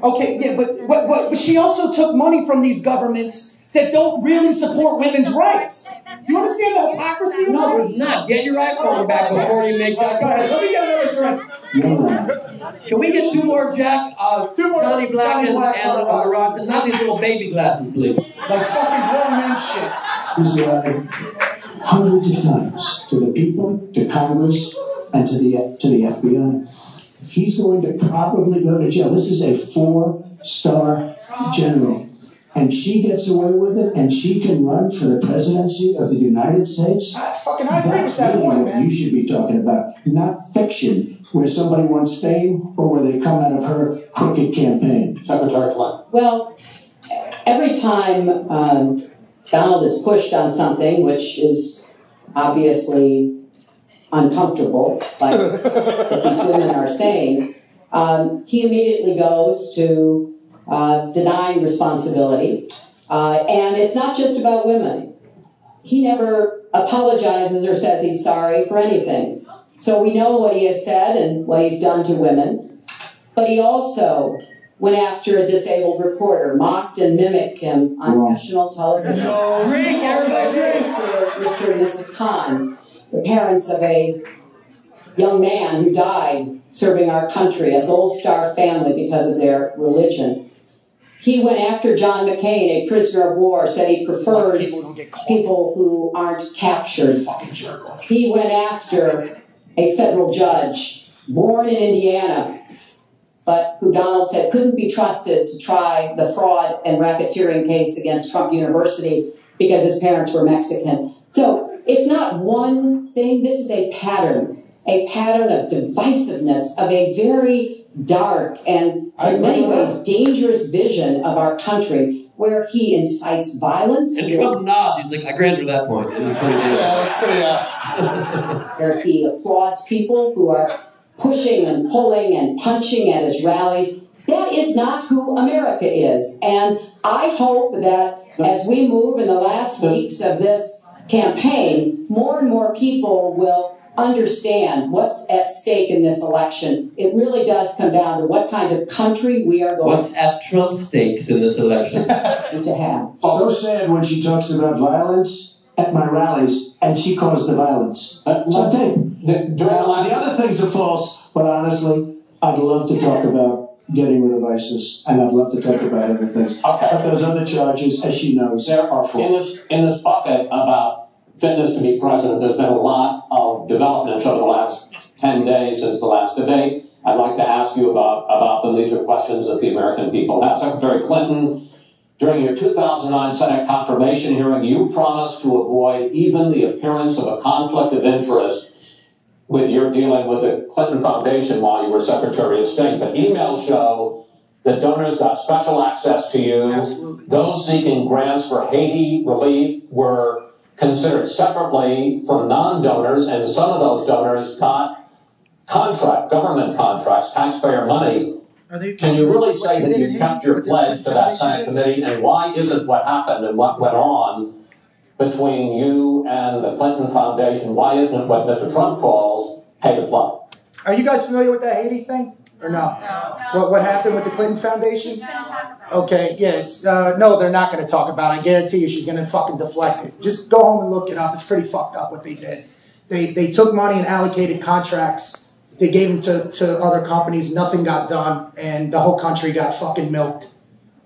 Okay, yeah, but, but but but she also took money from these governments that don't really support women's rights. Do you understand the hypocrisy? No, that? it's not. Get your iPhone back before you make that Go ahead, let me get another drink. Can we get two more, Jack? Uh, Two more Johnny Black Johnny and, Blacks and on uh, the Rock. and Not these little baby glasses, please. Like fucking grown men shit. He's lied hundreds of times to the people, to Congress, and to the to the FBI. He's going to probably go to jail. This is a four-star general, and she gets away with it, and she can run for the presidency of the United States. I fucking I That's that really point, what man. you should be talking about, not fiction, where somebody wants fame or where they come out of her crooked campaign. Secretary Clinton. Well, every time um, Donald is pushed on something which is obviously uncomfortable, like these women are saying, um, he immediately goes to uh, denying responsibility. Uh, and it's not just about women. He never apologizes or says he's sorry for anything. So we know what he has said and what he's done to women. But he also went after a disabled reporter, mocked and mimicked him on Wrong. national television. Drink, everybody drink. Mr. and Mrs. Khan, the parents of a young man who died serving our country, a Gold Star family because of their religion. He went after John McCain, a prisoner of war, said he prefers people who aren't captured. He went after a federal judge born in Indiana, but who Donald said couldn't be trusted to try the fraud and racketeering case against Trump University because his parents were Mexican. So it's not one thing, this is a pattern, a pattern of divisiveness, of a very dark and in many ways dangerous vision of our country where he incites violence. And Trump nods. He's like, I grant her that point. It was pretty good. that's pretty uh, where he applauds people who are pushing and pulling and punching at his rallies. That is not who America is. And I hope that as we move in the last weeks of this campaign, more and more people will understand what's at stake in this election. It really does come down to what kind of country we are going What's at Trump's stakes in this election? [LAUGHS] to have. So sad when she talks about violence at my rallies, and she caused the violence. Uh, It's on tape. the- During the Now, last the other things are false, but honestly, I'd love to talk about getting rid of ISIS, and I'd love to talk about other things. Okay. But those other charges, as she knows, There are false. in this in this bucket about fitness to be president, there's been a lot of of developments over the last 10 days since the last debate. I'd like to ask you about, about them. These are questions that the American people have. Secretary Clinton, during your 2009 Senate confirmation hearing, you promised to avoid even the appearance of a conflict of interest with your dealing with the Clinton Foundation while you were Secretary of State. But emails show that donors got special access to you. Absolutely. Those seeking grants for Haiti relief were considered separately from non-donors, and some of those donors got contract, government contracts, taxpayer money. Can you really say that you kept your pledge to that Senate committee, and why isn't what happened and what went on between you and the Clinton Foundation, why isn't it what Mr. Trump calls pay to play? Are you guys familiar with that Haiti thing? Or no? What, what happened with the Clinton Foundation? Okay, yeah, it's, uh, no, they're not going to talk about it. I guarantee you she's going to fucking deflect it. Just go home and look it up. It's pretty fucked up what they did. They, they took money and allocated contracts. They gave them to, to other companies. Nothing got done. And the whole country got fucking milked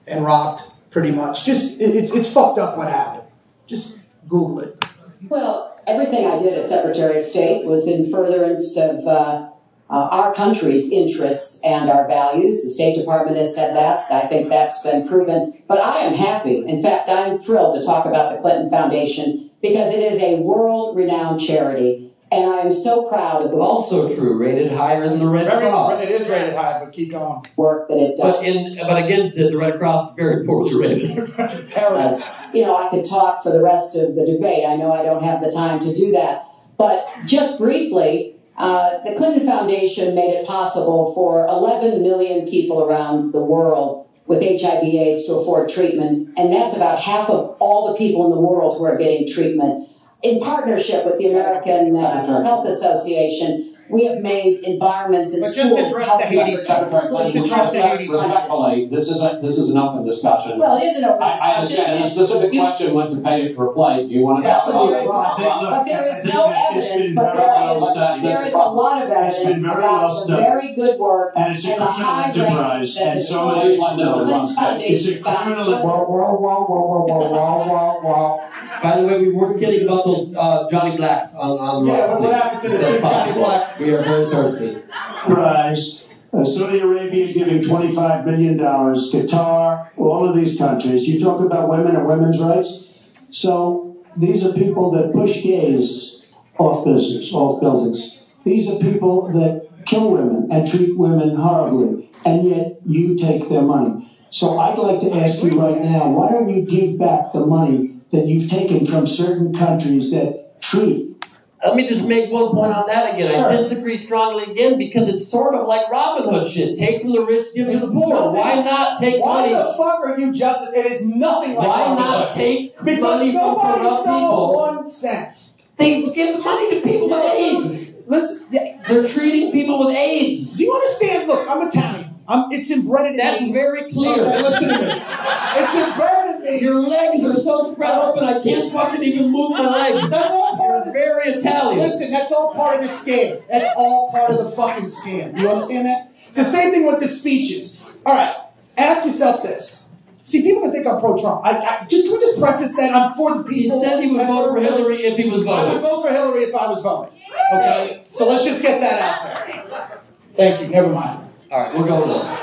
and robbed, pretty much. Just, it, it's, it's fucked up what happened. Just Google it. Well, everything I did as Secretary of State was in furtherance of uh, uh, our country's interests and our values. The State Department has said that. I think that's been proven. But I am happy. In fact, I'm thrilled to talk about the Clinton Foundation because it is a world renowned charity. And I am so proud of the Also true, rated higher than the Red Very- Cross. It is rated high, but keep going. work that it does. But in but against it, the Red Cross is very poorly rated. [LAUGHS] As, you know, I could talk for the rest of the debate. I know I don't have the time to do that. But just briefly, uh, the Clinton Foundation made it possible for 11 million people around the world with HIV AIDS to afford treatment. And that's about half of all the people in the world who are getting treatment. In partnership with the American uh, Health Association, we have made environments in But just schools. address health the Haiti records. thing. Please Just address the Haiti thing. Respectfully, this is a, this is an open discussion. Well, it is an open I, I discussion. understand, and the specific question went to pay for play. Do you want to? Absolutely. But there is no evidence, but there is, there is a lot of It's evidence been very about well the studied. very good work And it's a and the high criminal enterprise, that and the so Clinton many- Clinton It's Foundation a found. criminal. Whoa, whoa, whoa, whoa, whoa, whoa, whoa, whoa, whoa. By the way, we weren't kidding about those uh, Johnny Blacks on, on the Yeah, road. what- what happened to the That's two Johnny. Blacks? We are very thirsty. Prize. Uh, Saudi Arabia is giving $25 million, Qatar, all of these countries. You talk about women and women's rights. So these are people that push gays off business, off buildings. These are people that kill women and treat women horribly, and yet you take their money. So I'd like to ask you right now, why don't you give back the money that you've taken from certain countries that treat Let me just make one point on that again. Sure. I disagree strongly again because it's sort of like Robin Hood shit. Take from the rich, give to the poor. Why not take Why money? the fuck are you just? It is nothing like Why Robin not Hood. take because money from corrupt people? one cent. They give money to people with AIDS. Listen, yeah, They're treating people with AIDS. do you understand? Look, I'm Italian. I'm, it's embedded in That's me. very clear. Okay, listen to me. It's embedded. Your legs are so spread open, I can't fucking even move my legs. [LAUGHS] That's all part of You're the very Italian. Listen, that's all part of the scam. That's all part of the fucking scam. You understand that? It's the same thing with the speeches. All right, ask yourself this. See, people can think I'm pro-Trump. I, I just can we just preface that I'm for the He people. said he would vote for Hillary if he was voting. I would vote for Hillary if I was voting. Okay, so let's just get that out there. Thank you. Never mind. All right, we're going on.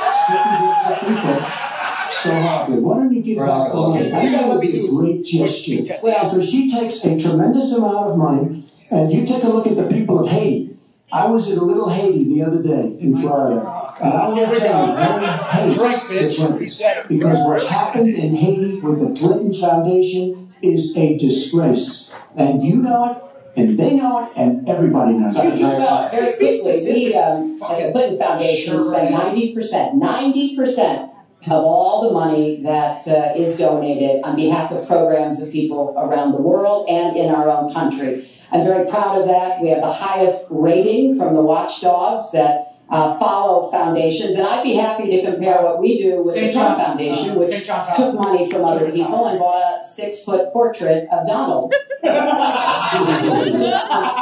So horribly. Why don't you give We're back not the money? going. I think that would be a great gesture. Well- Because she takes a tremendous amount of money, and you take a look at the people of Haiti. I was in Little Haiti the other day in Florida, and I will tell you, [LAUGHS] they hate Drink, the bitch. Clintons. Because what's happened in Haiti with the Clinton Foundation is a disgrace. And you know it, and they know it, and everybody knows it. Well, very quickly, we, um, at the Clinton Foundation spend ninety percent, ninety percent of all the money that uh, is donated on behalf of programs of people around the world and in our own country. I'm very proud of that. We have the highest rating from the watchdogs that uh, follow foundations, and I'd be happy to compare what we do with the Trump John's, Foundation, uh, which took money from other people and bought a six-foot portrait of Donald. [LAUGHS]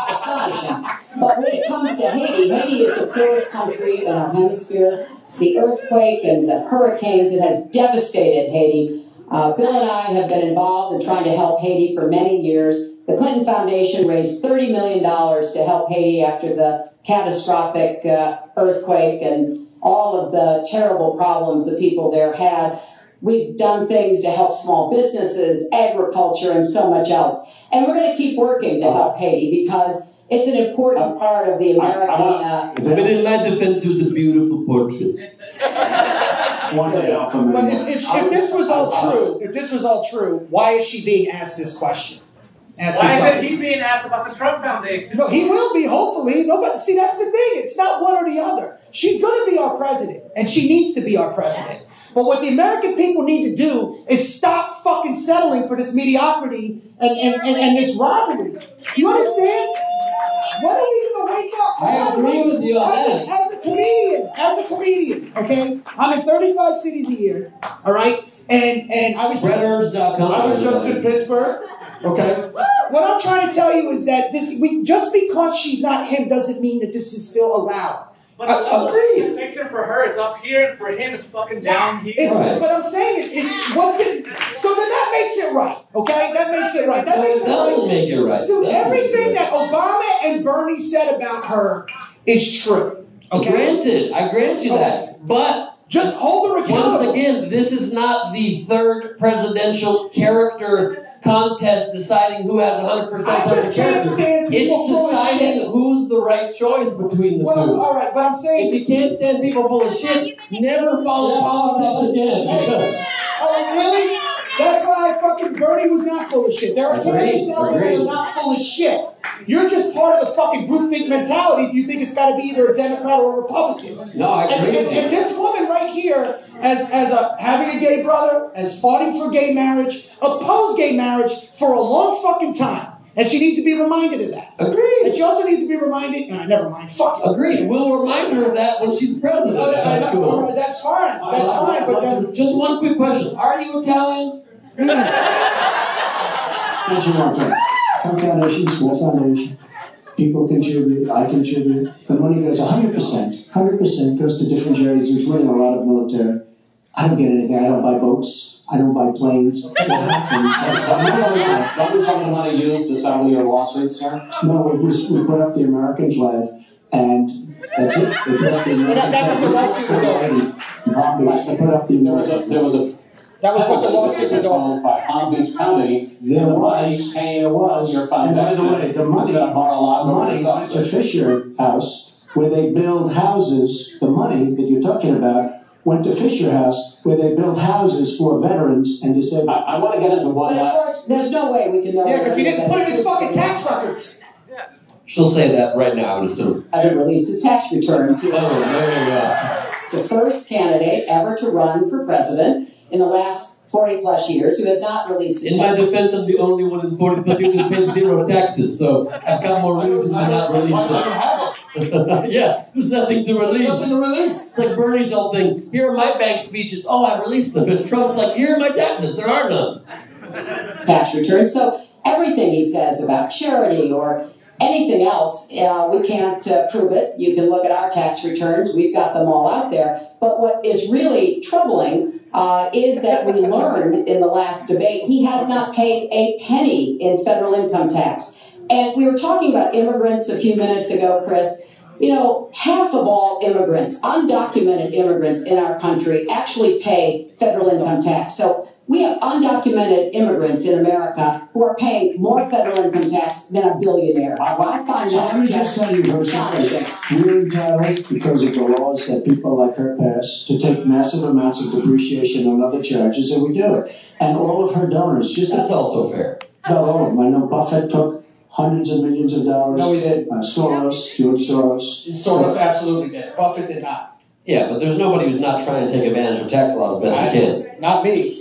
Astonishing. But when it comes to Haiti, Haiti is the poorest country in our hemisphere. The earthquake and the hurricanes, it has devastated Haiti. Uh, Bill and I have been involved in trying to help Haiti for many years. The The Clinton Foundation raised $30 million to help Haiti after the catastrophic uh, earthquake and all of the terrible problems the people there had. We've done things to help small businesses, agriculture, and so much else. And we're going to keep working to help Haiti because it's an important part of the American. Uh, But in my defense, it was a beautiful portrait. [LAUGHS] One day I'll come. But if, if, if this was all true, if this was all true, why is she being asked this question? Asked Why is something. he being asked about the Trump Foundation? No, he will be, hopefully. No, but see, that's the thing. It's not one or the other. She's going to be our president, and she needs to be our president. But what the American people need to do is stop fucking settling for this mediocrity and, and, and, and this robbery. You understand? When are we going to wake up? I agree with you on as that. As a comedian, as a comedian, okay? I'm in 35 cities a year, all right? And and I was. I was just in Pittsburgh. Okay. What I'm trying to tell you is that this we just because she's not him doesn't mean that this is still allowed. But Uh, the conviction for her is up here, and for him it's fucking down here. It's, But I'm saying it, it what's it so then that makes it right. Okay? That makes it right. That No, makes it it doesn't right. make it right. Dude, It doesn't everything right. that Obama and Bernie said about her is true. Okay? Granted, I grant you that. But just hold her once again, this is not the third presidential character contest deciding who has 100% I just perfect can't character. stand people It's full of deciding shit. who's the right choice between the Well, two. all right, but I'm saying If you can't stand people full of shit, never follow politics again. because- Oh, really? That's why I fucking Bernie was not full of shit. There are candidates out there that are not full of shit. You're just part of the fucking groupthink mentality if you think it's got to be either a Democrat or a Republican. No, I And, agree and, you. and this woman right here, as as a having a gay brother, as fighting for gay marriage, opposed gay marriage for a long fucking time, and she needs to be reminded of that. Agreed. And she also needs to be reminded. No, never mind. Fuck it. Agreed. We'll remind her of that when she's president. No, no, no, That's cool. that's fine. That's fine. But then, Just one quick question. Are you Italian? Answer one thing. Trump Foundation, small foundation. People contribute, I contribute. The money goes 100%, 100% goes to different charities, including a lot of military. I don't get anything. I don't buy boats. I don't buy planes. [LAUGHS] What happens? Wasn't some of the money used to settle your lawsuit, sir? No, we, was, we put up the American flag, and that's it. They put up the American that's what the lawsuit was flag. In Palm Beach, they put up the There was a, American there was a. That was what the lawsuit was over. Proposed by Palm Beach County. There was, came there was, your and by the way, the money, Instead of Mar-a-Lago or money went to Fisher House, where they build houses, the money that you're talking about went to Fisher House, where they build houses for veterans and I, disabled. I wanna get into one but of last. course, there's no way we can know. yeah, because he didn't put it in his fucking tax records. She'll say that right now, I would assume. Hasn't releases his tax returns. Oh, there you go. He's the first candidate ever to run for president in the last 40 plus years who has not released his In my tax defense, I'm the only one in 40 plus years who paid zero taxes, so I've got more reasons to not release it. [LAUGHS] yeah, there's nothing to release. Nothing to release. It's like Bernie's old thing. Here are my bank speeches. Oh, I released them. And Trump's like, here are my taxes. There are none. tax returns. So everything he says about charity or anything else, uh, we can't uh, prove it. You can look at our tax returns. We've got them all out there. But what is really troubling uh, is that we learned in the last debate he has not paid a penny in federal income tax. And we were talking about immigrants a few minutes ago, Chris. You know, half of all immigrants, undocumented immigrants in our country, actually pay federal income tax. So we have undocumented immigrants in America who are paying more federal income tax than a billionaire. I find So let me that just just tell you very astonishing. simply, we're entitled, because of the laws that people like her pass, to take massive amounts of depreciation on other charges, and we do it. And all of her donors, just That's also fair. Not all of them. I know Buffett took hundreds of millions of dollars. No, he didn't. Uh, Soros, George Soros. Soros absolutely did. Buffett did not. Yeah, but there's nobody who's not trying to take advantage of tax laws as best he can. Not me.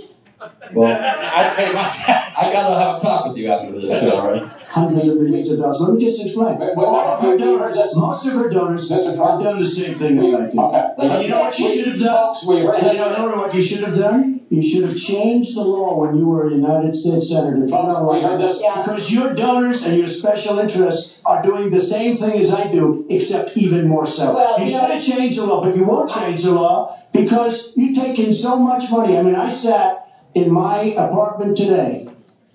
Well, I pay my tax. I gotta have a talk with you after this show, all right? Hundreds of millions of dollars. Let me just explain. Wait, wait, All of her donors, wait, most of her donors Mr. have Trump. done the same thing as I did. Okay. And you know what you should have done? Folks, we heard And you this. know, know what you should have done? You should have changed the law when you were a United States Senator. Folks, we heard this. Yeah. Because your donors and your special interests are doing the same thing as I do, except even more so. Well, you you should know- have changed the law, but you won't change the law because you take in so much money. I mean, I sat in my apartment today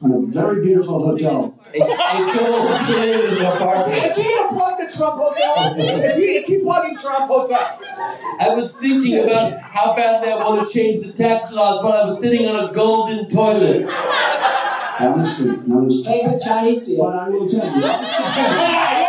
in a very beautiful hotel. A, a gold plated apartment. Is he gonna plug the Trump Hotel? Is he, is he plugging Trump Hotel? I was thinking about how badly I want to change the tax laws, but I was sitting on a golden toilet. Down the street, no street. Made with Chinese steel. But I will tell you, [LAUGHS]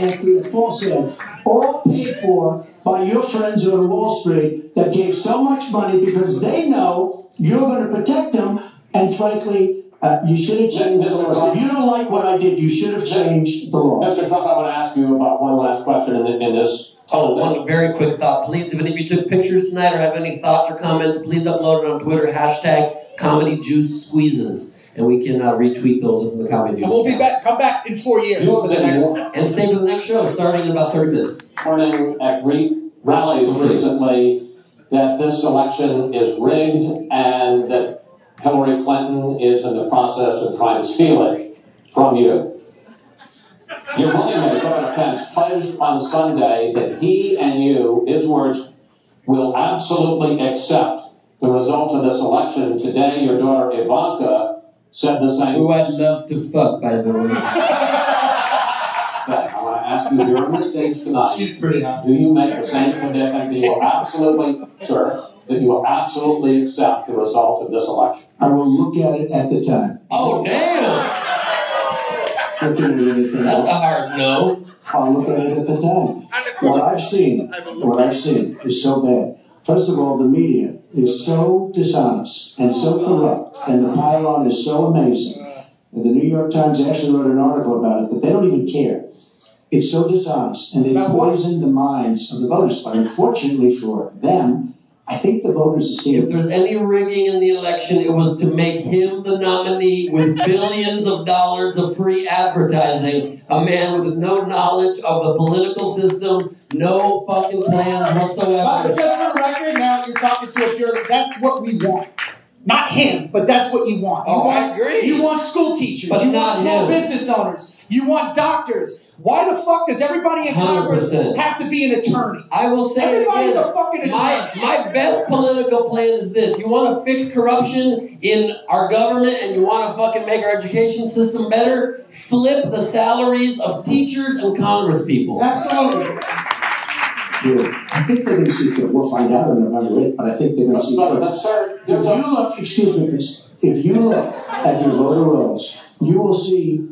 after the false ad, all paid for by your friends on Wall Street that gave so much money because they know you're going to protect them, and frankly, uh, you should have changed the laws. If you don't like what I did, you should have changed the laws. Mr. Trump, I want to ask you about one last question in, in this tone. One very quick thought, please. If any of you took pictures tonight or have any thoughts or comments, please upload it on Twitter. Hashtag Comedy Juice Squeezes, and we can uh, retweet those from the Comedy Juice. And we'll be back. Come back in four years You for the next. And stay for the next show, starting in about 30 minutes. Turning at re- rallies recently that this election is rigged and that Hillary Clinton is in the process of trying to steal it from you. Your moneymaker, Governor Pence, pledged on Sunday that he and you, his words, will absolutely accept the result of this election. Today, your daughter Ivanka said the same Who I'd love to fuck, by the way. thing. I want to ask you here on the stage tonight. She's pretty hot. Do you make the same commitment that you will absolutely, sir, that you will absolutely accept the result of this election? I will look at it at the time. Oh, damn! Look at it at the That's a hard no. I'll look at it at the time. What I've seen, what I've seen is so bad. First of all, the media is so dishonest and so corrupt, and the pile-on is so amazing. And the New York Times actually wrote an article about it that they don't even care. It's so dishonest, and they poison the minds of the voters. But unfortunately for them, I think the voters are seeing If there's any rigging in the election, it was to make him the nominee with billions of dollars of free advertising. A man with no knowledge of the political system, no fucking plans But whatsoever. just for the record, now you're talking to a pure. That's what we want. Not him, but that's what you want. You Oh, I want, agree. You want school teachers. But you want small him. business owners. You want doctors. Why the fuck does everybody in Congress 100%. have to be an attorney? I will say Everybody's again. a fucking attorney. My, my best political plan is this. You want to fix corruption in our government and you want to fucking make our education system better? Flip the salaries of teachers and congress people. Absolutely. Good. I think they're going to see good. We'll find out on November 8th, but I think they're going to see But, good. but sir, If you look, excuse me, please, if you look at your voter rolls, you will see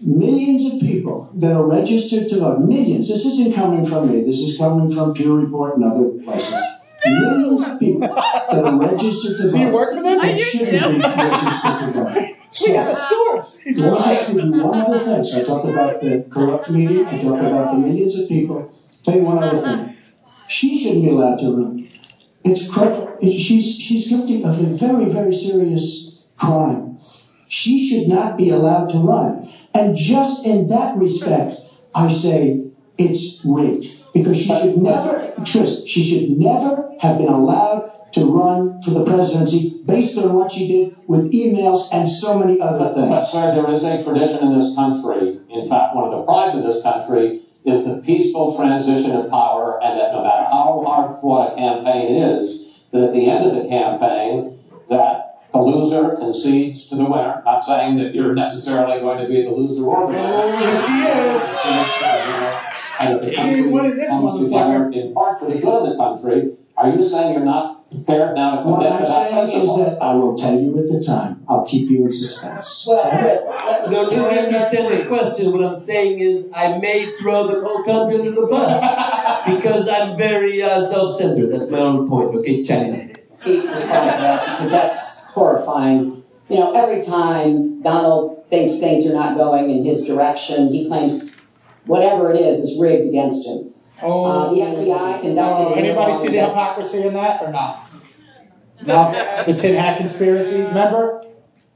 millions of people that are registered to vote. Millions. This isn't coming from me. This is coming from Pew Report and other places. Millions of people that are registered to vote. Do you work for them? That shouldn't be registered to vote. We got the source. He's Let me lying. just give you one other thing. So I talk about the corrupt media. I talk about the millions of people. Tell you one other thing. She shouldn't be allowed to run. It's cr- she's she's guilty of a very very serious crime. She should not be allowed to run. And just in that respect, I say it's rigged because she should never, Chris, she should never have been allowed to run for the presidency based on what she did with emails and so many other but, things. but sir, there is a tradition in this country. In fact, one of the prides of this country is the peaceful transition of power, and that no matter how hard fought a campaign is, that at the end of the campaign, that the loser concedes to the winner. Not saying that you're necessarily going to be the loser or the winner. Oh, yes, he is. And if the He ain't winning country this comes together in part for the good of the country, are you saying you're not prepared now to What I'm saying is that I will tell you at the time. I'll keep you in suspense. Well, Chris, let me No, you understand the question. What I'm saying is, I may throw the whole country under the bus [LAUGHS] because I'm very uh, self-centered. That's my own point. Okay, China. Pete respond to that because that's horrifying. You know, every time Donald thinks things are not going in his direction, he claims whatever it is is rigged against him. Oh, Uh, the FBI conducted oh, anybody see the hypocrisy in that or not? No, the tin hat conspiracies. Remember,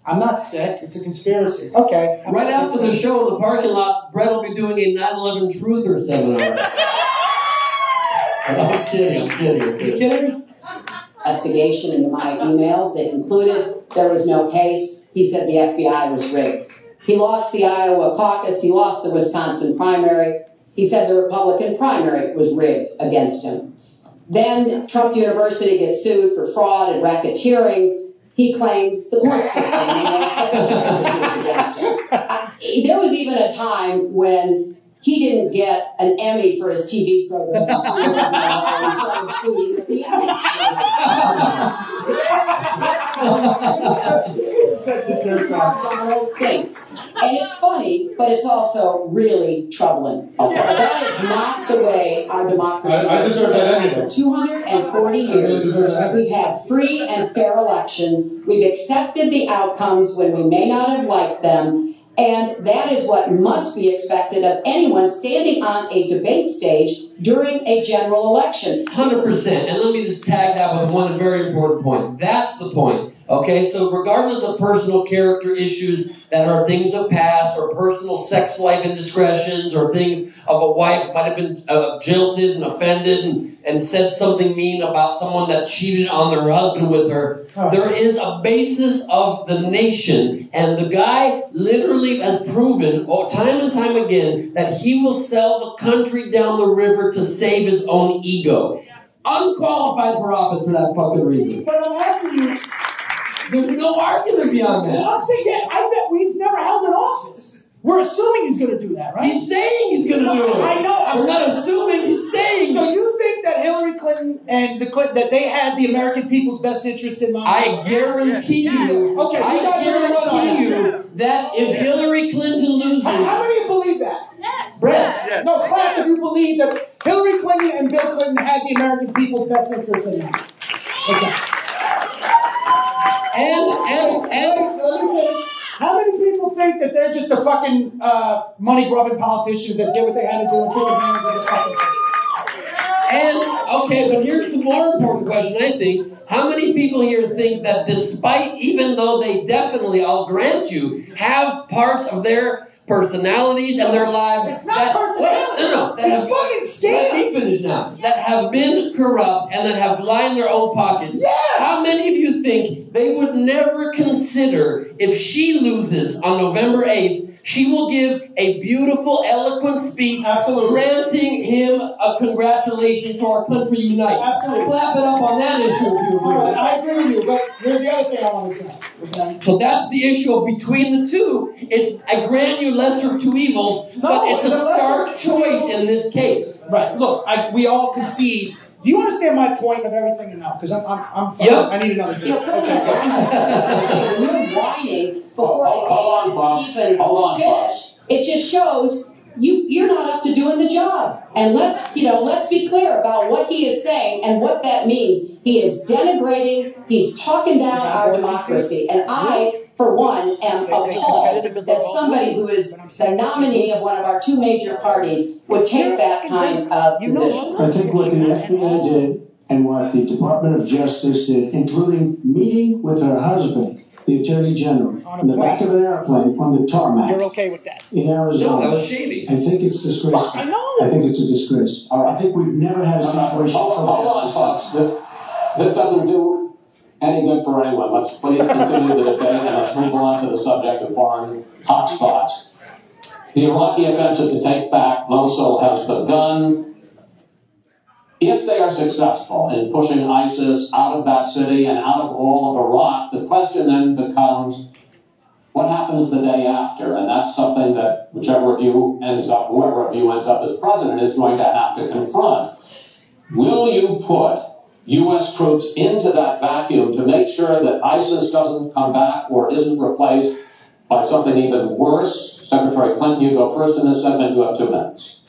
I'm not sick. It's a conspiracy. Okay. I'm Right not after the show in the parking lot, Brett will be doing a 9/11 truther seminar. [LAUGHS] I'm kidding. I'm kidding. I'm You kidding. kidding me? investigation into my emails. They concluded there was no case. He said the FBI was rigged. He lost the Iowa caucus. He lost the Wisconsin primary. He said the Republican primary was rigged against him. Then Trump University gets sued for fraud and racketeering. he claims the court system. [LAUGHS] Against it. Uh, there was even a time when he didn't get an Emmy for his TV program. [LAUGHS] Oh, a few years ago, and he started tweeting that the Emmy. This is Such a this is jerk how Donald thinks, and it's funny, but it's also really troubling. That is not the way our democracy. I- I deserve that Emmy, though. For 240 I really years, deserve that Emmy. we've had free and fair elections. We've accepted the outcomes when we may not have liked them. And that is what must be expected of anyone standing on a debate stage during a general election. Hundred percent. And let me just tag that with one very important point. That's the point. Okay, so regardless of personal character issues that are things of past, or personal sex life indiscretions, or things of a wife might have been uh, jilted and offended and, and said something mean about someone that cheated on their husband with her, there is a basis of the nation, and the guy literally has proven oh, time and time again that he will sell the country down the river to save his own ego. Unqualified for office for that fucking reason. But I'm asking you. There's no argument beyond that. Well, I'm saying, yeah, I bet we've never held an office. We're assuming he's going to do that, right? He's saying he's going to do it. I know. I'm We're not assuming. He's saying. So you think that Hillary Clinton and the Clinton that they had the American people's best interest in mind? I guarantee you. Okay, you I guys are gonna run on guarantee that. you that if Hillary Clinton loses, How, how many of you believe that? Brett, No, clap if you believe that Hillary Clinton and Bill Clinton had the American people's best interest in mind. Okay. And and and Let me finish. How many people think that they're just the fucking uh, money grubbing politicians that did what they had to do and took advantage of the fucking And okay, but here's the more important question. I think how many people here think that despite, even though they definitely, I'll grant you, have parts of their personalities and their lives It's not that, personality. No, no, that It's have- fucking Let scams. finish now. That have been corrupt and that have lined their own pockets. Yeah. How many of you think they would never consider if she loses on November 8th? She will give a beautiful, eloquent speech Absolutely. granting him a congratulations to our country unite. Absolutely. Clap it up on that issue if you agree. Right, I agree with you, but here's the other thing I want to say. Okay? So that's the issue of between the two. It's I grant you lesser of two evils, but it's a stark choice in this case. Right. Look, I, we all concede. Do you understand my point of everything or no? Because I'm, I'm, I'm fine. Yep. I need another You know, drink. President Okay. You're whining before Hold- the hold on, is even Hold on, finished, it just shows you you're not up to doing the job. And let's you know let's be clear about what he is saying and what that means. He is denigrating. He's talking down our democracy, and I. For one, am appalled that somebody who is the nominee of one of our two major parties would take that kind of position. I think what the FBI did and what the Department of Justice did, including meeting with her husband, the Attorney General, in the back of an airplane on the tarmac You're okay with that? in Arizona. No, that was shady. I think it's disgraceful. I know. I think it's a disgrace. I think we've never had a No, no, situation. Hold hold on, folks. This, this doesn't do any good for anyone. Let's please continue the debate and let's move on to the subject of foreign hotspots. The Iraqi offensive to take back Mosul has begun. If they are successful in pushing ISIS out of that city and out of all of Iraq, the question then becomes what happens the day after? And that's something that whichever of you ends up, whoever of you ends up as president, is going to have to confront. Will you put U.S. troops into that vacuum to make sure that ISIS doesn't come back or isn't replaced by something even worse? Secretary Clinton, you go first in this segment. You have two minutes.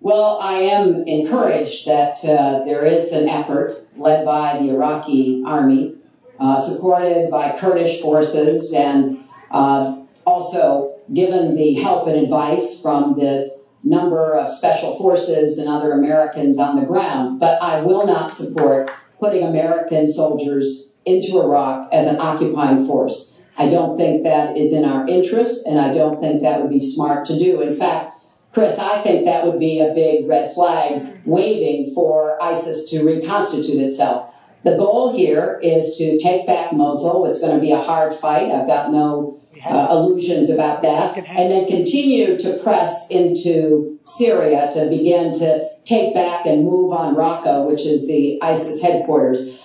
Well, I am encouraged that uh, there is an effort led by the Iraqi army, uh, supported by Kurdish forces, and uh, also given the help and advice from the number of special forces and other Americans on the ground. But I will not support putting American soldiers into Iraq as an occupying force. I don't think that is in our interest, and I don't think that would be smart to do. In fact, Chris, I think that would be a big red flag waving for ISIS to reconstitute itself. The goal here is to take back Mosul. It's going to be a hard fight. I've got no uh, illusions about that. And then continue to press into Syria to begin to take back and move on Raqqa, which is the ISIS headquarters.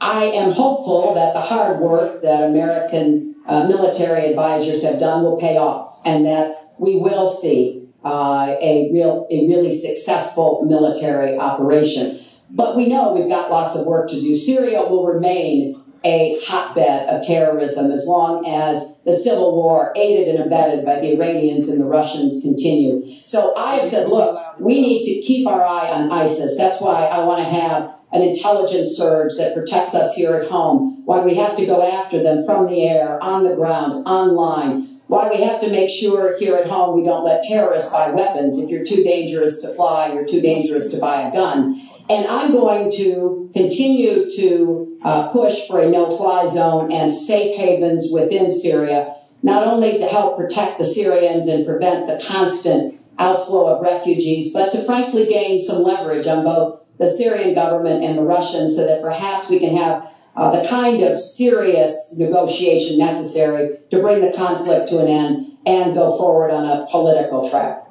I am hopeful that the hard work that American uh, military advisors have done will pay off and that we will see uh, a, real, a really successful military operation. But we know we've got lots of work to do. Syria will remain a hotbed of terrorism as long as the civil war, aided and abetted by the Iranians and the Russians, continue. So I have said, look, we need to keep our eye on ISIS. That's why I want to have an intelligence surge that protects us here at home, why we have to go after them from the air, on the ground, online, why we have to make sure here at home we don't let terrorists buy weapons. If you're too dangerous to fly, you're too dangerous to buy a gun. And I'm going to continue to uh, push for a no fly zone and safe havens within Syria, not only to help protect the Syrians and prevent the constant outflow of refugees, but to frankly gain some leverage on both the Syrian government and the Russians so that perhaps we can have uh, the kind of serious negotiation necessary to bring the conflict to an end and go forward on a political track.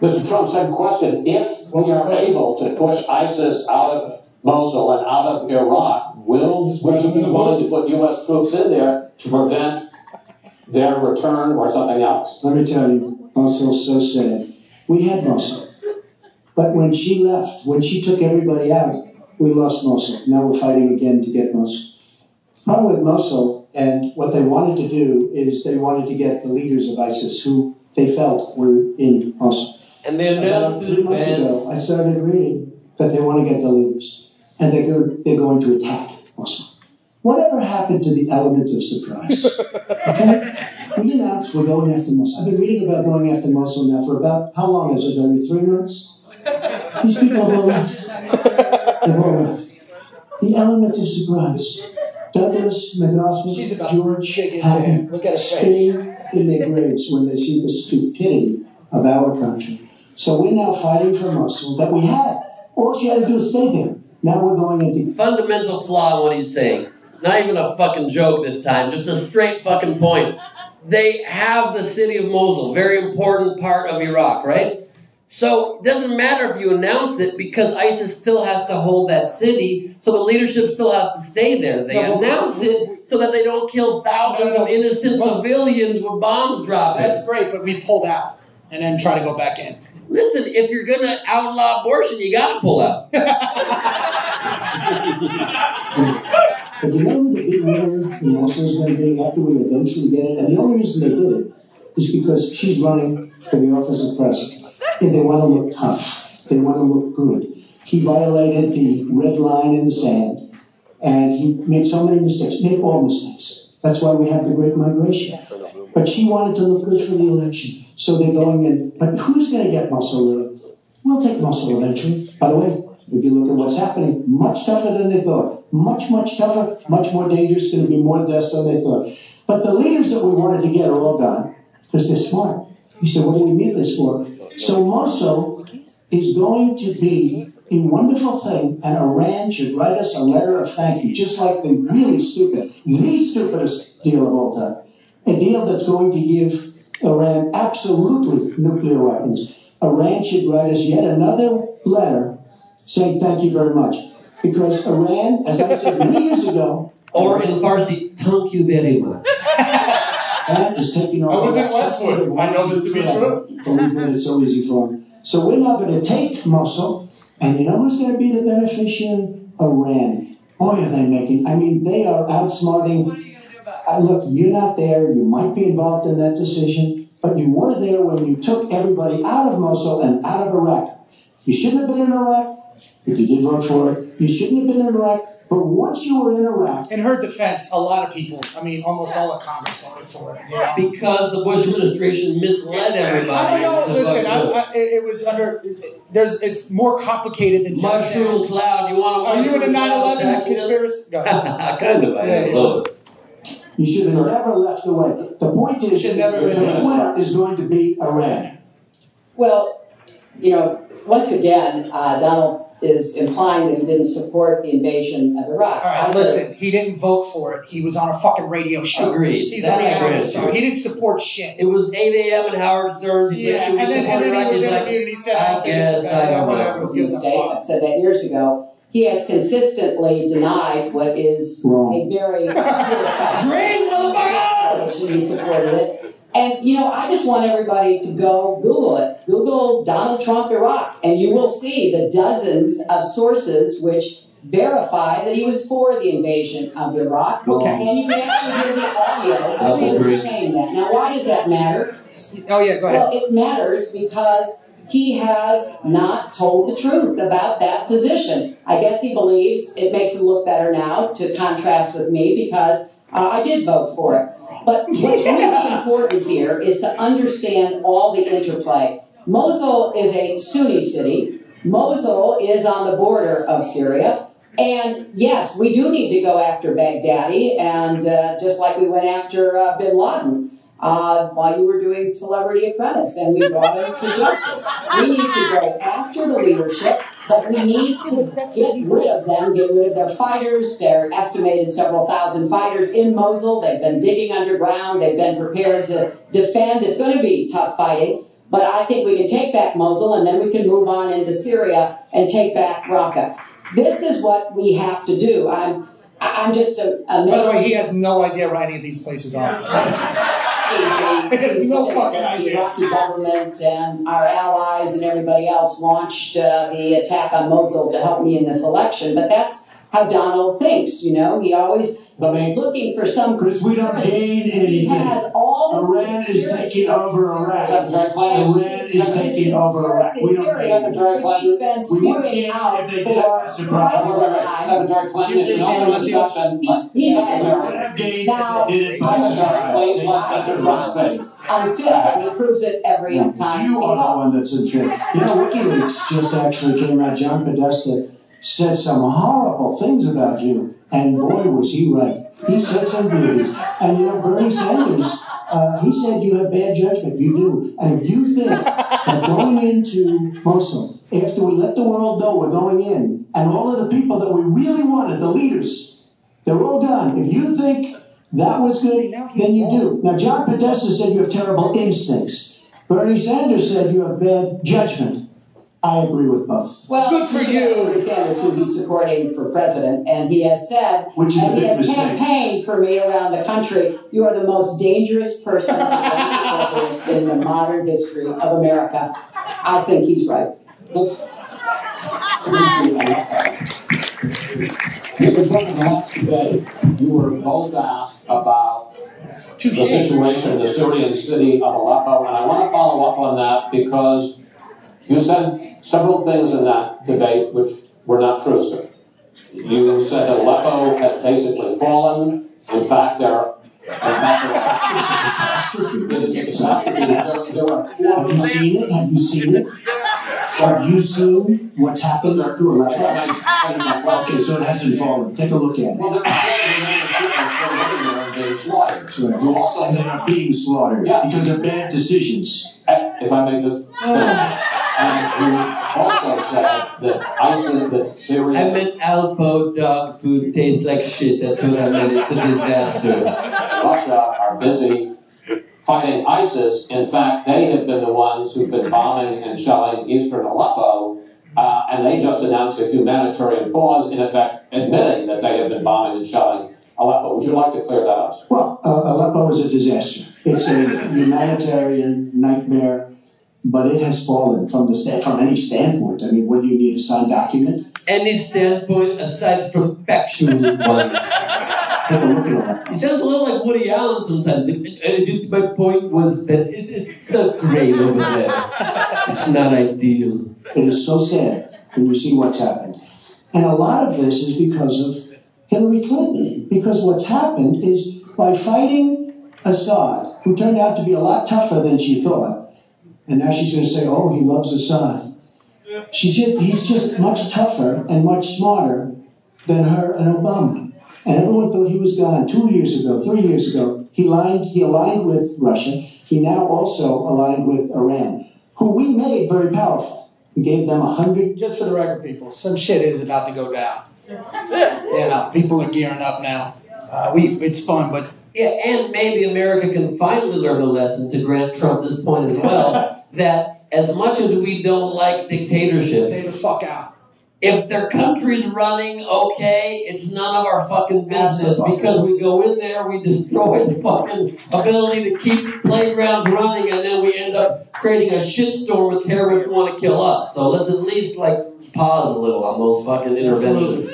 Mr. Trump, second question. If we are able to push ISIS out of Mosul and out of Iraq, will would you be willing to put U.S. troops in there to prevent their return or something else? Let me tell you, Mosul's so sad. We had Mosul. But when she left, when she took everybody out, we lost Mosul. Now we're fighting again to get Mosul. Problem with Mosul, and what they wanted to do is they wanted to get the leaders of ISIS who they felt were in Mosul. And they About announced three in months ago, I started reading that they want to get the leaders, and they're go, they're going to attack Mosul. Whatever happened to the element of surprise? [LAUGHS] Okay, we announced we're going after Mosul. I've been reading about going after Mosul now for about how long is it? Only three months. These people have all left. They've all left. The element of surprise. Douglas, MacArthur, She's about George, big into Patton, him. Look at his face. spinning in their graves when they see the stupidity of our country. So we're now fighting for Mosul that we had. All she had to do is stay there. Now we're going into Fundamental flaw in what he's saying. Not even a fucking joke this time, just a straight fucking point. They have the city of Mosul, very important part of Iraq, right? So it doesn't matter if you announce it because ISIS still has to hold that city, so the leadership still has to stay there. They No, announce it so that they don't kill thousands of innocent civilians with bombs dropping. That's great, but we pulled out and then try to go back in. Listen, if you're gonna outlaw abortion, you gotta pull out. [LAUGHS] But you know who the big winner in Mosul is going to be after we eventually get it? And the only reason they did it is because she's running for the office of president. And they want to look tough. They want to look good. He violated the red line in the sand. And he made so many mistakes, made all mistakes. That's why we have the great migration. But she wanted to look good for the election. So they're going in. But who's going to get really? We'll take Mosul eventually. By the way, if you look at what's happening, much tougher than they thought. Much, much tougher, much more dangerous, going to be more deaths than they thought. But the leaders that we wanted to get are all gone because they're smart. He said, What do we need this for? So Mosul is going to be a wonderful thing, and Iran should write us a letter of thank you, just like the really stupid, the stupidest deal of all time. A deal that's going to give Iran absolutely nuclear weapons. Iran should write us yet another letter saying thank you very much. Because Iran, as I said many years ago, [LAUGHS] Or in Farsi, thank you very much. [LAUGHS] Iran is taking over. I was in Westwood. I know this to be true. Believe me, it's so easy for them. So we're now going to take Mosul, and you know who's going to be the beneficiary? Iran. Boy, are they making, I mean, they are outsmarting. Uh, look, you're not there. You might be involved in that decision, but you were there when you took everybody out of Mosul and out of Iraq. You shouldn't have been in Iraq, but you did vote for it. You shouldn't have been in Iraq, but once you were in Iraq, In her defense, a lot of people, I mean, almost all of Congress voted for it. You know? Because the Bush administration misled everybody. I don't know. Listen, I. I, it it was under. There's. It's more complicated than just Mushroom cloud. You want to? Are you in a 9/11 conspiracy? Go ahead. [LAUGHS] kind of. I Yeah, am a yeah. little bit. You should have never left the way. The point is, should never the winner is going to be Iran. Well, you know, once again, uh, Donald is implying that he didn't support the invasion of Iraq. All right, I said- listen. He didn't vote for it. He was on a fucking radio show. Agreed. He's That a I reality agree. star. He didn't support shit. It was 8 a.m. and Howard Stern. Yeah, and then, and then he was He's like, interviewed and he said, I "I think guess I don't know. It was was a gives a mistake. I said that years ago. He has consistently denied what is Wrong. a very clear [LAUGHS] fact. He supported it. And, you know, I just want everybody to go Google it. Google Donald Trump Iraq, and you will see the dozens of sources which verify that he was for the invasion of Iraq. Okay. And you can actually hear the audio [LAUGHS] of him saying that. Now, why does that matter? Oh yeah, go ahead. Well, it matters because he has not told the truth about that position. I guess he believes it makes him look better now to contrast with me because uh, I did vote for it. But what's really important here is to understand all the interplay. Mosul is a Sunni city. Mosul is on the border of Syria. And yes, we do need to go after Baghdadi, and uh, just like we went after uh, bin Laden uh, while you were doing Celebrity Apprentice, and we brought him to justice. We need to go after the leadership, but we need to get rid of them, get rid of their fighters. They're estimated several thousand fighters in Mosul. They've been digging underground. They've been prepared to defend. It's going to be tough fighting. But I think we can take back Mosul and then we can move on into Syria and take back Raqqa. This is what we have to do. I'm, I'm just a, a By the way, he has no idea where any of these places are. He's [LAUGHS] no fucking idea. the. Iraqi government and our allies and everybody else launched uh, the attack on Mosul to help me in this election. But that's how Donald thinks. You know, he always looking for some. Because we don't gain He anything. has all the Iran is taking over Iraq. Iran is taking over Iraq. We don't gain Secretary Clinton, been We spewing gain out if they for get us quite some surprise. time. Secretary Clinton, it's an open discussion. Let He the has Secretary- now. Secretary, please let Mr. Trump speak. Unfit, and he proves it every time. You he are the one that's unfair. You know, WikiLeaks just actually came out. John Podesta said some horrible things about you, and boy, was he right. He said some things. And you know, Bernie Sanders, uh, he said you have bad judgment. You do. And if you think that going into Mosul, after we let the world know we're going in, and all of the people that we really wanted, the leaders, they're all gone. If you think that was good, then you do. Now, John Podesta said you have terrible instincts. Bernie Sanders said you have bad judgment. I agree with both. Well, Good for you. Bernie Sanders, who he's supporting for president, and he has said, Which is as he has mistake. campaigned for me around the country, you are the most dangerous person to be president in the modern history of America. I think he's right. Let's. Mr. Trump, in the last debate, you were both asked about the situation in the Syrian city of Aleppo, and I want to follow up on that because you said several things in that debate which were not true, sir. You said that Aleppo has basically fallen. In fact, there are. In fact, there are. It is a catastrophe. There- there are Have you seen it? Have you seen it? Have you seen what's happened to Aleppo? Okay, so it hasn't fallen. Take a look at it. Well, there are people living there and being slaughtered. You also And they are being slaughtered Yeah. because of bad decisions. Eh, if I may just finish. And you also said that ISIS, that Syria. I meant Alpo dog food tastes like shit. That's what I meant. It's a disaster. Russia are busy fighting ISIS. In fact, they have been the ones who've been bombing and shelling eastern Aleppo, uh, and they just announced a humanitarian pause, in effect, admitting that they have been bombing and shelling Aleppo. Would you like to clear that up? Well, uh, Aleppo is a disaster. It's a humanitarian nightmare, but it has fallen from the sta- from any standpoint. I mean, what do you need a signed document? Any standpoint aside from factual ones. [LAUGHS] Take a look at. It sounds a little like Woody Allen sometimes. And it- it- my point was that it's not great over there. It's not ideal. It is so sad when you see what's happened. And a lot of this is because of Hillary Clinton. Because what's happened is by fighting Assad, who turned out to be a lot tougher than she thought, and now she's going to say, oh, he loves Assad. She's just, he's just much tougher and much smarter than her and Obama. And everyone thought he was gone two years ago, three years ago. He aligned, he aligned with Russia. He now also aligned with Iran, who we made very powerful. We gave them a hundred. Just for the record, people, some shit is about to go down. You know, people are gearing up now. Uh, we, it's fun, but Yeah, and maybe America can finally learn a lesson to grant Trump this point as well [LAUGHS] that as much as we don't like dictatorships, stay the dictatorships, fuck out. if their country's running okay, it's none of our fucking business Absolutely. because we go in there, we destroy the fucking ability to keep playgrounds running, and then we end up creating a shitstorm with terrorists who want to kill us. So let's at least like pause a little on those fucking interventions.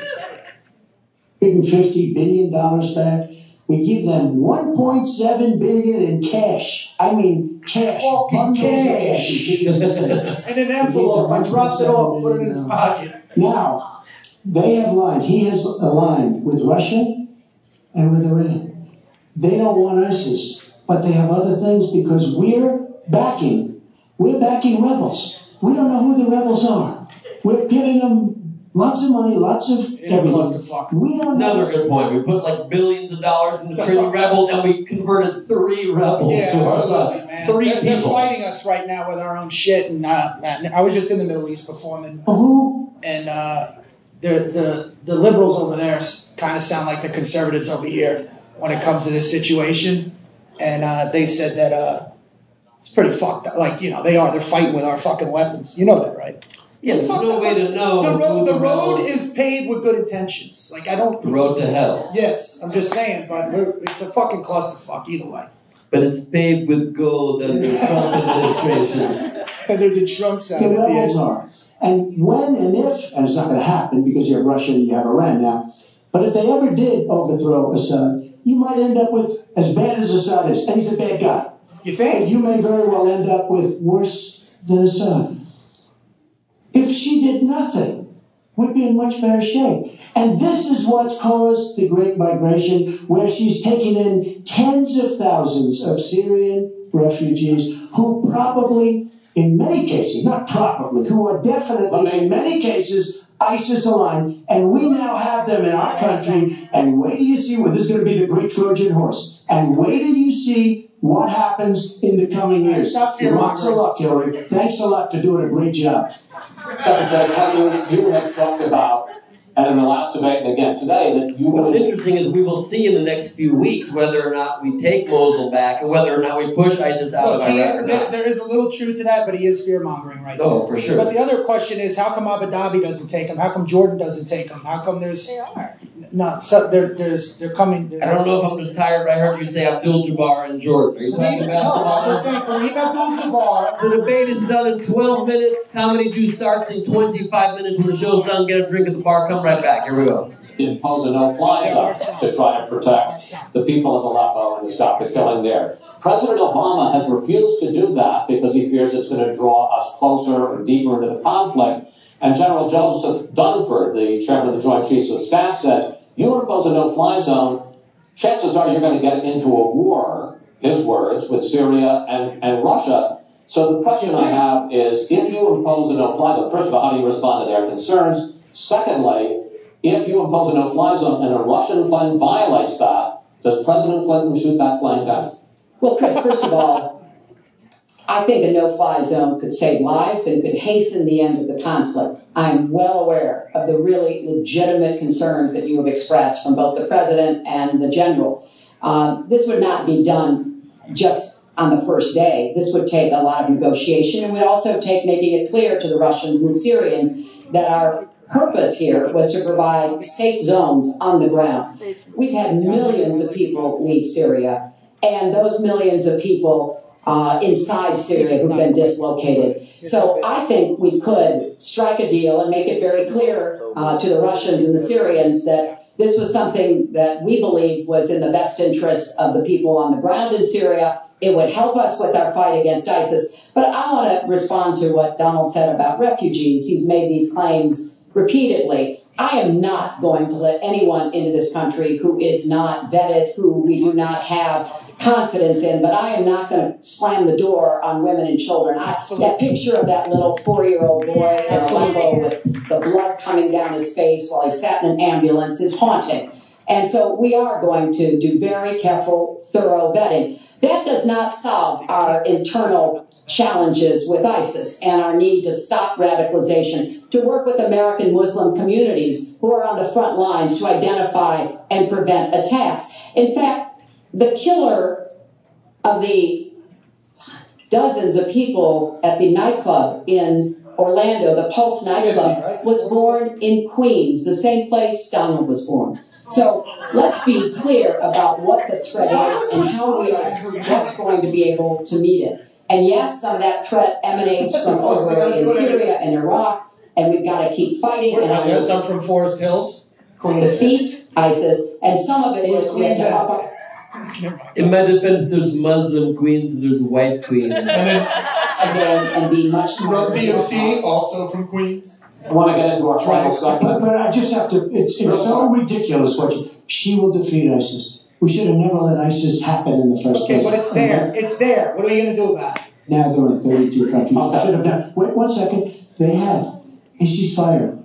$150 billion back. We give them 1.7 billion in cash. I mean, cash. Bundles cash. [LAUGHS] In an envelope, I dropped it off, put it in his pocket. Now, they have lied. He has aligned with Russia and with Iran. They don't want ISIS, but they have other things because we're backing. We're backing rebels. We don't know who the rebels are. We're giving them lots of money, lots of everything. We don't know. Another good point. We put like billions of dollars into training rebels, and we converted three rebels Yeah, to our man. Three they're, they're people. fighting us right now with our own shit, and uh, I was just in the Middle East performing, Who? and uh, the the the liberals over there kind of sound like the conservatives over here when it comes to this situation, and uh, they said that uh, it's pretty fucked. up. Like you know, they are. They're fighting with our fucking weapons. You know that, right? Yeah, there's no way to know. The who road, the road rebels- is paved with good intentions. Like I don't. The road to hell. Yes, I'm just saying, but we're, it's a fucking clusterfuck either way. But it's paved with gold under the Trump administration. [LAUGHS] And there's a Trump the at the rebels end. are. And when and if, and it's not going to happen because you have Russia and you have Iran now, but if they ever did overthrow Assad, you might end up with as bad as Assad is, and he's a bad guy. You think? You may very well end up with worse than Assad. If she did nothing, we'd be in much better shape. And this is what's caused the Great Migration, where she's taken in tens of thousands of Syrian refugees who probably, in many cases, not probably, who are definitely, in many cases, ISIS aligned, and we now have them in our country. And wait till you see what this is going to be the great Trojan horse. And wait till you see what happens in the coming years. Fear Lots of luck, Hillary. Thanks a lot for doing a great job. Secretary Clinton, you have talked about, and in the last debate and again today, that you What's interesting is we will see in the next few weeks whether or not we take Mosul back and whether or not we push ISIS out of Look, he- Iraq or there, there is a little truth to that, but he is fear mongering right oh, now. Oh, for sure. But the other question is, how come Abu Dhabi doesn't take him? How come Jordan doesn't take him? How come there's no? So there, there's they're coming. I don't know if I'm just tired, but I heard you say Abdul Jabbar in Jordan. Are you talking No, about we're saying Kareem Abdul-Jabbar. The debate is done in 12 minutes. Comedy Juice starts in 25 minutes. When the show's done, get a drink at the bar. Come right back. Here we go. impose a no-fly zone to try and protect the people of Aleppo and to stop the killing there. President Obama has refused to do that because he fears it's going to draw us closer or deeper into the conflict. And General Joseph Dunford, the chairman of the Joint Chiefs of Staff, says, you impose a no-fly zone, chances are you're going to get into a war, his words, with Syria and, and Russia. So the question I have is, if you impose a no-fly zone, first of all, how do you respond to their concerns? Secondly, if you impose a no-fly zone and a Russian plane violates that, does President Clinton shoot that plane down? Well, Chris, first of all, I think a no-fly zone could save lives and could hasten the end of the conflict. I'm well aware of the really legitimate concerns that you have expressed from both the president and the general. Uh, this would not be done just on the first day. This would take a lot of negotiation and would also take making it clear to the Russians and the Syrians that our purpose here was to provide safe zones on the ground. We've had millions of people leave Syria, and those millions of people uh, inside Syria who've been dislocated. So I think we could strike a deal and make it very clear uh, to the Russians and the Syrians that this was something that we believed was in the best interests of the people on the ground in Syria. It would help us with our fight against ISIS. But I want to respond to what Donald said about refugees. He's made these claims repeatedly. I am not going to let anyone into this country who is not vetted, who we do not have confidence in, but I am not going to slam the door on women and children. I, that picture of that little four year old boy uh, in Aleppo with the blood coming down his face while he sat in an ambulance is haunting. And so we are going to do very careful, thorough vetting. That does not solve our internal challenges with ISIS and our need to stop radicalization, to work with American Muslim communities who are on the front lines to identify and prevent attacks. In fact, the killer of the dozens of people at the nightclub in Orlando, the Pulse nightclub, was born in Queens, the same place Donald was born. So let's be clear about what the threat is and how we are best going to be able to meet it. And yes, some of that threat emanates [LAUGHS] from over in Syria and Iraq, and we've got to keep fighting. And I know some from Forest Hills. defeat ISIS, and some of it is we have to up [LAUGHS] In my defense, there's Muslim queens and there's white queens. [LAUGHS] and then, again and be much smarter. DMC, also from Queens. I want to get into our final But, segment. but I just have to, it's, it's so ridiculous what you, she will defeat ISIS. We should have never let ISIS happen in the first Okay, place. but it's there. It's there. What are we going to do about it? Now they're in 32 countries. I should have done. Wait one second. They had a ceasefire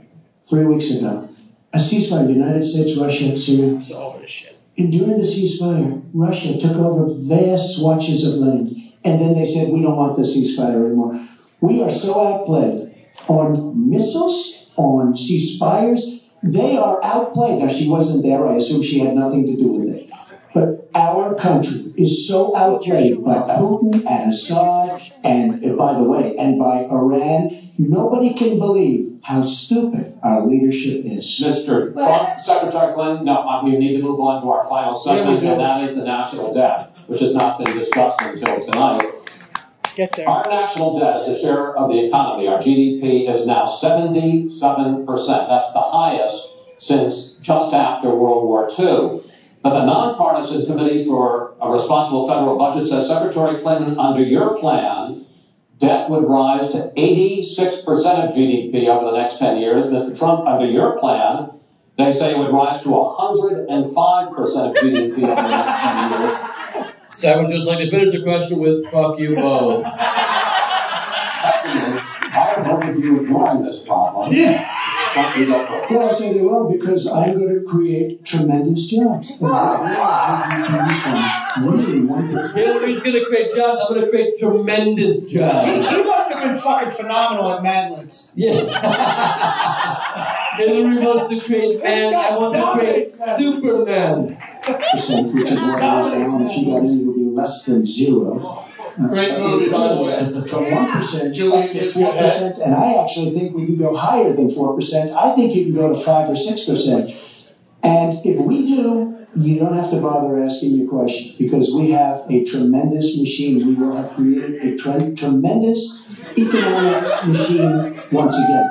three weeks ago. A ceasefire, United States, Russia, Syria. It's over this shit. And during the ceasefire, Russia took over vast swatches of land. And then they said, we don't want the ceasefire anymore. We are so outplayed on missiles, on ceasefires. They are outplayed. Now, she wasn't there. I assume she had nothing to do with it. But our country is so outplayed by Putin and Assad, and uh, by the way, and by Iran. Nobody can believe how stupid our leadership is. Mr. Trump, Secretary Clinton, no, uh, we need to move on to our final segment, and that is the national debt, which has not been discussed until tonight. Get there. Our national debt as a share of the economy, our GDP, is now 77%. That's the highest since just after World War II. But the nonpartisan Committee for a Responsible Federal Budget says, Secretary Clinton, under your plan, debt would rise to 86% of GDP over the next 10 years. Mr. Trump, under your plan, they say it would rise to 105% of GDP over the next 10 years. So I would just like to finish the question with fuck you both. Question is, why are both of you ignoring this problem? Don't you? Well, I say they will because I'm going to create tremendous jobs. [LAUGHS] And I really wonderful. Hillary's gonna create jobs, I'm gonna create tremendous jobs. he must have been fucking phenomenal at Mad Libs. Yeah. [LAUGHS] Hillary wants to create man, I want to create Superman. percent, which is what it is now, and if she got in, it would be less than zero. Great movie, by the way. From one percent Julie, up to four percent, and I actually think we could go higher than four percent. I think you can go to five or six percent. And if we do, you don't have to bother asking your question because we have a tremendous machine. We will have created a tre- tremendous economic machine once again.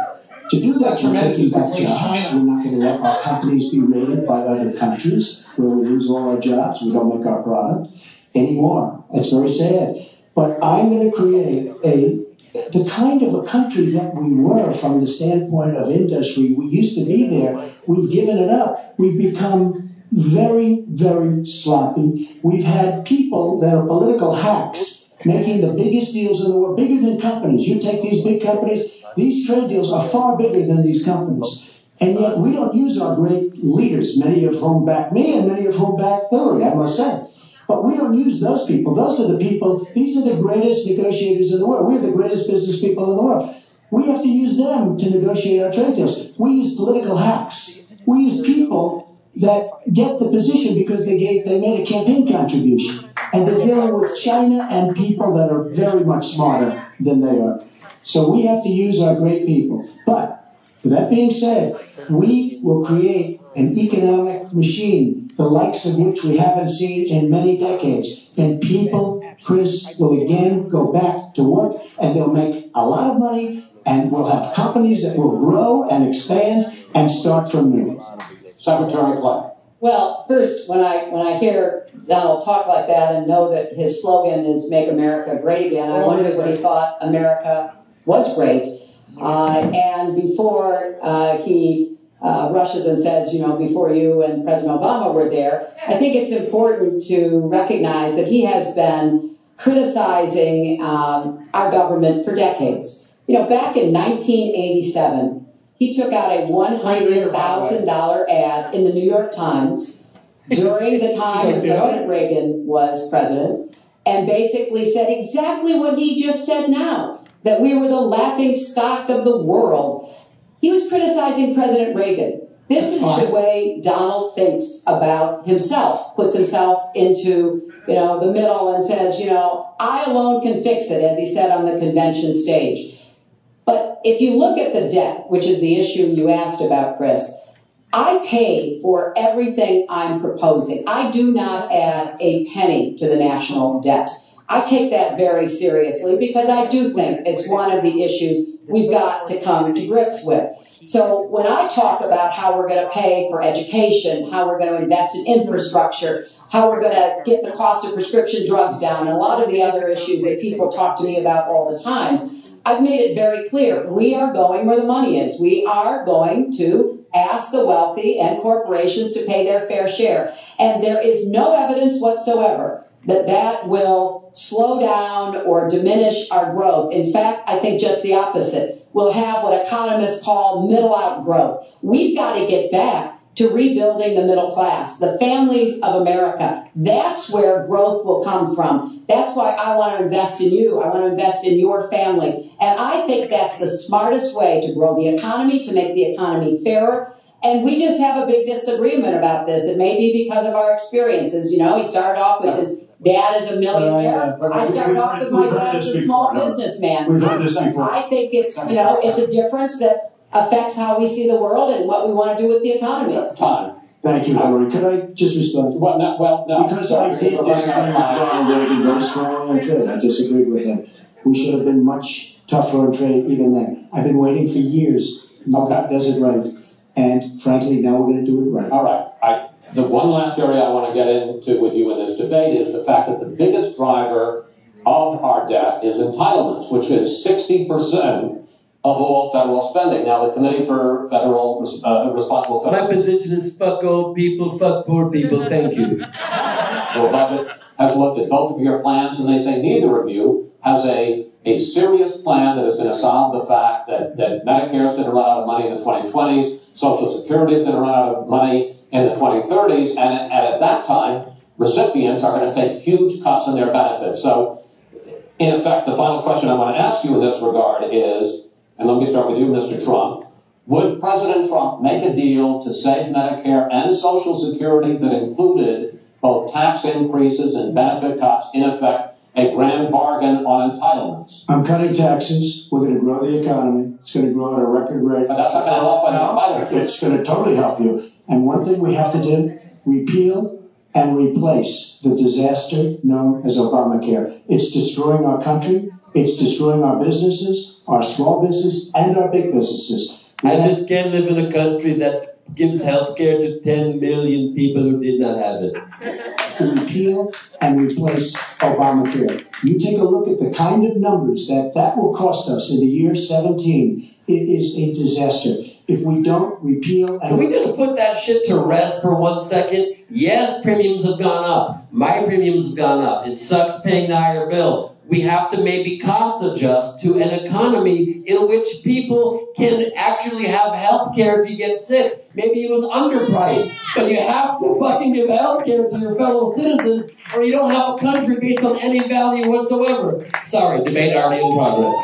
To do that, we're taking back jobs. We're not going to let our companies be raided by other countries where we lose all our jobs. We don't make our product anymore. It's very sad. But I'm going to create a the kind of a country that we were from the standpoint of industry. We used to be there. We've given it up. We've become very, very sloppy. We've had people that are political hacks making the biggest deals in the world, bigger than companies. You take these big companies, these trade deals are far bigger than these companies. And yet we don't use our great leaders, many of whom back me and many of whom back Hillary, I must say. But we don't use those people. Those are the people, these are the greatest negotiators in the world. We're the greatest business people in the world. We have to use them to negotiate our trade deals. We use political hacks. We use people that get the position because they gave they made a campaign contribution. And they're dealing with China and people that are very much smarter than they are. So we have to use our great people. But that being said, we will create an economic machine, the likes of which we haven't seen in many decades. And people, Chris, will again go back to work and they'll make a lot of money and we'll have companies that will grow and expand and start from new. Secretary Clinton. Well, first, when I when I hear Donald talk like that and know that his slogan is "Make America Great Again," I wondered what he thought America was great. Uh, and before uh, he uh, rushes and says, you know, before you and President Obama were there, I think it's important to recognize that he has been criticizing um, our government for decades. You know, back in 1987, he took out a $100,000 ad in the New York Times [LAUGHS] during the time that like, "Did President Reagan was president and basically said exactly what he just said now that we were the laughing stock of the world. He was criticizing President Reagan. This is the way Donald thinks about himself, puts himself into, you know, the middle and says, you know, I alone can fix it, as he said on the convention stage. But if you look at the debt, which is the issue you asked about, Chris, I pay for everything I'm proposing. I do not add a penny to the national debt. I take that very seriously because I do think it's one of the issues we've got to come to grips with. So when I talk about how we're going to pay for education, how we're going to invest in infrastructure, how we're going to get the cost of prescription drugs down, and a lot of the other issues that people talk to me about all the time, I've made it very clear. We are going where the money is. We are going to ask the wealthy and corporations to pay their fair share. And there is no evidence whatsoever that that will slow down or diminish our growth. In fact, I think just the opposite. We'll have what economists call middle out growth. We've got to get back to rebuilding the middle class, the families of America. That's where growth will come from. That's why I want to invest in you. I want to invest in your family. And I think that's the smartest way to grow the economy, to make the economy fairer. And we just have a big disagreement about this. It may be because of our experiences. You know, he started off with his dad is a millionaire. but I started we've off with my dad as a small before, businessman. We've heard this before. I think it's, you know, it's a difference that affects how we see the world and what we want to do with the economy. Time. Thank you, Hillary. Could I just respond? Well, no, well, no. Because I did disagree with Ronald Reagan very strongly on trade. I disagreed with him. We should have been much tougher on trade even then. I've been waiting for years. Nobody does it right. And frankly, now we're going to do it right. All right. The one last area I want to get into with you in this debate is the fact that the biggest driver of our debt is entitlements, which is 60% of all federal spending. Now, the Committee for Federal uh, Responsible My position is fuck old people, fuck poor people. Thank you. Federal Budget has looked at both of your plans, and they say neither of you has a, a serious plan that is going to solve the fact that, that Medicare is going to run out of money in the 2020s, Social Security is going to run out of money in the 2030s, and, and at that time, recipients are going to take huge cuts in their benefits. So, in effect, the final question I want to ask you in this regard is, and let me start with you, Mr. Trump. Would President Trump make a deal to save Medicare and Social Security that included both tax increases and benefit cuts, in effect, a grand bargain on entitlements? I'm cutting taxes. We're going to grow the economy. It's going to grow at a record rate. But that's not going to help entitlements. It's going to totally help you. And one thing we have to do repeal and replace the disaster known as Obamacare. It's destroying our country. It's destroying our businesses, our small business, and our big businesses. I just can't live in a country that gives health care to 10 million people who did not have it. to repeal and replace Obamacare. You take a look at the kind of numbers that that will cost us in the year 17. It is a disaster. If we don't repeal Can we just put that shit to rest for one second? Yes, premiums have gone up. My premiums have gone up. It sucks paying the higher bill. We have to maybe cost adjust to an economy in which people can actually have health care if you get sick. Maybe it was underpriced, but you have to fucking give health care to your fellow citizens or you don't have a country based on any value whatsoever. Sorry, debate already in progress.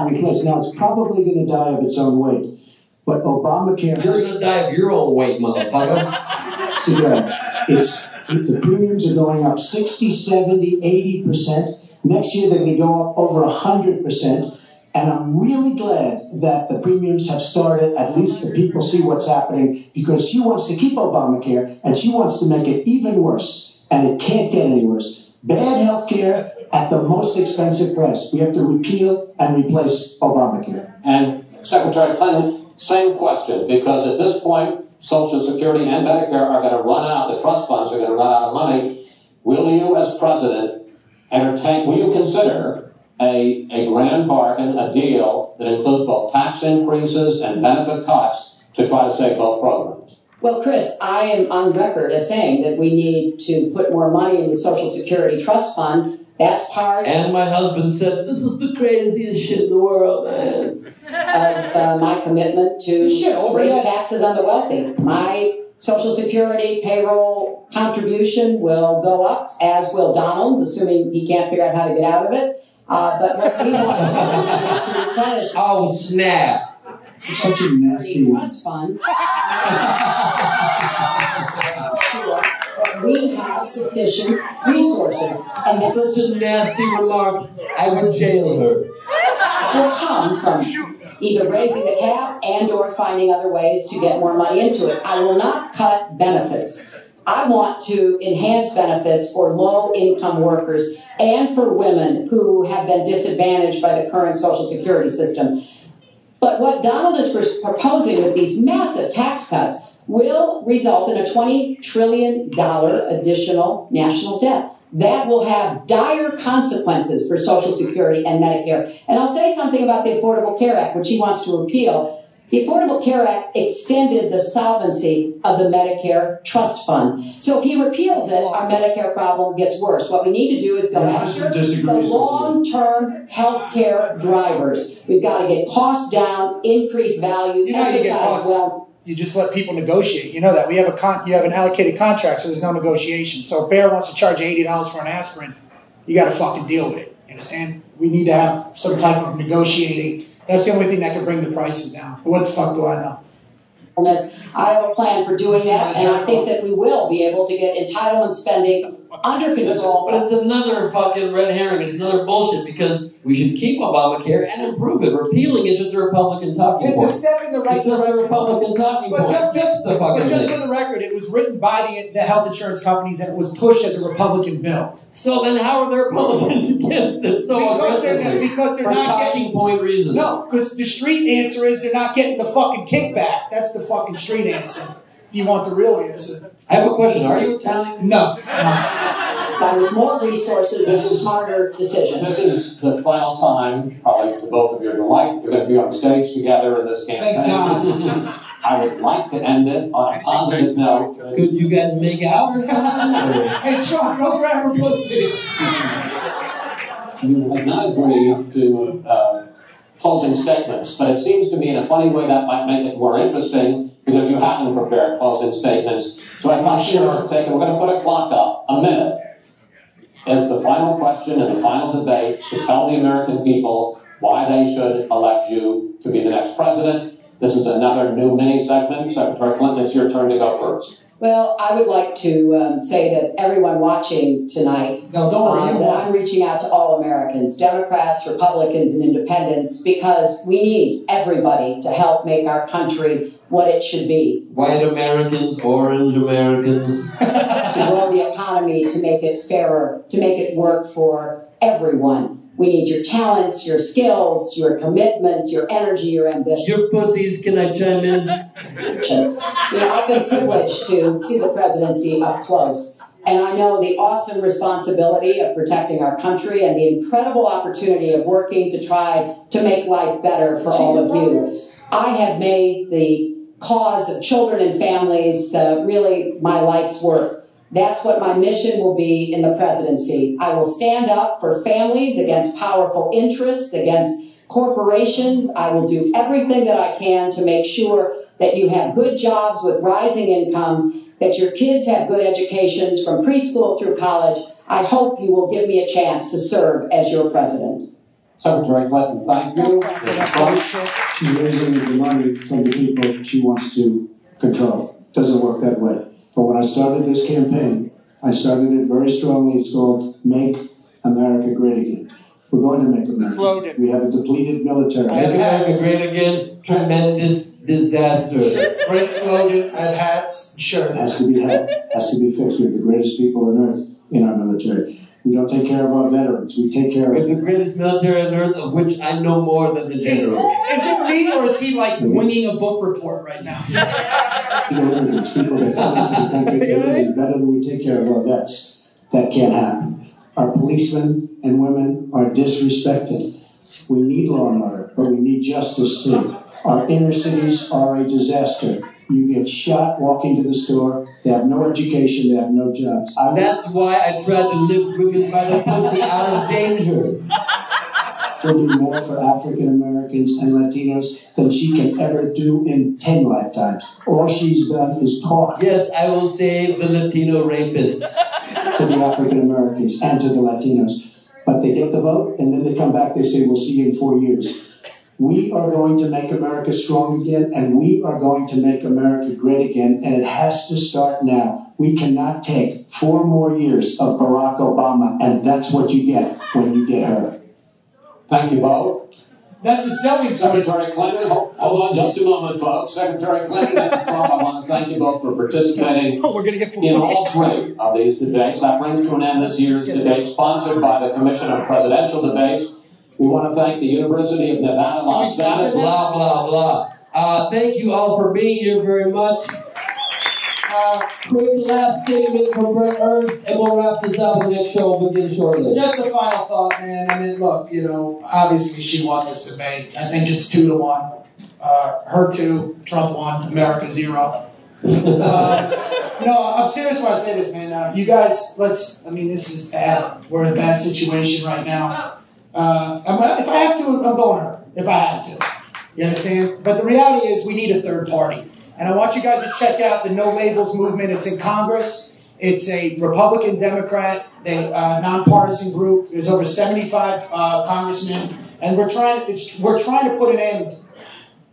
replace. Now, it's probably going to die of its own weight. But Obamacare. You're going to die of your own weight, motherfucker. today. It's it- the premiums are going up 60, 70, 80 percent. Next year they're going to go up over 100 percent. And I'm really glad that the premiums have started. At least the people see what's happening because she wants to keep Obamacare and she wants to make it even worse. And it can't get any worse. Bad health care at the most expensive price. We have to repeal and replace Obamacare. And Secretary Clinton, same question, because at this point, Social Security and Medicare are going to run out, the trust funds are going to run out of money. Will you, as president, entertain, will you consider a, a grand bargain, a deal that includes both tax increases and benefit cuts to try to save both programs? Well, Chris, I am on record as saying that we need to put more money in the Social Security Trust Fund. That's part And my husband said, This is the craziest shit in the world, man. of uh, my commitment to Shit, raise taxes on the wealthy. My Social Security payroll contribution will go up, as will Donald's, assuming he can't figure out how to get out of it. Uh, but what we want to do is to replenish. [LAUGHS] Oh, snap. Such a nasty one. trust fund. [LAUGHS] Sure, that we have sufficient resources, and that Such a nasty remark. I would jail her. will come from either raising the cap and or finding other ways to get more money into it. I will not cut benefits. I want to enhance benefits for low income workers and for women who have been disadvantaged by the current Social Security system. But what Donald is proposing with these massive tax cuts will result in a $20 trillion additional national debt. That will have dire consequences for Social Security and Medicare. And I'll say something about the Affordable Care Act, which he wants to repeal. The Affordable Care Act extended the solvency of the Medicare Trust Fund. So if he repeals it, our Medicare problem gets worse. What we need to do is go after the long-term health care drivers. We've got to get costs down, increase value, You know how you get emphasize well. You just let people negotiate. You know that we have a con- you have an allocated contract, so there's no negotiation. So if Bayer wants to charge eighty dollars for an aspirin, you got to fucking deal with it. You understand? We need to have some type of negotiating. That's the only thing that can bring the prices down. But what the fuck do I know? I have a plan for doing that, and I think that we will be able to get entitlement spending under control. But it's another fucking red herring. It's another bullshit because we should keep Obamacare and improve it. Repealing is just a Republican talking It's point. It's a step in the right It's just a direction. Republican talking But point. just, just, the fucking but just for the record, it was written by the, the health insurance companies and it was pushed as a Republican bill. So then, how are the Republicans [LAUGHS] against it so because they're, aggressively? because they're For not talking getting point reasons. No, because the street answer is they're not getting the fucking kickback. That's the fucking street answer. If you want the real answer. I have a question. Are you Italian? No. But with more resources and a smarter decision. This is the final time, probably to both of your delight, you're going to be on stage together in this campaign. Thank God. [LAUGHS] I would like to end it on a positive note. Could you guys make out or something? [LAUGHS] Hey, Chuck, go grab her pussy. You have not agreed to uh, closing statements, but it seems to me in a funny way that might make it more interesting because you haven't prepared closing statements. So I'm not sure. we're going to put a clock up, a minute, as the final question and the final debate to tell the American people why they should elect you to be the next president. This is another new mini segment. Secretary Clinton, it's your turn to go first. Well, I would like to um, say that everyone watching tonight, no, don't worry, um, that. I'm reaching out to all Americans, Democrats, Republicans, and Independents, because we need everybody to help make our country what it should be. White Americans, orange Americans. [LAUGHS] to grow the economy, to make it fairer, to make it work for everyone. We need your talents, your skills, your commitment, your energy, your ambition. Your pussies, can I chime in? You know, I've been privileged to see the presidency up close. And I know the awesome responsibility of protecting our country and the incredible opportunity of working to try to make life better for all of you. I have made the cause of children and families uh, really my life's work. That's what my mission will be in the presidency. I will stand up for families against powerful interests, against corporations. I will do everything that I can to make sure that you have good jobs with rising incomes, that your kids have good educations from preschool through college. I hope you will give me a chance to serve as your president. Secretary Clinton, thank you. She's raising the money from the people she wants to control. Doesn't work that way. But when I started this campaign, I started it very strongly. It's called Make America Great Again. We're going to make America. Slogan. We have a depleted military. Make America great again. Tremendous disaster. [LAUGHS] Great slogan. I have hats, shirts. has to be helped, has to be fixed. We have the greatest people on earth in our military. We don't take care of our veterans. We take care We of have the greatest military on earth, of which I know more than the Is, generals. is it me or is he like winging a book report right now? [LAUGHS] illegal immigrants, people that come into the country illegally, better than we take care of our vets. That can't happen. Our policemen and women are disrespected. We need law and order, but we need justice too. Our inner cities are a disaster. You get shot walking to the store. They have no education. They have no jobs. I That's why I tried to lift women by the pussy out of danger. will do more for African Americans and Latinos than she can ever do in 10 lifetimes. All she's done is talk Yes, I will save the Latino rapists. to the African Americans and to the Latinos. But they get the vote and then they come back, they say, we'll see you in four years. We are going to make America strong again and we are going to make America great again, and it has to start now. We cannot take four more years of Barack Obama, and that's what you get when you get her. Thank you both. That's a selling point. Secretary Clinton, hold, hold on just a moment, folks. Secretary Clinton, Mr. Trump, I want to thank you both for participating Oh, we're gonna get in all three of these debates. That brings to an end this year's debate, sponsored by the Commission on Presidential Debates. We want to thank the University of Nevada, Las Vegas. Blah, blah, blah. Uh, thank you all for being here very much. Uh, quick last statement from Brett Ernst, and we'll wrap this up. The next show will begin shortly. Just a final thought, man. I mean, look, you know, obviously she won this debate. I think it's two to one. Uh, her two, Trump one, America zero. Uh, you know, I'm serious when I say this, man. Uh, you guys, let's. I mean, this is bad. We're in a bad situation right now. Uh, if I have to, I'm going her. If I have to, you understand. But the reality is, we need a third party. And I want you guys to check out the No Labels movement. It's in Congress. It's a Republican Democrat, they uh, nonpartisan group. There's over 75 uh, congressmen, and we're trying. It's, we're trying to put an end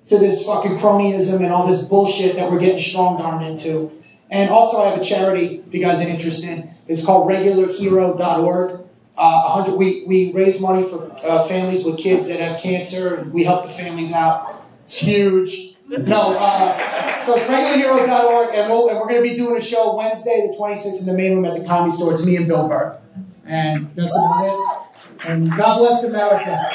to this fucking cronyism and all this bullshit that we're getting strong armed into. And also, I have a charity, if you guys are interested. It's called regularhero.org. Uh, 100, we, we raise money for uh, families with kids that have cancer, and we help the families out. It's huge. No, uh, so it's regularhero.org, and, we'll, and we're going to be doing a show Wednesday, the 26th, in the main room at the Comedy Store. It's me and Bill Burr. And that's about it. And God bless America.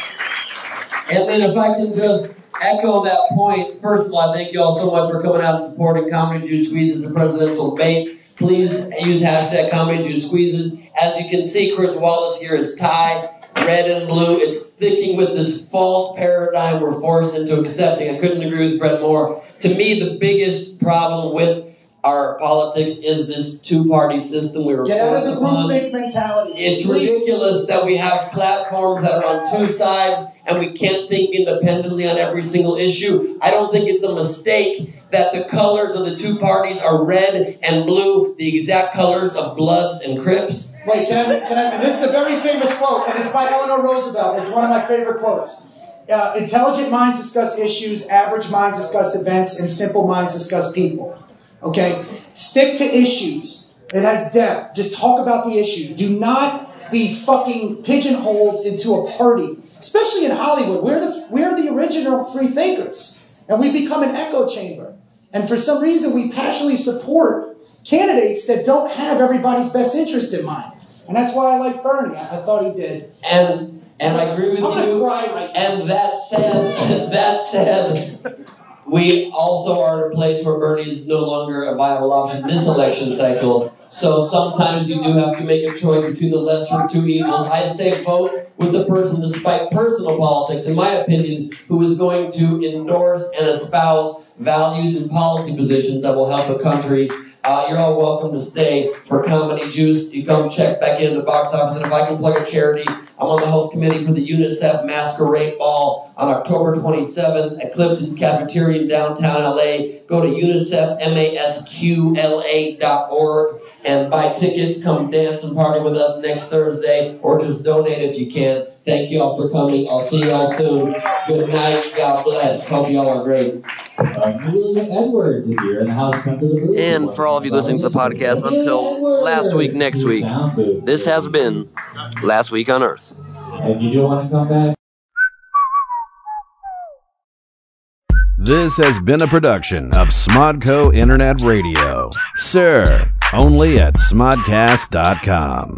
And then if I can just echo that point, first of all, I thank you all so much for coming out and supporting Comedy Juice Squeezes, the presidential debate. Please use hashtag Comedy Juice Squeezes. As you can see, Chris Wallace here is tied, red and blue. It's sticking with this false paradigm we're forced into accepting. I couldn't agree with Brett more. To me, the biggest problem with our politics is this two-party system we were Get out of the upon. groupthink mentality. It's Please. ridiculous that we have platforms that are on two sides and we can't think independently on every single issue. I don't think it's a mistake that the colors of the two parties are red and blue, the exact colors of Bloods and Crips. Wait, can I, can I, and this is a very famous quote, and it's by Eleanor Roosevelt. It's one of my favorite quotes. Uh, intelligent minds discuss issues, average minds discuss events, and simple minds discuss people. Okay? Stick to issues. It has depth. Just talk about the issues. Do not be fucking pigeonholed into a party, especially in Hollywood. We're the, we're the original free thinkers, and we become an echo chamber. And for some reason, we passionately support candidates that don't have everybody's best interest in mind. And that's why I like Bernie. I, I thought he did. And and I agree with I'm you. cry right and that said, [LAUGHS] that said, we also are at a place where Bernie is no longer a viable option this election cycle. So sometimes you do have to make a choice between the lesser of two evils. I say vote with the person, despite personal politics, in my opinion, who is going to endorse and espouse values and policy positions that will help the country. Uh, you're all welcome to stay for Comedy Juice. You come check back in the box office, and if I can plug a charity, I'm on the host committee for the UNICEF Masquerade Ball on October 27th at Clifton's Cafeteria in downtown LA. Go to unicefmasqla.org and buy tickets. Come dance and party with us next Thursday, or just donate if you can. Thank you all for coming. I'll see you all soon. Good night. God bless. Hope you all are great. Uh, Amelia Edwards, if you're in the house, come to the booth. And for all of you listening to the podcast, until last week, next week, this has been Last Week on Earth. And you do want to come back? This has been a production of Smodco Internet Radio. Sir, only at smodcast.com.